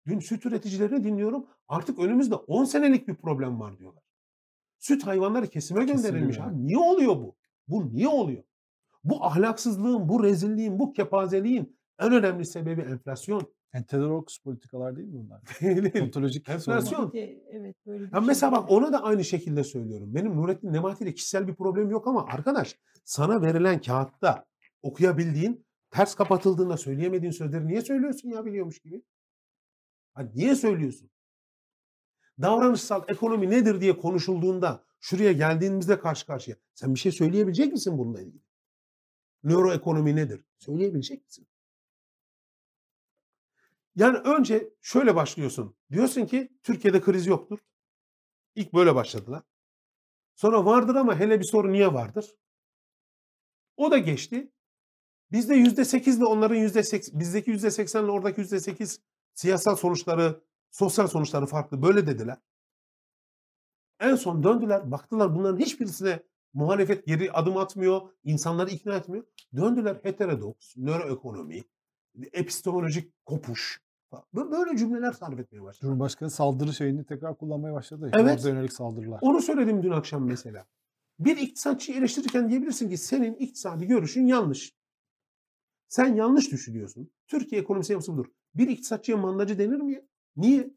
Dün süt üreticilerini dinliyorum. Artık önümüzde 10 senelik bir problem var diyorlar. Süt hayvanları kesime gönderilmiş Kesiliyor. abi. Niye oluyor bu? Bu niye oluyor? Bu ahlaksızlığın, bu rezilliğin, bu kepazeliğin en önemli sebebi enflasyon. Enteroks politikalar değil mi bunlar? [LAUGHS] Ontolojik Enflasyon. evet böyle bir Ya şey mesela bak ona da aynı şekilde söylüyorum. Benim Nurettin Nebati ile kişisel bir problemim yok ama arkadaş sana verilen kağıtta okuyabildiğin, ters kapatıldığında söyleyemediğin sözleri niye söylüyorsun ya biliyormuş gibi? Ha, niye söylüyorsun? Davranışsal ekonomi nedir diye konuşulduğunda şuraya geldiğimizde karşı karşıya sen bir şey söyleyebilecek misin bununla ilgili? Nöroekonomi nedir? Söyleyebilecek misin? Yani önce şöyle başlıyorsun. Diyorsun ki Türkiye'de kriz yoktur. İlk böyle başladılar. Sonra vardır ama hele bir soru niye vardır? O da geçti. Bizde yüzde sekizle onların yüzde seks, bizdeki yüzde seksenle oradaki yüzde sekiz siyasal sonuçları, sosyal sonuçları farklı. Böyle dediler. En son döndüler, baktılar bunların hiçbirisine muhalefet geri adım atmıyor, insanları ikna etmiyor. Döndüler heterodoks, nöroekonomi, epistemolojik kopuş. Böyle cümleler sarf etmeye başladı. Cumhurbaşkanı saldırı şeyini tekrar kullanmaya başladı. Evet. Yönelik saldırılar. Onu söyledim dün akşam mesela. Bir iktisatçıyı eleştirirken diyebilirsin ki senin iktisadi görüşün yanlış. Sen yanlış düşünüyorsun. Türkiye ekonomisi yapısı budur. Bir iktisatçıya mandacı denir mi ya? Niye?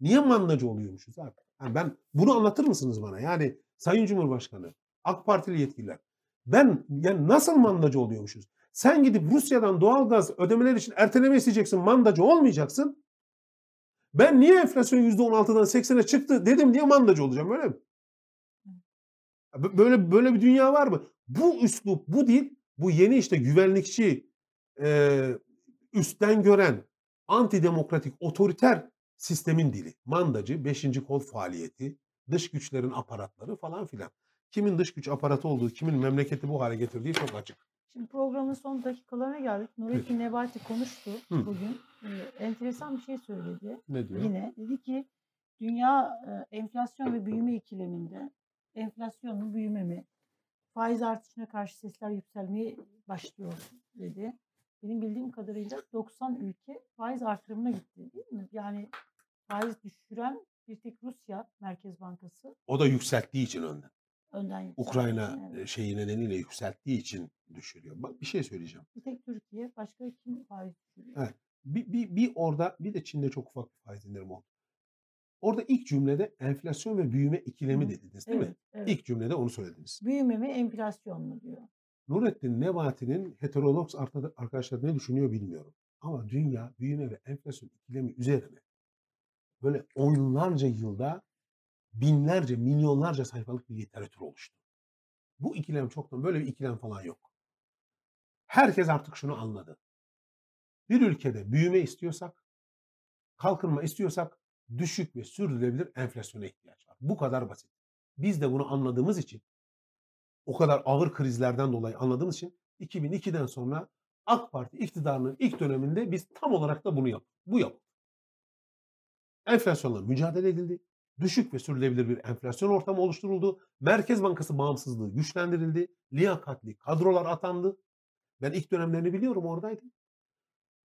Niye mandacı oluyormuşuz abi? Yani ben bunu anlatır mısınız bana? Yani Sayın Cumhurbaşkanı, AK Partili yetkililer. Ben yani nasıl mandacı oluyormuşuz? Sen gidip Rusya'dan doğalgaz ödemeler için erteleme isteyeceksin, mandacı olmayacaksın. Ben niye enflasyon %16'dan 80'e çıktı dedim diye mandacı olacağım öyle mi? Böyle böyle bir dünya var mı? Bu üslup, bu dil, bu yeni işte güvenlikçi, e, üstten gören, antidemokratik, otoriter sistemin dili. Mandacı, beşinci kol faaliyeti, dış güçlerin aparatları falan filan. Kimin dış güç aparatı olduğu, kimin memleketi bu hale getirdiği çok açık. Şimdi programın son dakikalarına geldik. Nurettin Nebati konuştu Hı. bugün. Ee, enteresan bir şey söyledi. Ne diyor? Yine dedi ki dünya e, enflasyon ve büyüme ikileminde enflasyon mu büyüme mi? Faiz artışına karşı sesler yükselmeye başlıyor dedi. Benim bildiğim kadarıyla 90 ülke faiz artırımına gitti değil mi? Yani faiz düşüren bir tek Rusya Merkez Bankası O da yükselttiği için önden. önden yükseltti. Ukrayna Evet. e, şeyi nedeniyle yükselttiği için düşürüyor. Bak bir şey söyleyeceğim. Bir tek Türkiye başka kim faiz düşürüyor? Evet. Bir, bir, bir orada bir de Çin'de çok ufak bir faiz indirimi oldu. Orada ilk cümlede enflasyon ve büyüme ikilemi Hı. dediniz değil mi? Evet, evet. İlk cümlede onu söylediniz. Büyüme mi enflasyon mu diyor. Nurettin Nebati'nin heterodoks arka- arkadaşlar ne düşünüyor bilmiyorum. Ama dünya büyüme ve enflasyon ikilemi üzerine böyle onlarca yılda binlerce, milyonlarca sayfalık bir literatür oluştu. Bu ikilem çoktan böyle bir ikilem falan yok. Herkes artık şunu anladı. Bir ülkede büyüme istiyorsak, kalkınma istiyorsak düşük ve sürdürülebilir enflasyona ihtiyaç var. Bu kadar basit. Biz de bunu anladığımız için o kadar ağır krizlerden dolayı anladığımız için 2002'den sonra AK Parti iktidarının ilk döneminde biz tam olarak da bunu yaptık. Bu yaptık. Enflasyonla mücadele edildi. Düşük ve sürdürülebilir bir enflasyon ortamı oluşturuldu. Merkez Bankası bağımsızlığı güçlendirildi. Liyakatli kadrolar atandı. Ben ilk dönemlerini biliyorum oradaydım.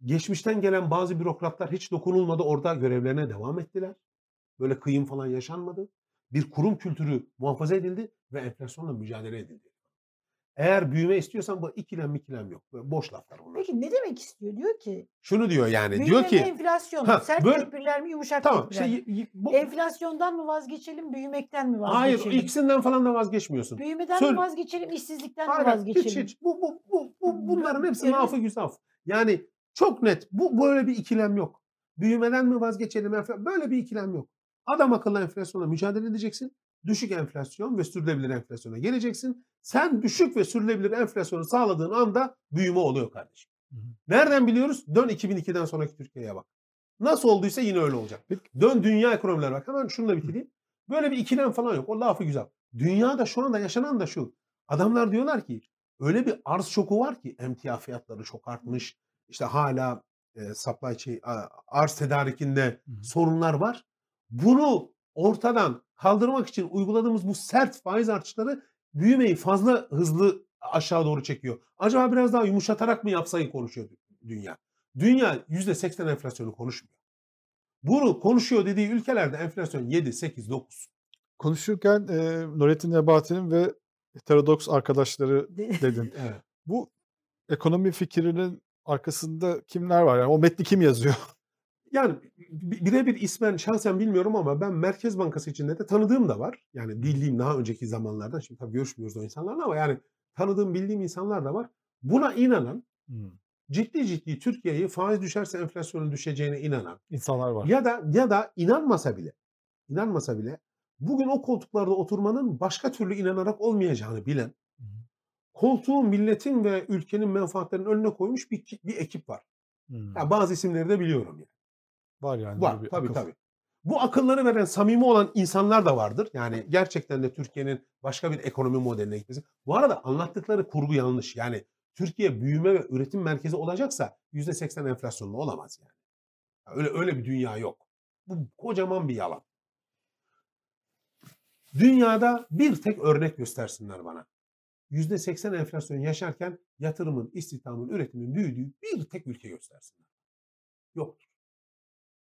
Geçmişten gelen bazı bürokratlar hiç dokunulmadı orada görevlerine devam ettiler. Böyle kıyım falan yaşanmadı. Bir kurum kültürü muhafaza edildi ve enflasyonla mücadele edildi. Eğer büyüme istiyorsan bu ikilem ikilem yok. Böyle boş laflar onlar. Peki ne demek istiyor? Diyor ki Şunu diyor yani. büyüme diyor mi ki enflasyon? Ha, Sert böyle- tedbirler mi yumuşak tamam tedbirler mi? şey, bu, Enflasyondan mı vazgeçelim, büyümekten mi hayır vazgeçelim? ikisinden falan da vazgeçmiyorsun. Büyümeden Söyle- mi vazgeçelim, işsizlikten mi Hayır, vazgeçelim? hiç hiç. Bu, bu, bu, bu, bunların hepsi Yani- lafı güzaf. Yani çok net. Bu böyle bir ikilem yok. Büyümeden mi vazgeçelim? Böyle bir ikilem yok. Adam akıllı enflasyonla mücadele edeceksin. Düşük enflasyon ve sürdürülebilir enflasyona geleceksin. Sen düşük ve sürdürülebilir enflasyonu sağladığın anda büyüme oluyor kardeşim. Hı hı. Nereden biliyoruz? Dön 2002'den sonraki Türkiye'ye bak. Nasıl olduysa yine öyle olacak. Dön dünya ekonomilerine bak. Hemen şunu da bitireyim. Böyle bir ikilem falan yok. O lafı güzel. Dünyada şu anda yaşanan da şu. Adamlar diyorlar ki öyle bir arz şoku var ki emtia fiyatları çok artmış. İşte hala e, supply chain, arz tedarikinde Hı hı. sorunlar var. Bunu ortadan kaldırmak için uyguladığımız bu sert faiz artışları büyümeyi fazla hızlı aşağı doğru çekiyor. Acaba biraz daha yumuşatarak mı yapsayı konuşuyor dünya. Dünya %80 enflasyonu konuşmuyor. Bunu konuşuyor dediği ülkelerde enflasyon 7, 8, 9. Konuşurken e, Nurettin Nebati'nin ve heterodoks arkadaşları De- [LAUGHS] dedin. Evet. Bu ekonomi fikrinin arkasında kimler var? Yani o metni kim yazıyor? Yani bi- birebir ismen şahsen bilmiyorum ama ben Merkez Bankası içinde de tanıdığım da var. Yani bildiğim daha önceki zamanlardan. Şimdi tabii görüşmüyoruz o insanlarla ama yani tanıdığım bildiğim insanlar da var. Buna inanan ciddi ciddi Türkiye'yi faiz düşerse enflasyonun düşeceğine inanan İnsanlar var. ya da ya da inanmasa bile inanmasa bile bugün o koltuklarda oturmanın başka türlü inanarak olmayacağını bilen hı. koltuğu milletin ve ülkenin menfaatlerinin önüne koymuş bir, bir ekip var. Hmm. Ya bazı isimleri de biliyorum yani. Var yani. Var bir tabii akıl. tabii. Bu akılları veren samimi olan insanlar da vardır. Yani gerçekten de Türkiye'nin başka bir ekonomi modeline gitmesi. Bu arada anlattıkları kurgu yanlış. Yani Türkiye büyüme ve üretim merkezi olacaksa %80 enflasyonlu olamaz yani. Öyle öyle bir dünya yok. Bu kocaman bir yalan. Dünyada bir tek örnek göstersinler bana. %80 enflasyon yaşarken yatırımın, istihdamın, üretimin büyüdüğü bir tek ülke göstersinler. Yoktur.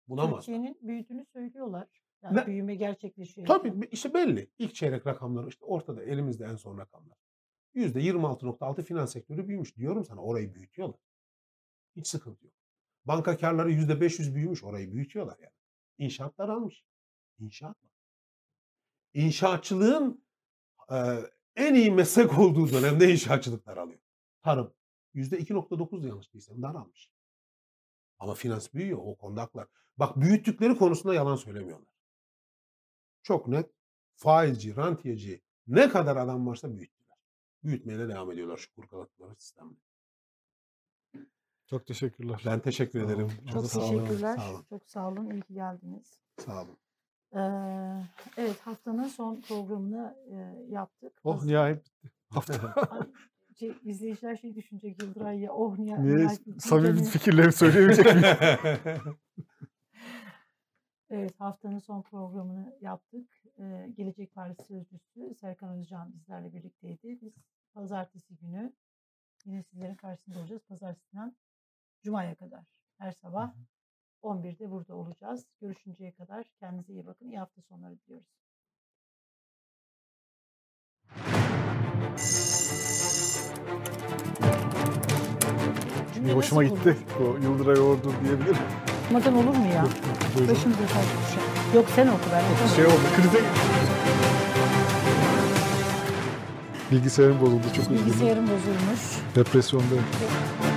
Bulamazlar. Türkiye'nin büyüdüğünü söylüyorlar. Yani Ne- büyüme gerçekleşiyor. Tabii işte belli. İlk çeyrek rakamları işte ortada elimizde en son rakamlar. %26.6 finans sektörü büyümüş. Diyorum sana orayı büyütüyorlar. Hiç sıkıntı yok. Banka karları %500 büyümüş. Orayı büyütüyorlar yani. İnşaatlar almış. İnşaat var. İnşaatçılığın e, en iyi meslek olduğu dönemde inşaatçılıklar alıyor. Tarım. %2.9 yanlış değilsem daralmış. Ama finans büyüyor. O konuda haklılar. Bak büyüttükleri konusunda yalan söylemiyorlar. Çok net. Faizci, rantiyeci ne kadar adam varsa büyüttüler. Büyütmeye de devam ediyorlar şu kurguladıkları sistemle. Çok teşekkürler. Ben teşekkür Sağ ederim. Çok Sağ olun. teşekkürler. Sağ olun. Çok sağ olun. İyi ki geldiniz. Sağ olun. Ee, evet haftanın son programını e, yaptık. Oh nihayet bitti. [LAUGHS] Hafta. Şey, izleyiciler şey düşünecek Yıldıray ya oh niye, Niye samimi canım. fikirlerimi söyleyemeyecek miyim? [LAUGHS] Evet haftanın son programını yaptık. Ee, Gelecek Partisi Sözcüsü Serkan Özcan bizlerle birlikteydi. Biz pazartesi günü yine sizlerin karşısında olacağız. Pazartesinden Cuma'ya kadar her sabah 11'de burada olacağız. Görüşünceye kadar kendinize iyi bakın. İyi hafta sonları diliyoruz. Bir Cümle hoşuma nasıl gitti. O Yıldıray Ordu diyebilirim. Okumadan olur mu ya? Başımıza taş düşer. Yok sen oku ben okumam. Şey oldu. Krize Bilgisayarım bozuldu. Çok üzgünüm. Bilgisayarım bozulmuş. Depresyondayım. Çok-